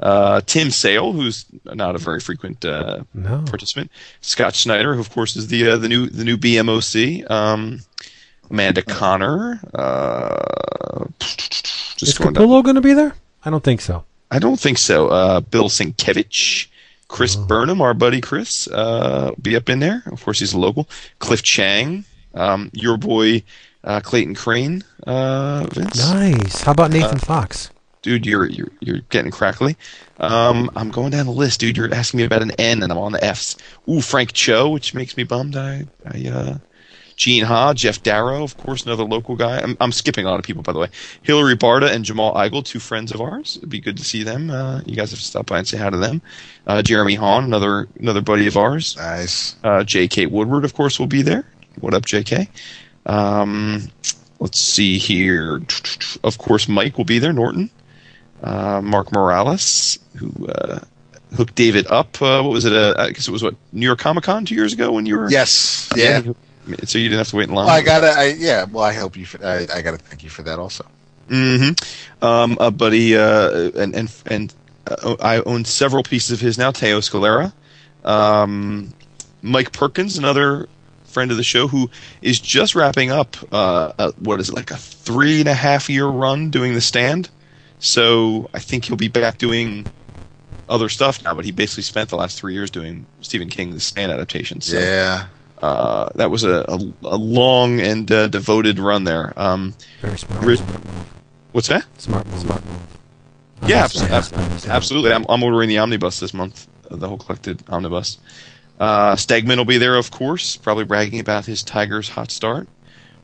uh, Tim Sale, who's not a very frequent uh, No. participant, Scott Snyder, who of course is the uh, the new the new BMOC, um, Amanda Conner, uh, Just Is going. Capullo going to be there? I don't think so. I don't think so. Uh, Bill Sienkiewicz, Chris Burnham, our buddy Chris, uh, be up in there. Of course, he's a local. Cliff Chiang, um, your boy uh, Clayton Crain, uh, Vince. Nice. How about Nathan Fox? Dude, you're you're you're getting crackly. Um, I'm going down the list, dude. You're asking me about an N, and I'm on the Fs. Ooh, Frank Cho, which makes me bummed. I, I uh, Gene Ha, Geof Darrow, of course, another local guy. I'm, I'm skipping a lot of people, by the way. Hilary Barta and Jamal Igle, two friends of ours. It'd be good to see them. Uh, you guys have to stop by and say hi to them. Uh, Jeremy Haun, another another buddy of ours. Nice. Uh, J.K. Woodward, of course, will be there. What up, J.K.? Um, let's see here. Of course, Mike will be there. Norton, uh, Mark Morales, who uh, hooked David up. Uh, what was it? Uh, I guess it was what New York Comic Con two years ago when you were. Yes. Yeah. So you didn't have to wait in line. Well, I gotta. I yeah. Well, I help you. For, I, I gotta thank you for that also. Mm-hmm. Um, a buddy, uh, and and and uh, I own several pieces of his now. Teo Scalera, um, Mike Perkins, another friend of the show, who is just wrapping up. Uh, a, what is it like a three and a half year run doing the stand? So I think he'll be back doing other stuff now. But he basically spent the last three years doing Stephen King's stand adaptation. So Yeah. Uh, that was a, a, a long and uh, devoted run there. Um, Very smart. Riz- Smart move. what's that? Smart move. Smart move. Yeah, That's- abso- ab- that's- absolutely. I'm, I'm ordering the omnibus this month, uh, the whole collected omnibus. Uh, Stegman will be there, of course, probably bragging about his Tigers' hot start.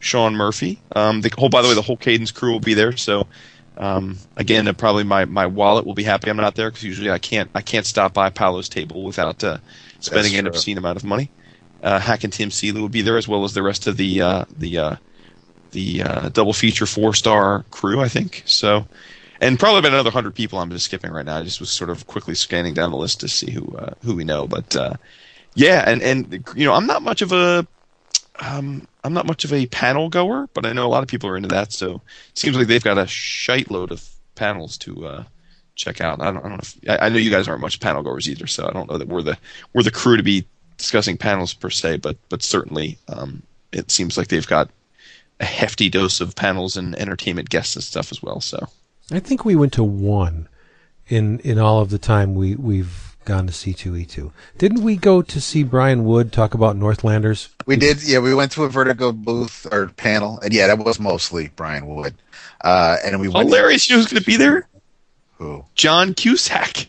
Sean Murphy. Um, the whole, by the way, the whole Cadence crew will be there. So, um, again, uh, probably my, my wallet will be happy I'm not there because usually I can't I can't stop by Paolo's table without uh, spending an obscene amount of money. Uh, Hack and Tim Seeley will be there as well as the rest of the uh, the uh, the uh, double feature four star crew, I think. So, and probably about another hundred people. I'm just skipping right now. I just was sort of quickly scanning down the list to see who uh, who we know. But yeah, and and you know, I'm not much of a um, I'm not much of a panel goer, but I know a lot of people are into that. So it seems like they've got a shite load of panels to uh, check out. I don't, I don't know. If, I, I know you guys aren't much panel goers either, so I don't know that we're the we're the crew to be discussing panels per se, but but certainly um, it seems like they've got a hefty dose of panels and entertainment guests and stuff as well. So I think we went to one in in all of the time we we've gone to C2E2. Didn't we go to see Brian Wood talk about Northlanders? We did. Yeah, we went to a Vertigo booth or panel, and yeah, that was mostly Brian Wood. Uh, and we went. hilarious! You know who's going to be there? Who? John Cusack.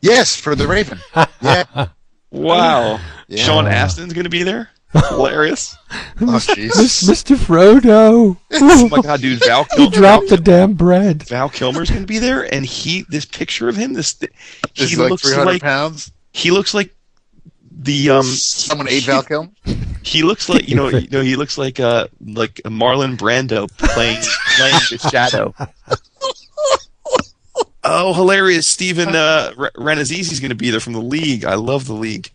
Yes, for the Raven. Yeah. Wow. Yeah. Sean Astin's going to be there. Hilarious. Oh, Jesus. Mr. Frodo. oh my god, dude! Val Kilmer. he Kilmer. dropped the damn bread. Val Kilmer's going to be there, and he this picture of him, this he This is like looks 300 like pounds. he looks like the um Someone ate Val Kilmer? he looks like you know you know he looks like uh like a Marlon Brando playing playing the shadow. Oh, hilarious! Stephen uh, Re- Rannazzisi's going to be there from the league. I love the league.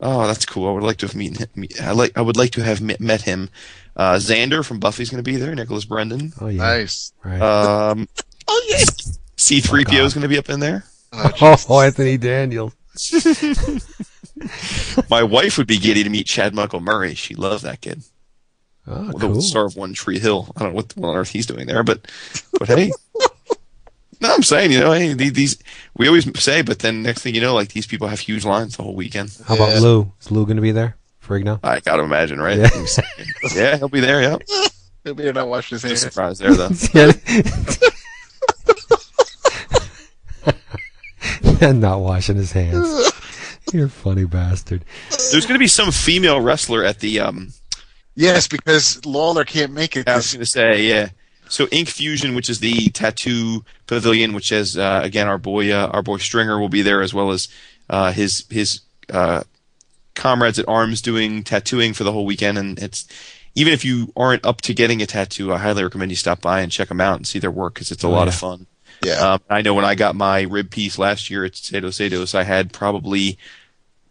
Oh, that's cool. I would like to have meet him. meet- I like. I would like to have met, met him. Uh, Xander from Buffy's going to be there. Nicholas Brendon. Oh yeah. Nice. Right. Um, oh yes. C3PO is going to be up in there. Oh, oh, oh, Anthony Daniels. My wife would be giddy to meet Chad Michael Murray. She loves that kid. Oh, the cool. star of One Tree Hill. I don't know what on earth he's doing there, but but hey. No, I'm saying, you know, hey, these we always say, but then next thing you know, like these people have huge lines the whole weekend. How about Yeah. Lou? Is Lou going to be there? Ferrigno? I gotta imagine, right? Yeah. Yeah, he'll be there. Yeah, Maybe you're not washing his hands. surprise there though. and not washing his hands. You're a funny bastard. There's gonna be some female wrestler at the um. Yes, because Lawler can't make it. I was gonna say yeah. So Ink Fusion, which is the tattoo pavilion, which has uh, again our boy uh, our boy Stringer will be there as well as uh, his his uh, comrades at arms doing tattooing for the whole weekend. And it's even if you aren't up to getting a tattoo, I highly recommend you stop by and check them out and see their work because it's a Oh, lot yeah. of fun. yeah. Um, I know when I got my rib piece last year at Sato Satos, I had probably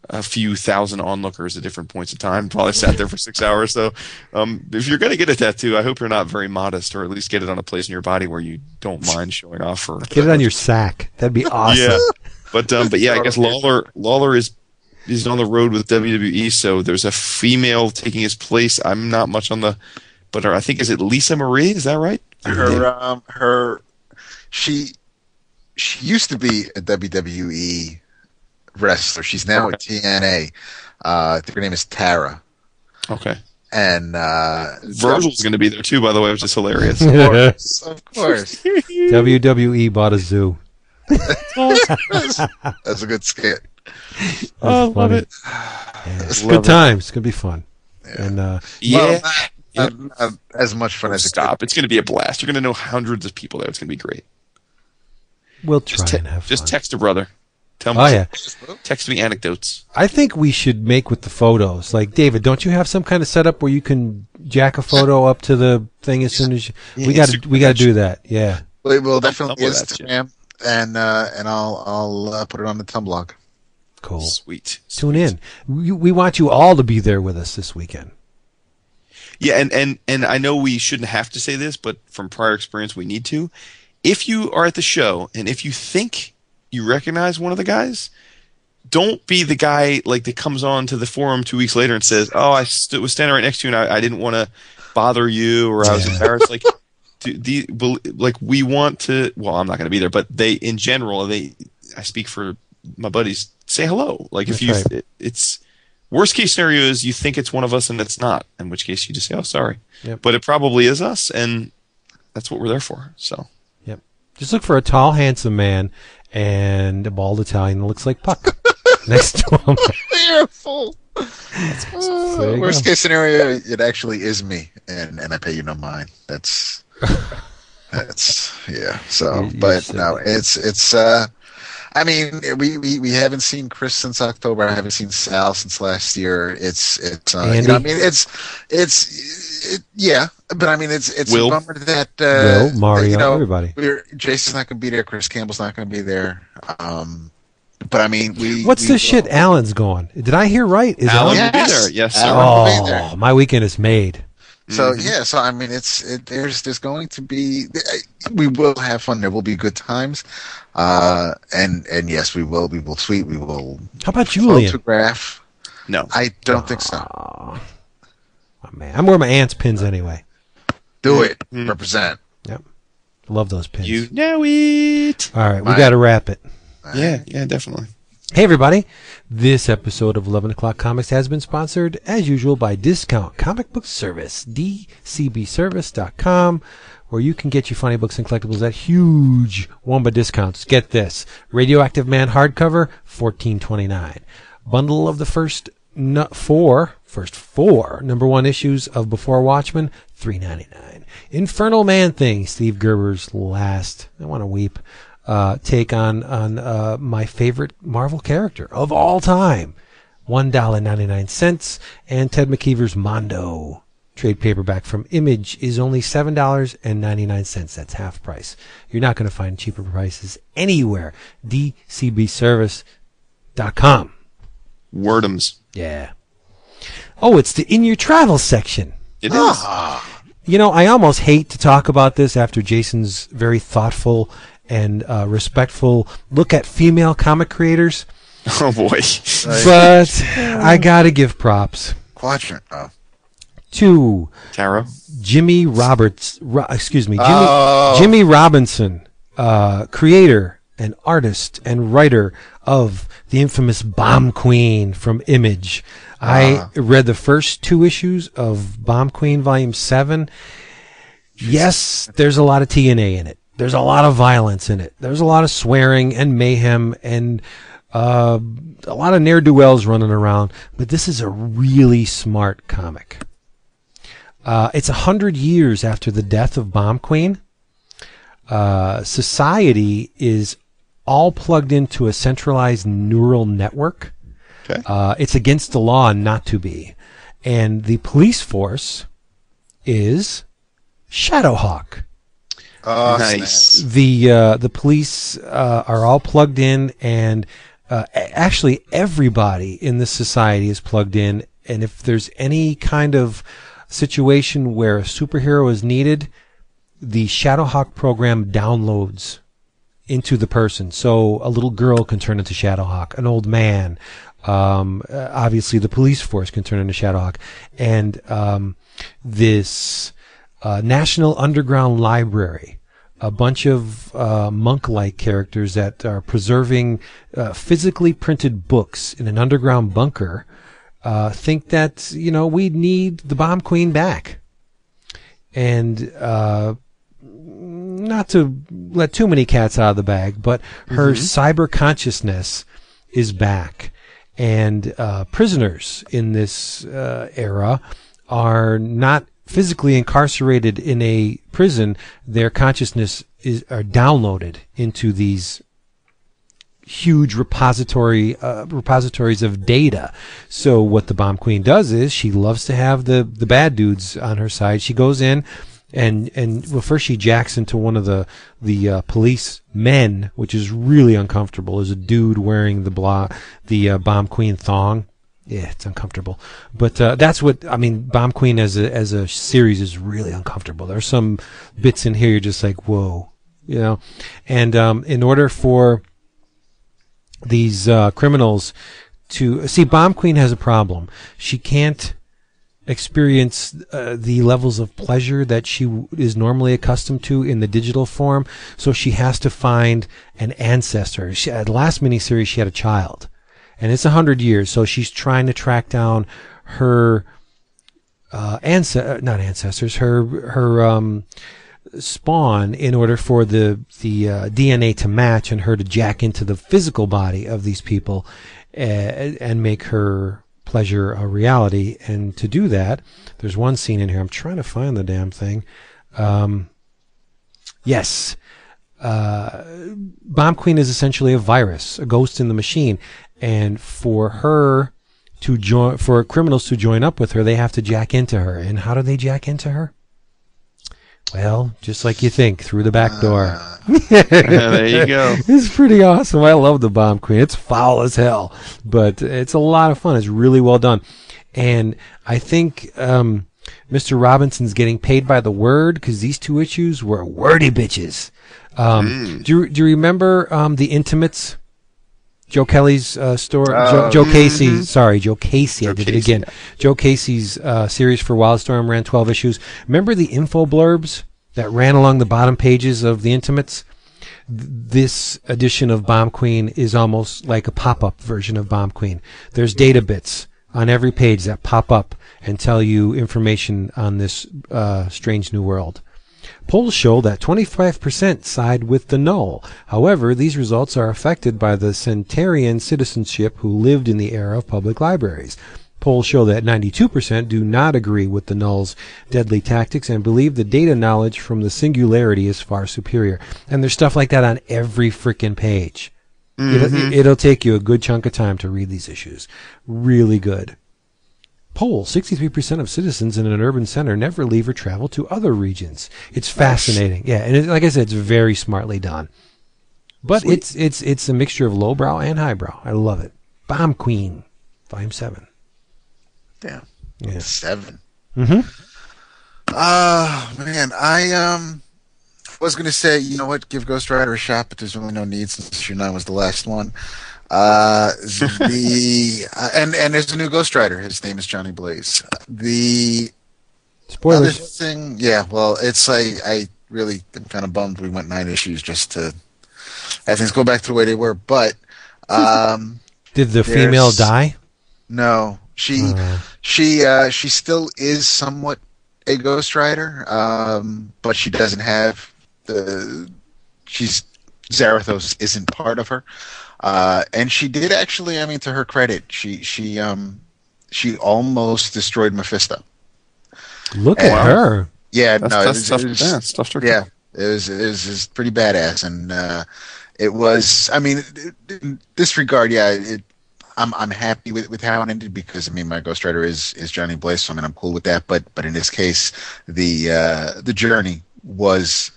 a few thousand onlookers at different points of time. Probably sat there for six hours. So, um, if you're going to get a tattoo, I hope you're not very modest, or at least get it on a place in your body where you don't mind showing off for. Get it on your sack. That'd be awesome. Yeah, but um, but yeah, I guess Lawler Lawler is is on the road with WWE, so there's a female taking his place. I'm not much on the, but I think is it Lisa Marie? Is that right? her um her she she used to be a WWE wrestler. She's now at TNA. Uh, I think her name is Tara. Okay. And uh, Virgil's going to be there too, by the way, which is hilarious. of course, of course. WWE bought a zoo. That's a good skit. oh, love it. Yeah, it's Love good it. times. It's gonna be fun. And uh, Yeah. Well, not, not, not as much fun as it Stop. It's going to be a blast. You're going to know hundreds of people there. It's going to be great. we'll try Just, te- and have just fun. text a brother. Tell me. Oh yeah. Text me anecdotes. I think we should make with the photos. Like David, don't you have some kind of setup where you can jack a photo up to the thing as soon as you, Yeah, we got to we got to do that. Yeah. We will definitely double. Instagram and uh, and I'll I'll uh, put it on the Tumblr. Cool. Sweet. Tune in. We, we want you all to be there with us this weekend. Yeah, and, and, and I know we shouldn't have to say this, but from prior experience, we need to. If you are at the show and if you think you recognize one of the guys, don't be the guy like that comes on to the forum two weeks later and says, "Oh, I st- was standing right next to you and I, I didn't want to bother you or I was Yeah. embarrassed." Like, do, the like we want to. Well, I'm not going to be there, but they in general they. I speak for my buddies. Say hello. Like if That's you, right. it, it's worst case scenario is you think it's one of us and it's not. In which case you just say, "Oh, sorry," Yep. but it probably is us, and that's what we're there for. So Yep. Just look for a tall, handsome man and a bald Italian that looks like Puck next to him. Beautiful. There you worst go. case scenario, it actually is me, and and I pay you no mind. That's that's yeah. So, You- you but no, it's it's. uh I mean, we, we, we haven't seen Chris since October. I haven't seen Sal since last year. It's it's uh, you know, I mean it's it's it, yeah, but I mean it's it's Will? a bummer that uh, Will, Mario, you know, everybody. We're, Jason's not going to be there. Chris Campbell's not going to be there. Um, but I mean, we. What's we the shit? Alan's gone. Did I hear right? Is Alan Alan? will be there. Yes, sir. Alan will be there. Oh, my weekend is made. So Mhm. yeah, so I mean, it's it, there's there's going to be we will have fun. There will be good times, uh, and and yes, we will we will tweet. We will How about Julian? photograph. no. I don't think so. Oh, man, I'm wearing my aunt's pins anyway. Do it. Mm. Represent. Yep. Love those pins. You know it. All right, we got to wrap it. Yeah, yeah, definitely. Hey, everybody. This episode of 11 O'Clock Comics has been sponsored, as usual, by Discount Comic Book Service, dcbservice.com, where you can get your funny books and collectibles at huge Wamba discounts. Get this. Radioactive Man hardcover, fourteen twenty nine. Bundle of the first four, first four number one issues of Before Watchmen, three ninety nine. Infernal Man Thing, Steve Gerber's last, I want to weep, uh, take on on uh, my favorite Marvel character of all time, one dollar ninety nine cents, and Ted McKeever's Mondo trade paperback from Image is only seven dollars and ninety nine cents. That's half price. You're not going to find cheaper prices anywhere. DCBService.com. Wordums. Yeah. Oh, it's the in your travel section. It is. Ah, You know, I almost hate to talk about this after Jason's very thoughtful and uh, respectful look at female comic creators, Oh boy. but I gotta give props quadrant. Oh. to Tara. Jimmy Roberts. Ro- excuse me, Jimmie, Oh. Jimmie Robinson, uh, creator and artist and writer of the infamous Bomb Queen from Image. I read the first two issues of Bomb Queen Volume Seven. Yes, there's a lot of TNA in it. There's a lot of violence in it. There's a lot of swearing and mayhem and uh, a lot of ne'er do wells running around. But this is a really smart comic. Uh, it's a hundred years after the death of Bomb Queen. Uh, society is all plugged into a centralized neural network. Okay. Uh, it's against the law not to be, and the police force is Shadowhawk. Oh, Nice. The uh, the police uh, are all plugged in, and uh, actually everybody in this society is plugged in. And if there's any kind of situation where a superhero is needed, the Shadowhawk program downloads into the person. So a little girl can turn into Shadowhawk, an old man. Um, obviously, the police force can turn into Shadowhawk, and um, this uh, National Underground Library a bunch of uh, monk-like characters that are preserving uh, physically printed books in an underground bunker. Uh, think that you know we need the bomb queen back, and uh, not to let too many cats out of the bag, but her cyber consciousness is back, and uh, prisoners in this uh, era are not physically incarcerated in a prison. Their consciousness is are downloaded into these huge repository uh, repositories of data. So what the bomb queen does is she loves to have the the bad dudes on her side. She goes in and and well first she jacks into one of the the uh, police men, which is really uncomfortable. There's a dude wearing the blah the uh, bomb queen thong. Yeah, it's uncomfortable, but uh, that's what I mean. Bomb Queen as a as a series is really uncomfortable. There's some bits in here you're just like, whoa, you know. And um, in order for these uh, criminals to see, Bomb Queen has a problem. She can't experience uh, the levels of pleasure that she w- is normally accustomed to in the digital form. So she has to find an ancestor. She, at last miniseries, she had a child, and it's a hundred years. So she's trying to track down her uh, ance- not ancestors, her her um, spawn in order for the the uh, DNA to match and her to jack into the physical body of these people uh, and make her pleasure a reality. And to do that, there's one scene in here. I'm trying to find the damn thing. Um, yes. Uh, Bomb Queen is essentially a virus, a ghost in the machine, and for her to join, for criminals to join up with her, they have to jack into her. And how do they jack into her? Well, just like you think, through the back door. Yeah, there you go. It's pretty awesome. I love the Bomb Queen. It's foul as hell, but it's a lot of fun. It's really well done, and I think um, Mr. Robinson's getting paid by the word because these two issues were wordy bitches. Um, do, you, do you remember um, the Intimates? Joe Kelly's uh, story. Joe, Oh, Joe Casey. Sorry, Joe Casey. I Joe did it Casey, again. Joe Casey's uh, series for Wildstorm ran 12 issues. Remember the info blurbs that ran along the bottom pages of the Intimates? This edition of Bomb Queen is almost like a pop-up version of Bomb Queen. There's data bits on every page that pop up and tell you information on this uh, strange new world. Polls show that 25% side with the null. However, these results are affected by the centenarian citizenship who lived in the era of public libraries. Polls show that 92% do not agree with the null's deadly tactics and believe the data knowledge from the singularity is far superior. And there's stuff like that on every frickin' page. It'll, mm-hmm. it'll take you a good chunk of time to read these issues. Really good. Poll 63% of citizens in an urban center never leave or travel to other regions. It's fascinating. Yeah, and it, like I said, it's very smartly done. But it's it's it's a mixture of lowbrow and highbrow. I love it. Bomb Queen, Volume 7. Damn. Yeah. Seven. Mm-hmm. Uh man, I um was gonna say, you know what, give Ghost Rider a shot, but there's really no need since issue nine was the last one. Uh, the uh, and and there's a new Ghost Rider. His name is Johnny Blaze. The other Spoilers. thing, yeah, well, it's I I really am kind of bummed we went nine issues just to have things go back to the way they were. But um, Did the female die? no, she Uh, she uh, she still is somewhat a Ghost Rider, um, but she doesn't have the she's Zarathos isn't part of her, uh, and she did actually. I mean, to her credit, she she um she almost destroyed Mephisto. look at her. Yeah, That's, no, it that's was- tough. it was- yeah, it's yeah, it was it was, it was pretty badass, and uh, it was. I mean, in this regard, yeah, it, I'm I'm happy with, with how it ended because I mean, my Ghost Rider is is Johnny Blaze, so I mean, I'm cool with that. But but in this case, the uh, the journey was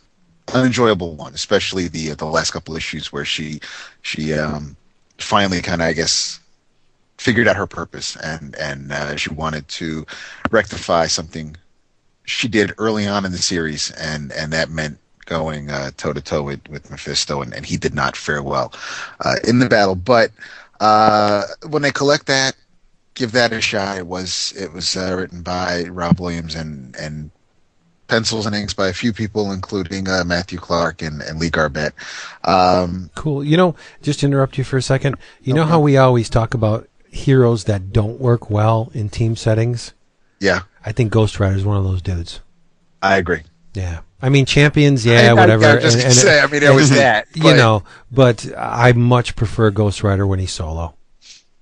an enjoyable one, especially the the last couple issues where she she um, finally kind of I guess figured out her purpose and and uh, she wanted to rectify something she did early on in the series, and and that meant going toe to toe with Mephisto, and, and he did not fare well uh, in the battle. But uh, when they collect that, give that a shot. It was it was uh, written by Rob Williams and and pencils and inks by a few people, including uh, Matthew Clark and, and Lee Garbett. Um, Cool. You know, just to interrupt you for a second. You know how we always talk about heroes that don't work well in team settings? yeah, I think Ghost Rider is one of those dudes. I agree. Yeah. I mean, champions, yeah, I- I- whatever. I was just and- gonna and- say, I mean, it was that. you know, but I much prefer Ghost Rider when he's solo.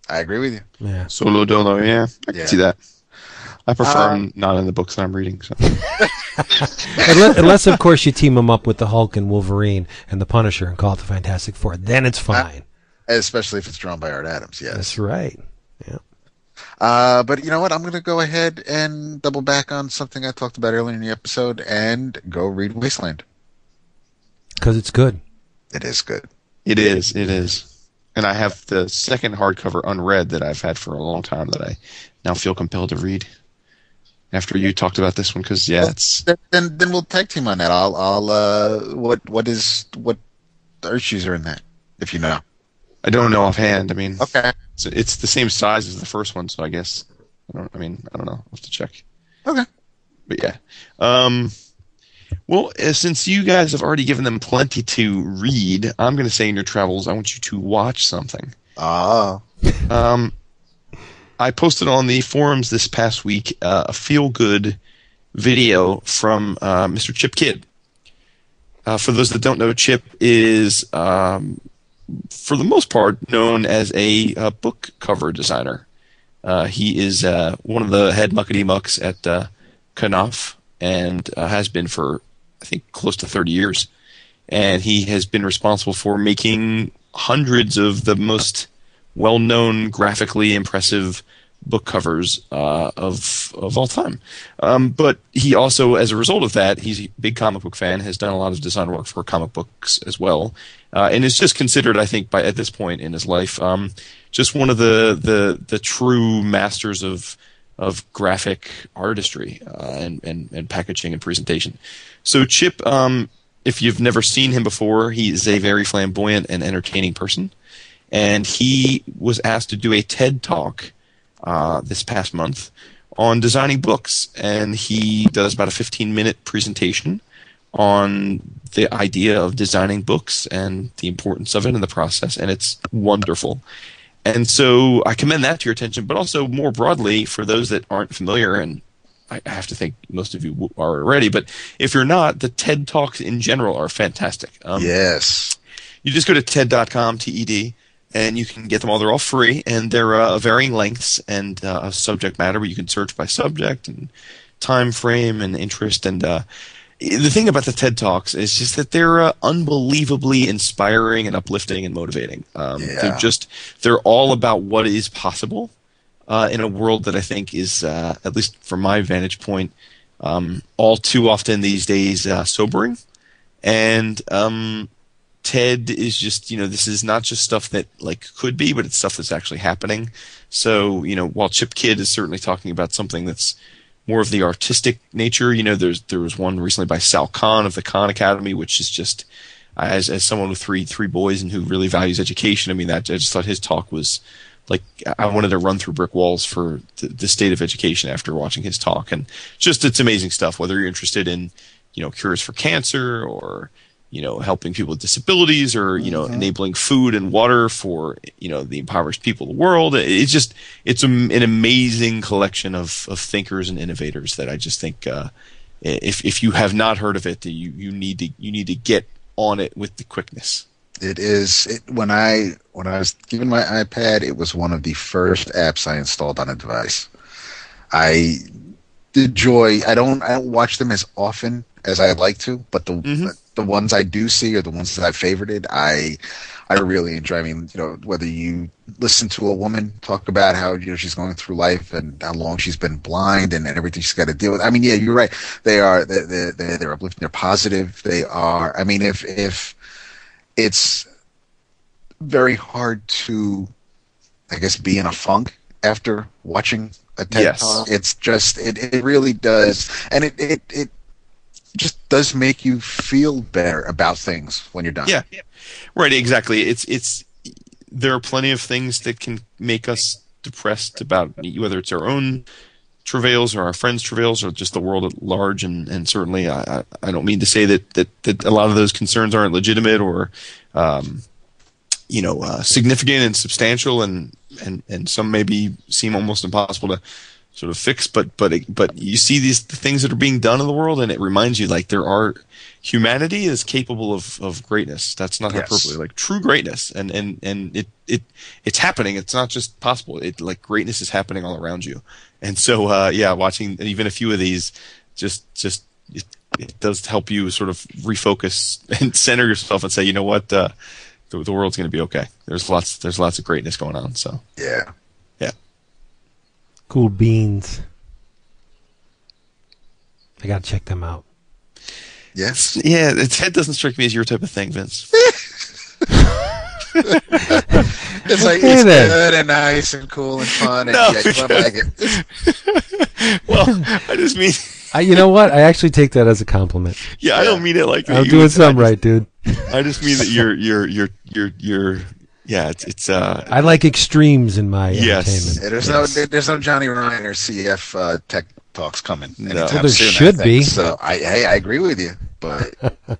I agree with you. Yeah. Solo dolo, yeah, I can Yeah. see that. I prefer Uh, him not in the books that I'm reading. So. unless, unless, of course, you team him up with the Hulk and Wolverine and the Punisher and call it the Fantastic Four. Then it's fine. Especially if it's drawn by Art Adams, yes. That's right. Yeah. Uh, but you know what? I'm going to go ahead and double back on something I talked about earlier in the episode and go read Wasteland. Because it's good. It is good. It is, it is. And I have the second hardcover unread that I've had for a long time that I now feel compelled to read. After you talked about this one, because yeah, it's Then, then then we'll tag team on that. I'll I'll uh what what is what issues are in that if you know. I don't know offhand. I mean, Okay. it's, it's the same size as the first one, so I guess I don't. I mean, I don't know. I'll have to check. Okay. But yeah. Um, well, uh, since you guys have already given them plenty to read, I'm going to say in your travels, I want you to watch something. Oh. Um, I posted on the forums this past week uh, a feel good video from uh, Mr. Chip Kidd. Uh, for those that don't know, Chip is, um, for the most part, known as a, uh book cover designer. Uh, he is uh, one of the head muckety mucks at uh, Knopf and has been for, I think, close to 30 years. And he has been responsible for making hundreds of the most well-known, graphically impressive book covers uh, of of all time. Um, but he also, as a result of that, he's a big comic book fan. Has done a lot of design work for comic books as well, uh, and is just considered, I think, by at this point in his life, um, just one of the the the true masters of of graphic artistry uh, and, and and packaging and presentation. So Chip, um, if you've never seen him before, he is a very flamboyant and entertaining person and he was asked to do a TED talk uh, this past month on designing books, and he does about a 15 minute presentation on the idea of designing books and the importance of it in the process, and it's wonderful. And so I commend that to your attention, but also more broadly for those that aren't familiar, and I have to think most of you are already, but if you're not, the TED Talks in general are fantastic. Um, Yes. you just go to TED.com, T-E-D, and you can get them all. They're all free, and they're uh, varying lengths and uh, subject matter. But you can search by subject and time frame and interest. And uh, the thing about the TED Talks is just that they're uh, unbelievably inspiring and uplifting and motivating. Um, Yeah. They're just they're all about what is possible uh, in a world that I think is, uh, at least from my vantage point, um, all too often these days uh, sobering. And um, TED is just, you know, this is not just stuff that like could be, but it's stuff that's actually happening. So, you know, while Chip Kidd is certainly talking about something that's more of the artistic nature, you know, there's there was one recently by Sal Khan of the Khan Academy, which is just as as someone with three three boys and who really values education. I mean, that I just thought his talk was like I wanted to run through brick walls for the, the state of education after watching his talk, and just it's amazing stuff. Whether you're interested in, you know, cures for cancer or you know helping people with disabilities or you know enabling food and water for you know the impoverished people of the world it's just it's a, an amazing collection of, of thinkers and innovators that i just think uh, if if you have not heard of it you you need to you need to get on it with the quickness It is it, when I when I was given my iPad, it was one of the first apps I installed on a device. I the joy. I don't I don't watch them as often as I'd like to, but the Mhm. The ones I do see are the ones that I've favorited. I I really enjoy. I mean, you know, whether you listen to a woman talk about how you know she's going through life and how long she's been blind and, and everything she's got to deal with. I mean, yeah, you're right. They are they they they're, they're uplifting. They're positive. They are. I mean, if if it's very hard to, I guess, be in a funk after watching a TED Yes. talk. It's just it, it really does, and it, it it just does make you feel better about things when you're done. Yeah, right. Exactly. It's it's there are plenty of things that can make us depressed about whether it's our own travails or our friends' travails or just the world at large. And, and certainly, I, I- don't mean to say that, that, that a lot of those concerns aren't legitimate or, um, you know, uh, significant and substantial, and, and, and some maybe seem almost impossible to sort of fix. But but it, but you see these the things that are being done in the world, and it reminds you like there are humanity is capable of, of greatness. That's not Yes. hyperbole, like true greatness, and and and it it it's happening. It's not just possible. It like greatness is happening all around you, and so uh, yeah, watching even a few of these just just. It, it does help you sort of refocus and center yourself and say, you know what, uh, the, the world's going to be okay. There's lots, there's lots of greatness going on. So Yeah. Yeah, Cool beans. I gotta check them out. Yes. yeah. that doesn't strike me as your type of thing, Vince. It's like Okay, it's then. good and nice and cool and fun and No, yeah, you like it. well, I just mean, I, you know what? I actually take that as a compliment. yeah, I don't mean it like that. I'm doing would- something right, dude. I just mean that you're, you're, you're, you're, you're. Yeah, it's, it's. uh I like extremes in my Yes. entertainment. Yeah, there's Yes. no there's no Johnny Ryan or CF uh, tech talks coming. No. anytime Well, there soon, should think. be. So I hey I agree with you, but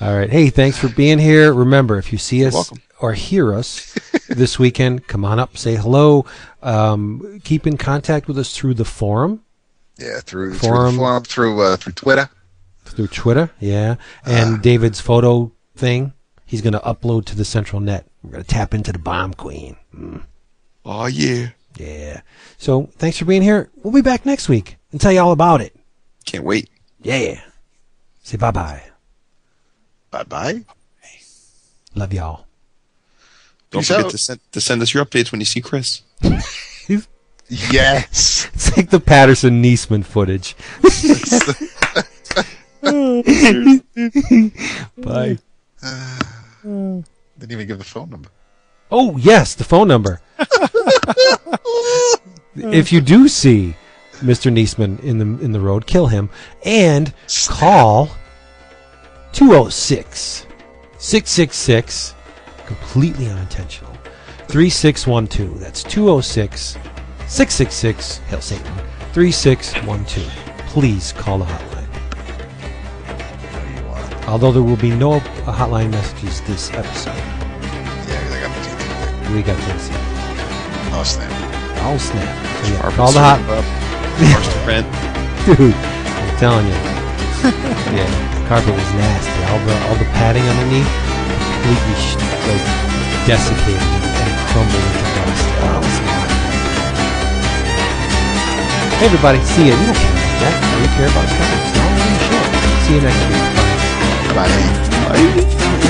All right. Hey, thanks for being here. Remember, if you see us or hear us this weekend, come on up, say hello. Um, keep in contact with us through the forum, yeah, through Forum. through the forum, through uh, through Twitter. through Twitter, yeah, and Ah. David's photo thing. He's going to upload to the central net. We're going to tap into the bomb queen. Mm, Oh yeah, yeah. So thanks for being here. We'll be back next week and tell you all about it. can't wait. Yeah. Say bye bye. Bye bye. Love y'all. Don't Peace forget out. to send to send us your updates when you see Chris. Yes. It's like the Patterson Niesman footage. Bye. Hmm. Didn't even give the phone number. Oh yes, the phone number. if you do see Mr. Niesman in the in the road, kill him and call 206 666 completely unintentional 3612. That's 206 666 Hail Satan 3612. Please call the hotline. You. Although there will be no uh, hotline messages this episode. Yeah, I got the teeth. We got this. Oh snap. Oh snap. Yeah, call the hot up. Dude, I'm telling you. yeah, the carpet was nasty. All the all the padding underneath completely sh- like desiccated and crumbled into dust. Oh, it. Hey everybody, see ya. We don't care about that. We care about stuff. It's not really shit. See you next week. 拜拜诶呦。